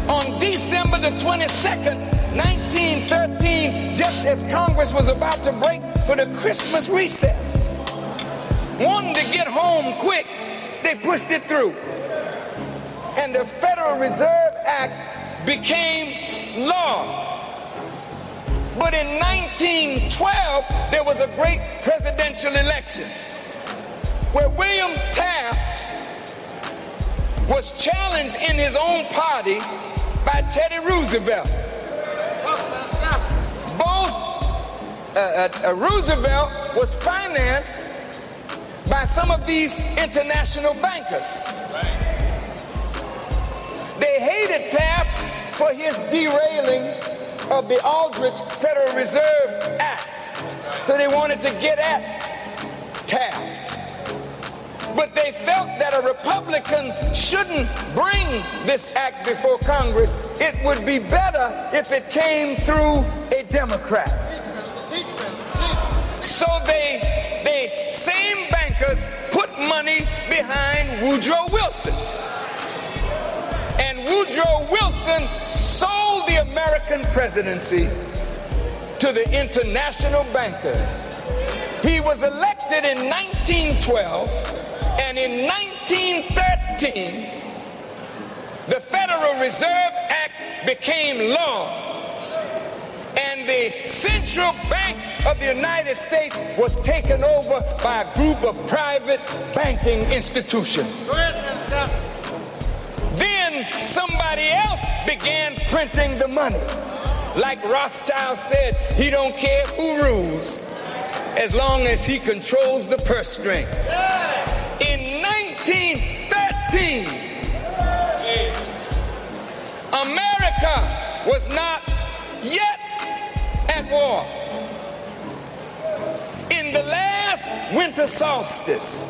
on December the 22nd, 1913, just as Congress was about to break for the Christmas recess. Wanting to get home quick, they pushed it through. And the Federal Reserve Act became law. But in 1912, there was a great presidential election where William Taft was challenged in his own party by Teddy Roosevelt. Both uh, uh, uh, Roosevelt was financed by some of these international bankers. They hated Taft for his derailing of the Aldrich Federal Reserve Act. So they wanted to get at Taft. But they felt that a Republican shouldn't bring this act before Congress. It would be better if it came through a Democrat. So they, they same bankers put money behind Woodrow Wilson. Woodrow Wilson sold the American presidency to the international bankers. He was elected in 1912 and in 1913, the Federal Reserve Act became law. And the Central Bank of the United States was taken over by a group of private banking institutions. Go ahead, Minister. Then somebody else began printing the money. Like Rothschild said, he don't care who rules as long as he controls the purse strings. In 1913, America was not yet at war. In the last winter solstice,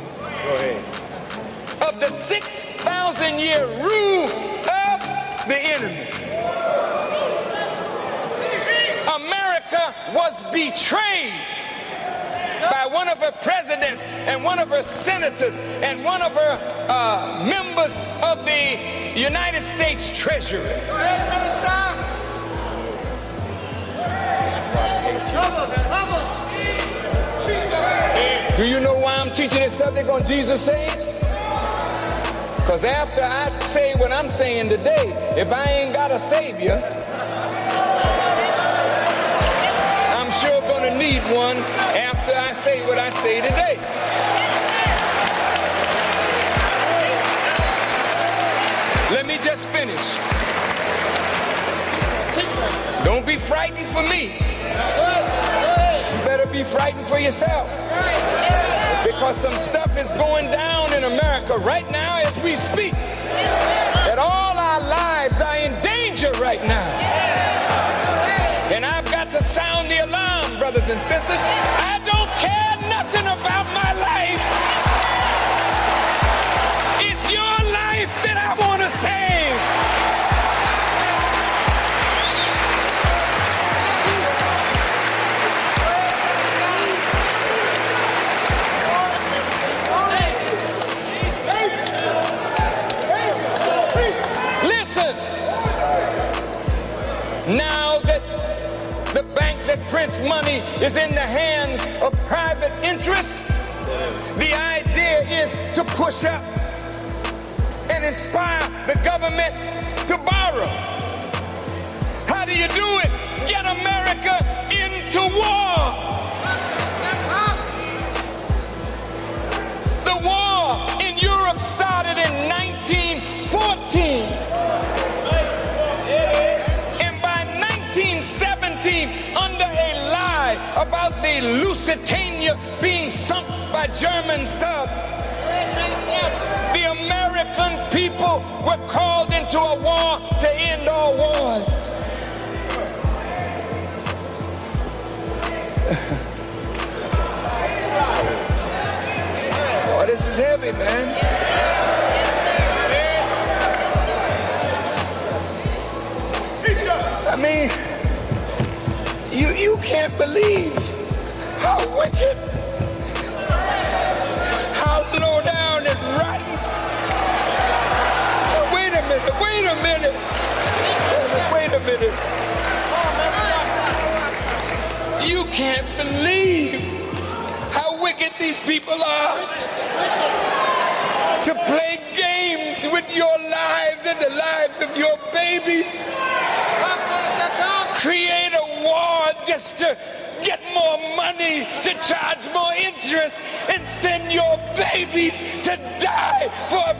of the 6,000 year rule of the enemy. America was betrayed by one of her presidents and one of her senators and one of her uh, members of the United States Treasury. Go ahead, Minister. Do you know why I'm teaching this subject on Jesus Saves? Because after I say what I'm saying today, if I ain't got a Savior, I'm sure gonna need one after I say what I say today. Let me just finish. Don't be frightened for me. You better be frightened for yourself. Because some stuff is going down in America right now as we speak. That all our lives are in danger right now. And I've got to sound the alarm, brothers and sisters. I don't care nothing about my life. It's your life that I want to save. That money is in the hands of private interests, the idea is to push up and inspire the government to borrow. How do you do it? Get America into war. The war in Europe started in 1914. About the Lusitania being sunk by German subs, the American people were called into a war to end all wars. Oh, this is heavy, man. You you can't believe how wicked, how low down and rotten. Oh, Wait a minute, wait a minute, wait a minute. You can't believe how wicked these people are to play games with your lives and the lives of your babies. Create war just to get more money, to charge more interest, and send your babies to die for bullshit.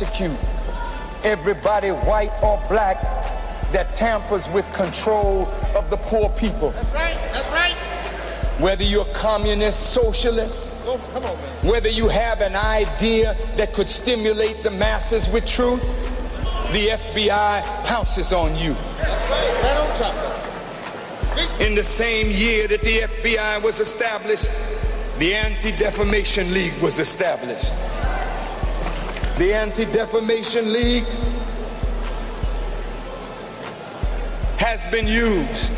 Persecute everybody, white or black, that tampers with control of the poor people. That's right. That's right. Whether you're communist, socialist, Go, come on, man. whether you have an idea that could stimulate the masses with truth, the FBI pounces on you. That's Right on top In the same year that the FBI was established, the Anti Defamation League was established. The Anti Defamation League has been used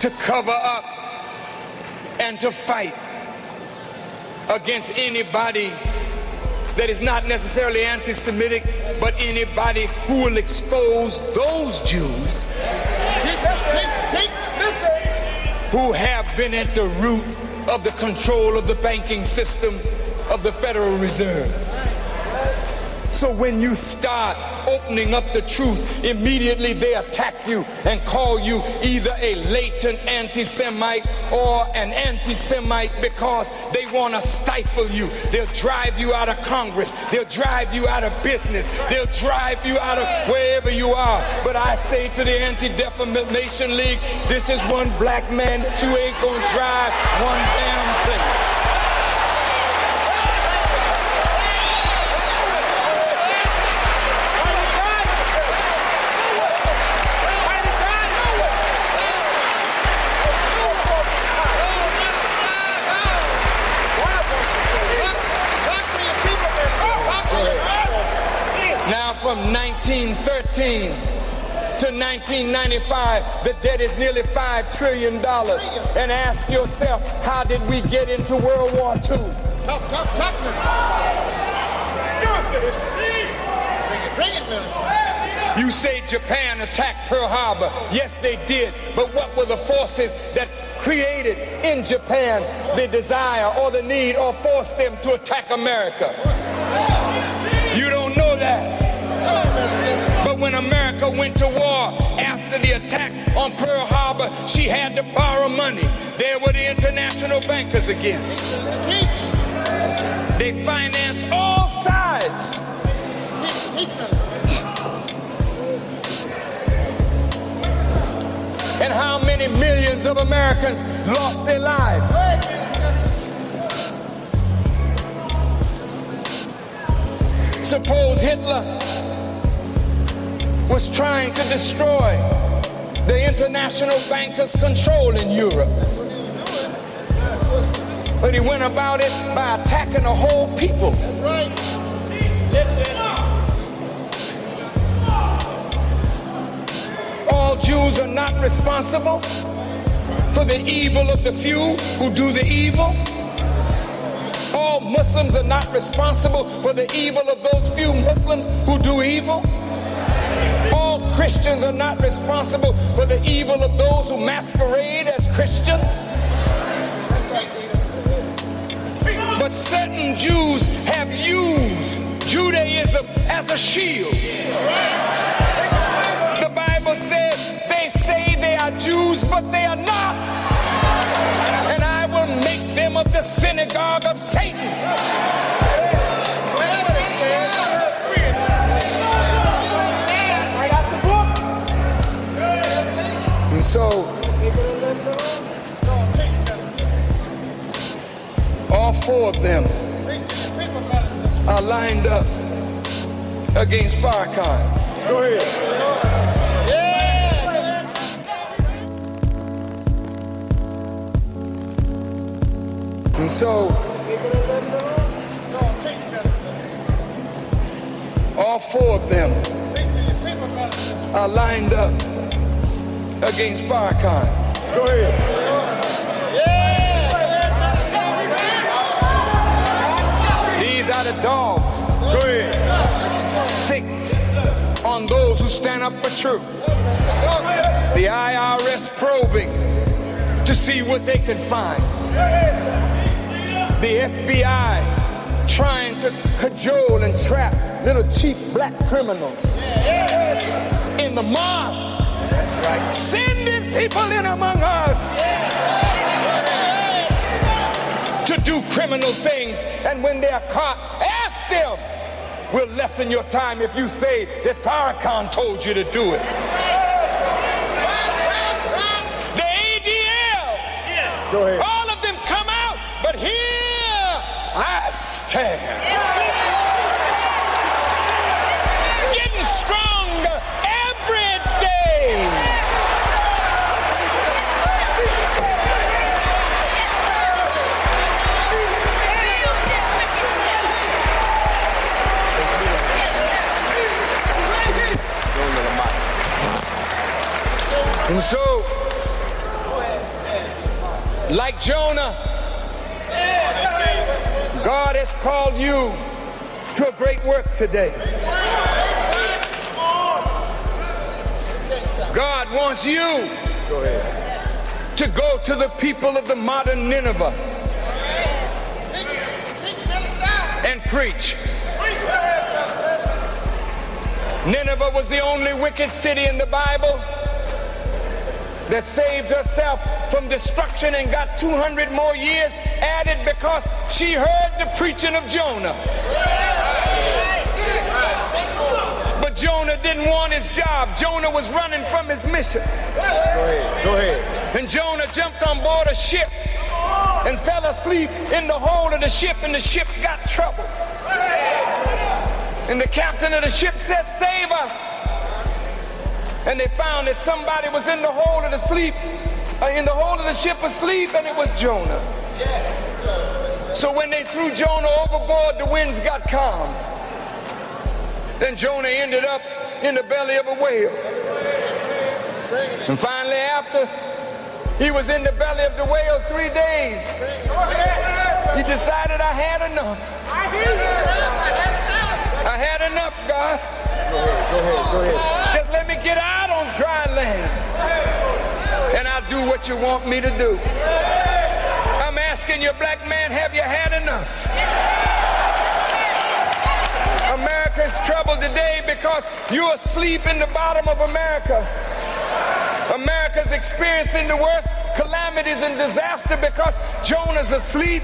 to cover up and to fight against anybody that is not necessarily anti Semitic, but anybody who will expose those Jews who have been at the root of the control of the banking system of the Federal Reserve. So when you start opening up the truth, immediately they attack you and call you either a latent anti Semite or an anti Semite because they want to stifle you. They'll drive you out of Congress, they'll drive you out of business, they'll drive you out of wherever you are. But I say to the Anti Defamation League, this is one black man that you ain't gonna drive one damn to 1995, the debt is nearly $5 trillion. And ask yourself, how did we get into World War II? Talk, talk, talk. Bring it, minister. You say Japan attacked Pearl Harbor. Yes, they did. But what were the forces that created in Japan the desire or the need or forced them to attack America? You don't know that. But when America went to war after the attack on Pearl Harbor, she had to borrow money. There were the international bankers again. They financed all sides And how many millions of Americans lost their lives? Suppose Hitler was trying to destroy the international bankers' control in Europe. But he went about it by attacking a whole people. All Jews are not responsible for the evil of the few who do the evil. All Muslims are not responsible for the evil of those few Muslims who do evil. Christians are not responsible for the evil of those who masquerade as Christians. But certain Jews have used Judaism as a shield. The Bible says they say they are Jews, but they are not. And I will make them of the synagogue of Satan. So Go on, teach, minister. all four of them Preach to your people, minister. are lined up against Farrakhan. Go ahead. And so Go on, teach, minister. all four of them Preach to your people, minister. are lined up against Farrakhan. Go ahead. These are the dogs. Go ahead. Sicked on those who stand up for truth. The IRS probing to see what they can find. The FBI trying to cajole and trap little cheap black criminals in the mosque. Sending people in among us to do criminal things. And when they are caught, ask them. We'll lessen your time if you say that Farrakhan told you to do it. The ADL, all of them come out, but here I stand. And so, like Jonah, God has called you to a great work today. God wants you to go to the people of the modern Nineveh and preach. Nineveh was the only wicked city in the Bible that saved herself from destruction and got 200 more years added because she heard the preaching of Jonah. But Jonah didn't want his job. Jonah was running from his mission. Go ahead. Go ahead. And Jonah jumped on board a ship and fell asleep in the hold of the ship, and the ship got troubled. And the captain of the ship said, Save us. And they found that somebody was in the hold of the sleep, uh, in the hold of the ship asleep, and it was Jonah. So when they threw Jonah overboard, the winds got calm. Then Jonah ended up in the belly of a whale. And finally, after he was in the belly of the whale three days, he decided I had enough. I had enough, God. Go ahead. Go ahead. Just let me get out on dry land. And I'll do what you want me to do. I'm asking you, black man, have you had enough? America's troubled today because you're asleep in the bottom of America. America's experiencing the worst calamities and disaster because Jonah's asleep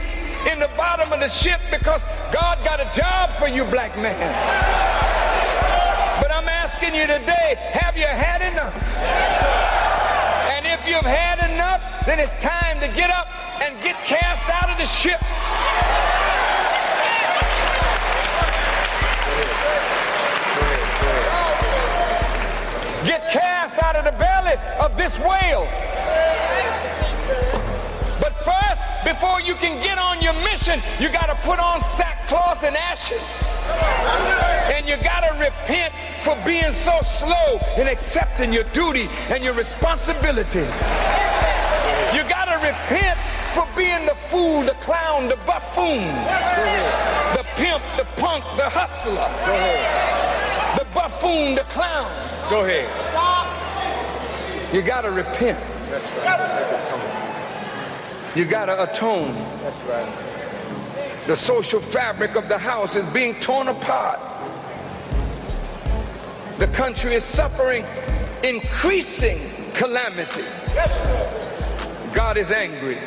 in the bottom of the ship because God got a job for you, black man. Asking you today, have you had enough? And if you've had enough, then it's time to get up and get cast out of the ship. Get cast out of the belly of this whale. But first, before you can get on your mission, you got to put on sackcloth and ashes. And you got to repent for being so slow in accepting your duty and your responsibility. You got to repent for being the fool, the clown, the buffoon, the pimp, the punk, the hustler, the buffoon, the clown. Go ahead. You got to repent. You got to atone. The social fabric of the house is being torn apart. The country is suffering increasing calamity. God is angry.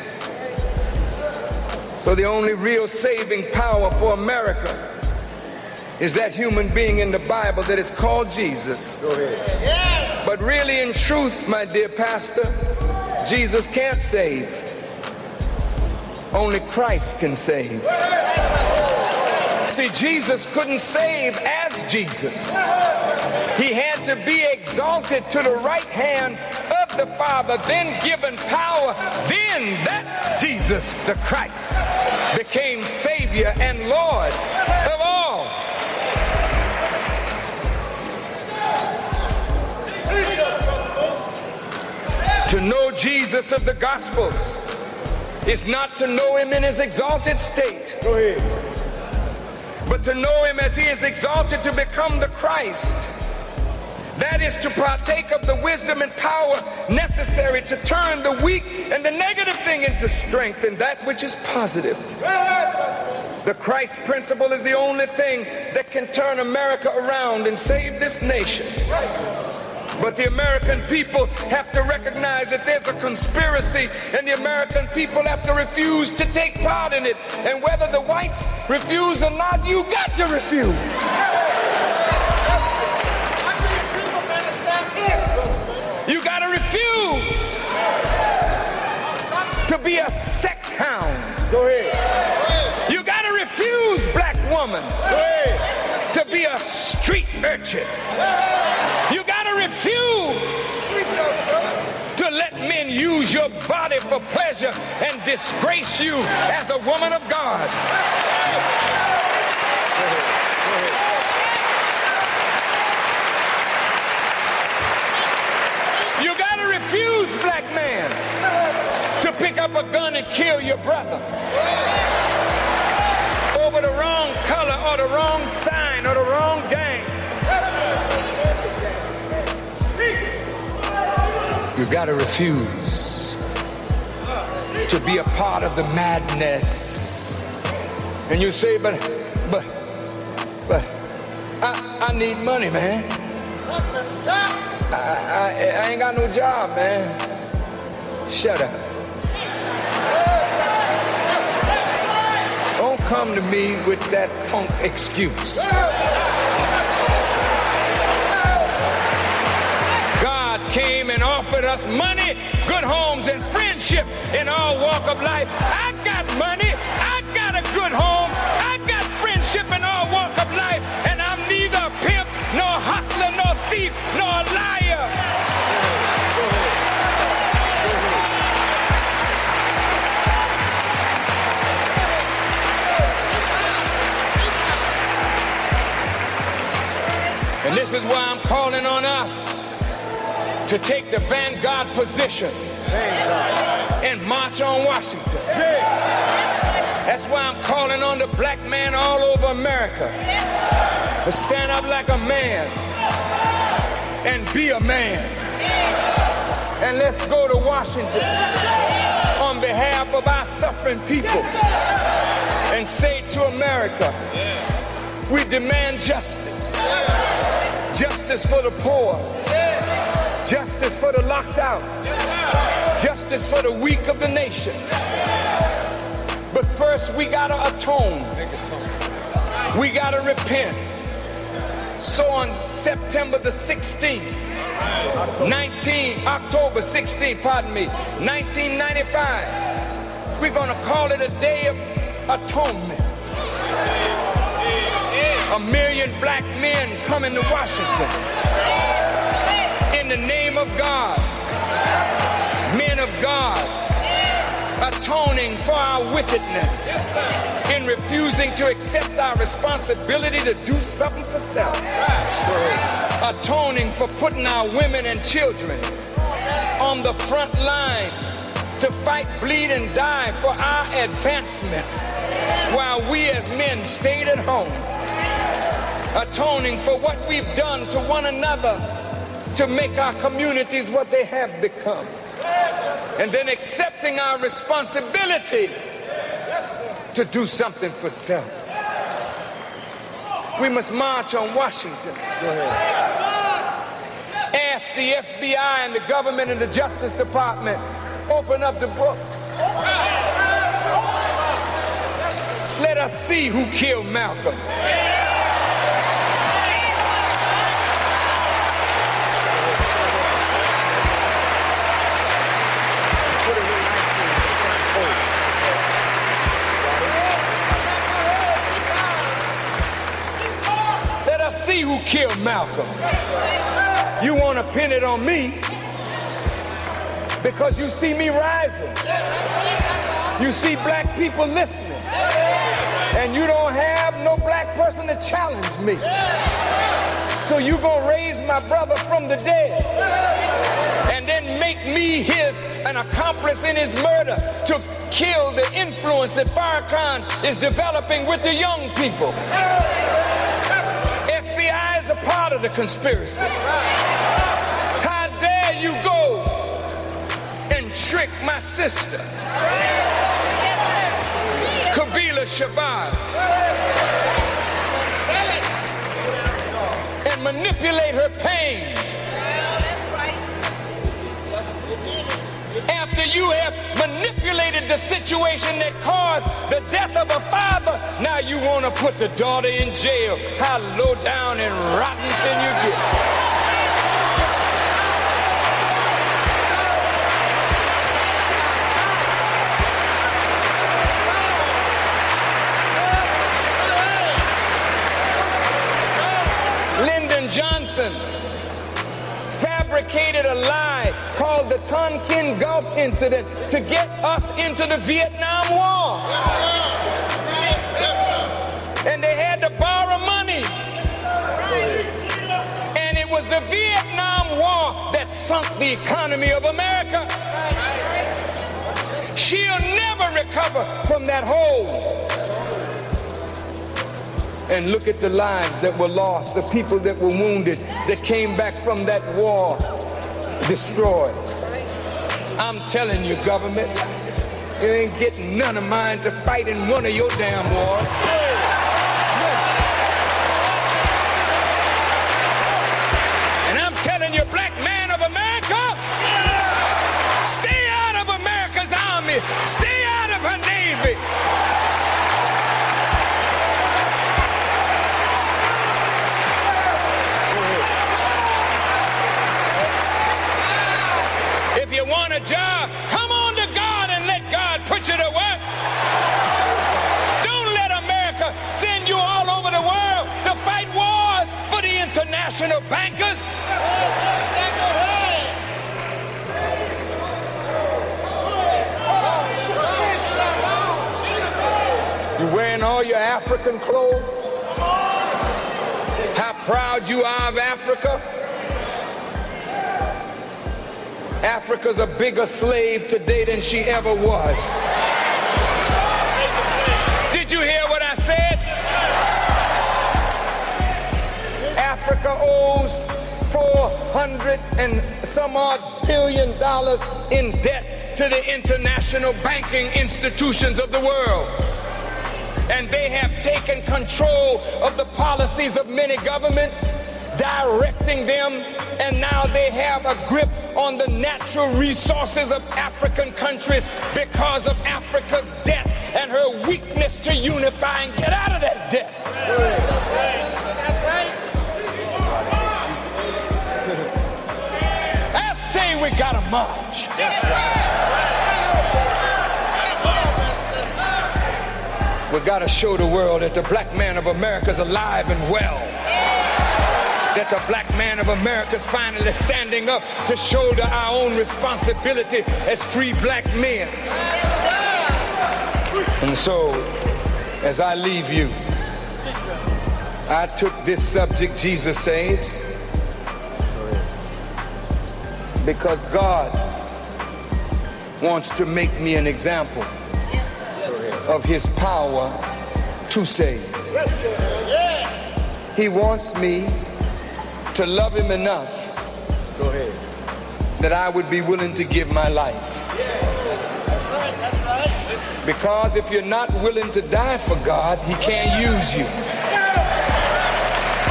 So the only real saving power for America is that human being in the Bible that is called Jesus. Go ahead. But really, in truth, my dear pastor, Jesus can't save. Only Christ can save. See, Jesus couldn't save as Jesus. To be exalted to the right hand of the Father, then given power. Then that Jesus, the Christ, became Savior and Lord of all. To know Jesus of the Gospels is not to know him in his exalted state, but to know him as he is exalted to become the Christ. That is to partake of the wisdom and power necessary to turn the weak and the negative thing into strength and that which is positive. The Christ principle is the only thing that can turn America around and save this nation. But the American people have to recognize that there's a conspiracy, and the American people have to refuse to take part in it. And whether the whites refuse or not, you got to refuse. You got to refuse to be a sex hound. Go ahead. You got to refuse, black woman, to be a street urchin. You got to refuse to let men use your body for pleasure and disgrace you as a woman of God. You got to refuse, black man, to pick up a gun and kill your brother over the wrong color or the wrong sign or the wrong gang. You gotta refuse to be a part of the madness. And you say, but, but, but, I, I need money, man. I, I, I ain't got no job, man. Shut up. Don't come to me with that punk excuse. God came and offered us money, good homes, and friendship in all walk of life. I got money, I got a good home, I got friendship in all walk of life, and I'm neither a pimp, nor a hustler, nor a thief, nor a liar. And this is why I'm calling on us to take the vanguard position and march on Washington. That's why I'm calling on the black man all over America to stand up like a man and be a man. And let's go to Washington on behalf of our suffering people and say to America, we demand justice. Justice for the poor. Justice for the locked out. Justice for the weak of the nation. But first, we gotta atone. We gotta repent. So on September the 16th, 19 October 16th, pardon me, 1995, we're to call it a day of atonement. A million black men coming to Washington. In the name of God, men of God, atoning for our wickedness. In refusing to accept our responsibility to do something for self, atoning for putting our women and children on the front line to fight, bleed, and die for our advancement while we as men stayed at home atoning for what we've done to one another to make our communities what they have become. And then accepting our responsibility to do something for self. We must march on Washington. Ask the FBI and the government and the Justice Department, open up the books. Let us see who killed Malcolm. See who killed Malcolm. You want to pin it on me because you see me rising. You see black people listening. And you don't have no black person to challenge me. So you gonna raise my brother from the dead and then make me his an accomplice in his murder to kill the influence that Farrakhan is developing with the young people. Is a part of the conspiracy. How dare you go and trick my sister, Qubilah Shabazz, and manipulate her pain after you have manipulated the situation that caused the death of a father, now you want to put the daughter in jail. How low down and rotten can you get? Lyndon Johnson fabricated a lie called the Tonkin Gulf incident to get us into the Vietnam War. Yes, And they had to borrow money. And it was the Vietnam War that sunk the economy of America. She'll never recover from that hole. And look at the lives that were lost, the people that were wounded, that came back from that war destroyed. I'm telling you, government, you ain't getting none of mine to fight in one of your damn wars. And I'm telling you, black man of America, stay out of America's army, stay out of her navy. Job, come on to God and let God put you to work. Don't let America send you all over the world to fight wars for the international bankers. You wearing all your African clothes? How proud you are of Africa? Africa's a bigger slave today than she ever was. Did you hear what I said? Africa owes 400 and some odd billion dollars in debt to the international banking institutions of the world. And they have taken control of the policies of many governments, directing them, and now they have a grip on the natural resources of African countries because of Africa's debt and her weakness to unify and get out of that debt. That's right. That's right. I say we gotta march. We gotta show the world that the black man of America is alive and well. That the black man of America is finally standing up to shoulder our own responsibility as free black men. And so, as I leave you, I took this subject, Jesus Saves, because God wants to make me an example of his power to save. He wants me to love him enough Go ahead. that I would be willing to give my life. That's right, that's right. Because if you're not willing to die for God, he can't use you.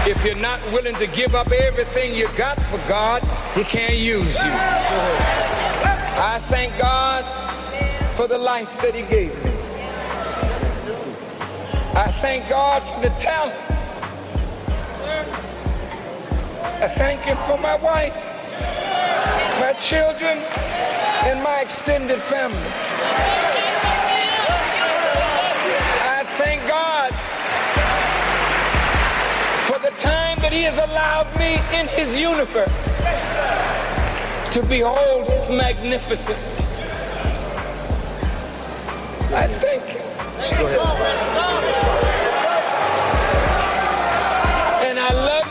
If you're not willing to give up everything you got for God, he can't use you. I thank God for the life that he gave me. I thank God for the talent. I thank him for my wife, my children, and my extended family. I thank God for the time that He has allowed me in His universe to behold His magnificence. I thank Him.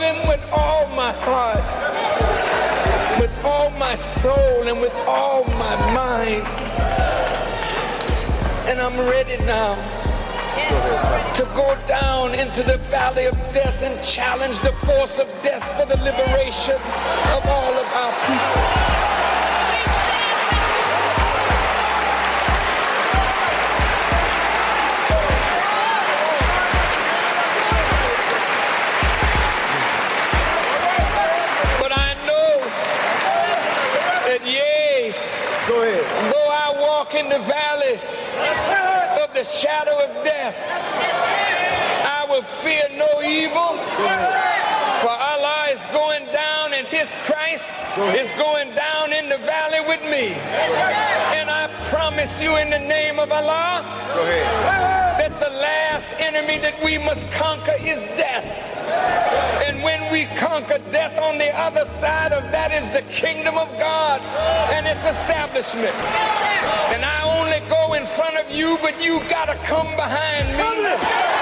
Him with all my heart, with all my soul, and with all my mind. And I'm ready now to go down into the valley of death and challenge the force of death for the liberation of all of our people. Walk in the valley of the shadow of death, I will fear no evil. For Allah is going down and his Christ is going down in the valley with me. And I promise you in the name of Allah. That the last enemy that we must conquer is death. And when we conquer death on the other side of that is the kingdom of God and its establishment. And I only go in front of you, but you gotta come behind me.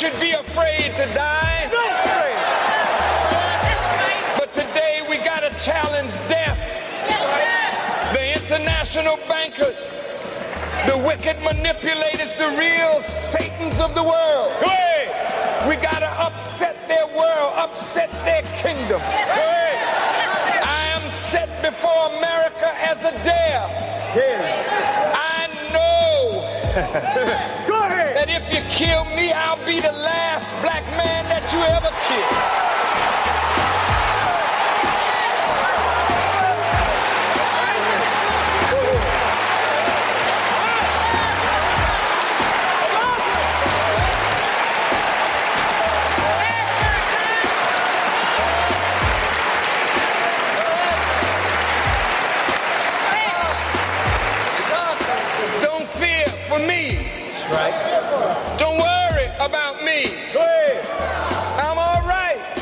Should be afraid to die. But today we gotta challenge death. The international bankers, the wicked manipulators, the real Satans of the world. We gotta upset their world, upset their kingdom. I am set before America as a dare. I know Go ahead. that if you kill me, I'll be the last black man that you ever killed.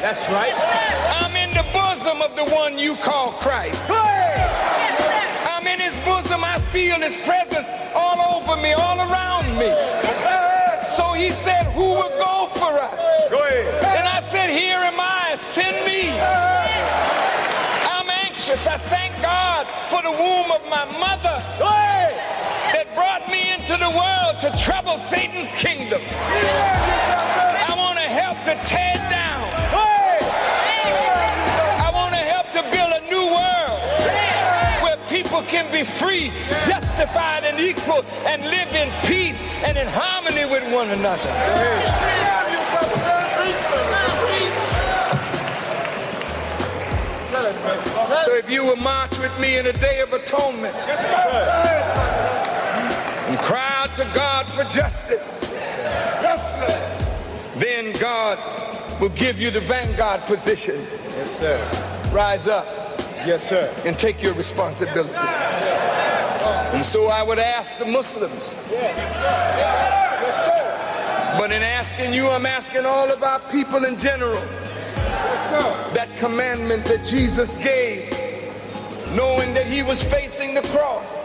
That's right. I'm in the bosom of the one you call Christ. I'm in his bosom. I feel his presence all over me, all around me. So he said, Who will go for us? And I said, Here am I, send me. I'm anxious. I thank God for the womb of my mother that brought me into the world to trouble Satan's kingdom. I want to help to tear down. Can be free, justified, and equal, and live in peace and in harmony with one another. So if you will march with me in a day of atonement, and cry out to God for justice, then God will give you the vanguard position. Yes, sir. Rise up Yes, sir. and take your responsibility. And so I would ask the Muslims, Yes, sir. but in asking you, I'm asking all of our people in general Yes, sir. that commandment that Jesus gave, knowing that he was facing the cross,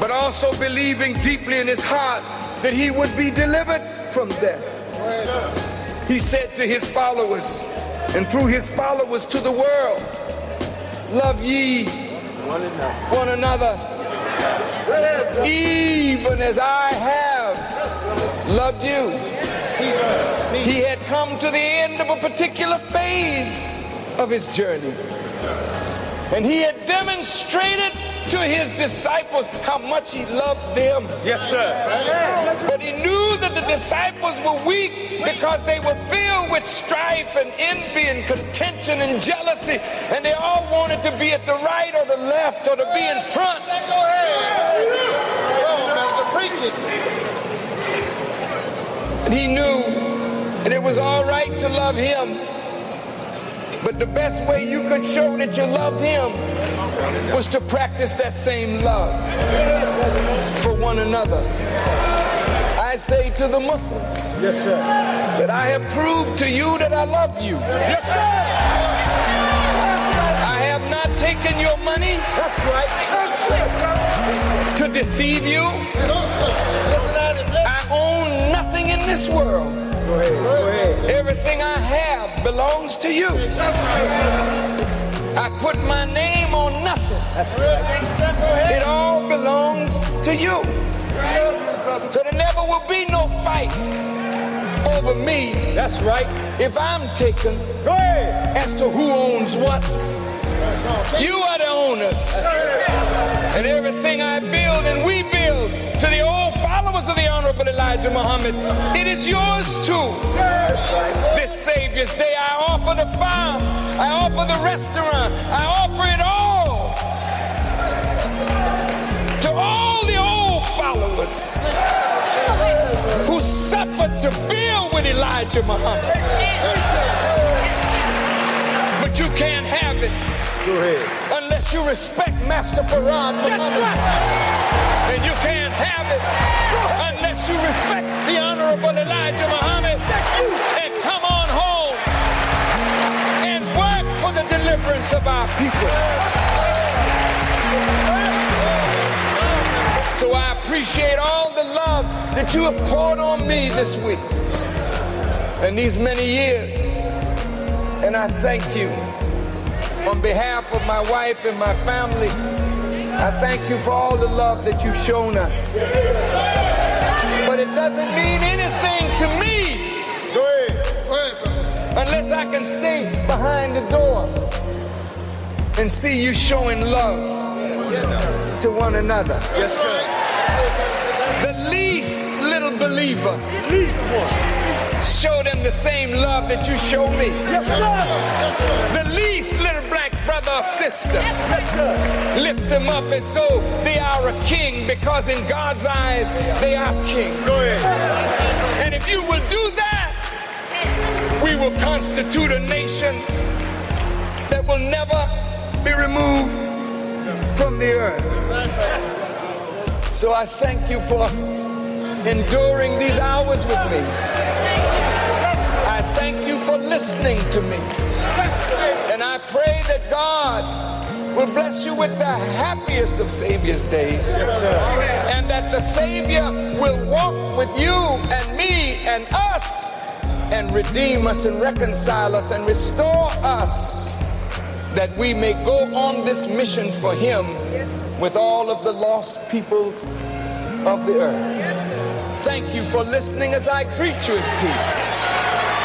but also believing deeply in his heart that he would be delivered from death. He said to his followers, and through his followers to the world, Love ye One another. even as I have loved you. He had come to the end of a particular phase of his journey. And he had demonstrated to his disciples how much he loved them. Yes, sir. But he knew that the disciples were weak because they were filled with strife and envy and contention and jealousy. And they all wanted to be at the right or the left or to be in front. Go ahead. Go on, Master. Preach it. And he knew that it was all right to love him. But the best way you could show that you loved him was to practice that same love for one another. I say to the Muslims Yes, sir. that I have proved to you that I love you. Yes, sir. I have not taken your money That's right. to deceive you. No, sir. Listen at it. Listen. I own nothing in this world. Go ahead. Go ahead. Everything I have belongs to you. I put my name on nothing. It all belongs to you. So there never will be no fight over me That's right. if I'm taken as to who owns what. You are the owners. And everything I build and we build to the followers of the Honorable Elijah Muhammad, it is yours too. This Savior's Day, I offer the farm, I offer the restaurant, I offer it all to all the old followers who suffered to build with Elijah Muhammad. But you can't have it Go ahead. Unless you respect Master Fard Muhammad. And you can't have it unless you respect the Honorable Elijah Muhammad. And come on home and work for the deliverance of our people. So I appreciate all the love that you have poured on me this week and these many years. And I thank you on behalf of my wife and my family. I thank you for all the love that you've shown us. But it doesn't mean anything to me Go ahead. Go ahead, brother. unless I can stay behind the door and see you showing love to one another. Yes, sir. The least little believer, show them the same love that you show me. Yes, sir. The least little black brother or sister, lift them up as though they are a king because in God's eyes they are king. Go ahead. And if you will do that, we will constitute a nation that will never be removed from the earth. So I thank you for enduring these hours with me. I thank you for listening to me. And I pray that God will bless you with the happiest of Savior's days. And that the Savior will walk with you and me and us and redeem us and reconcile us and restore us that we may go on this mission for Him with all of the lost peoples of the earth. Thank you for listening as I greet you in peace.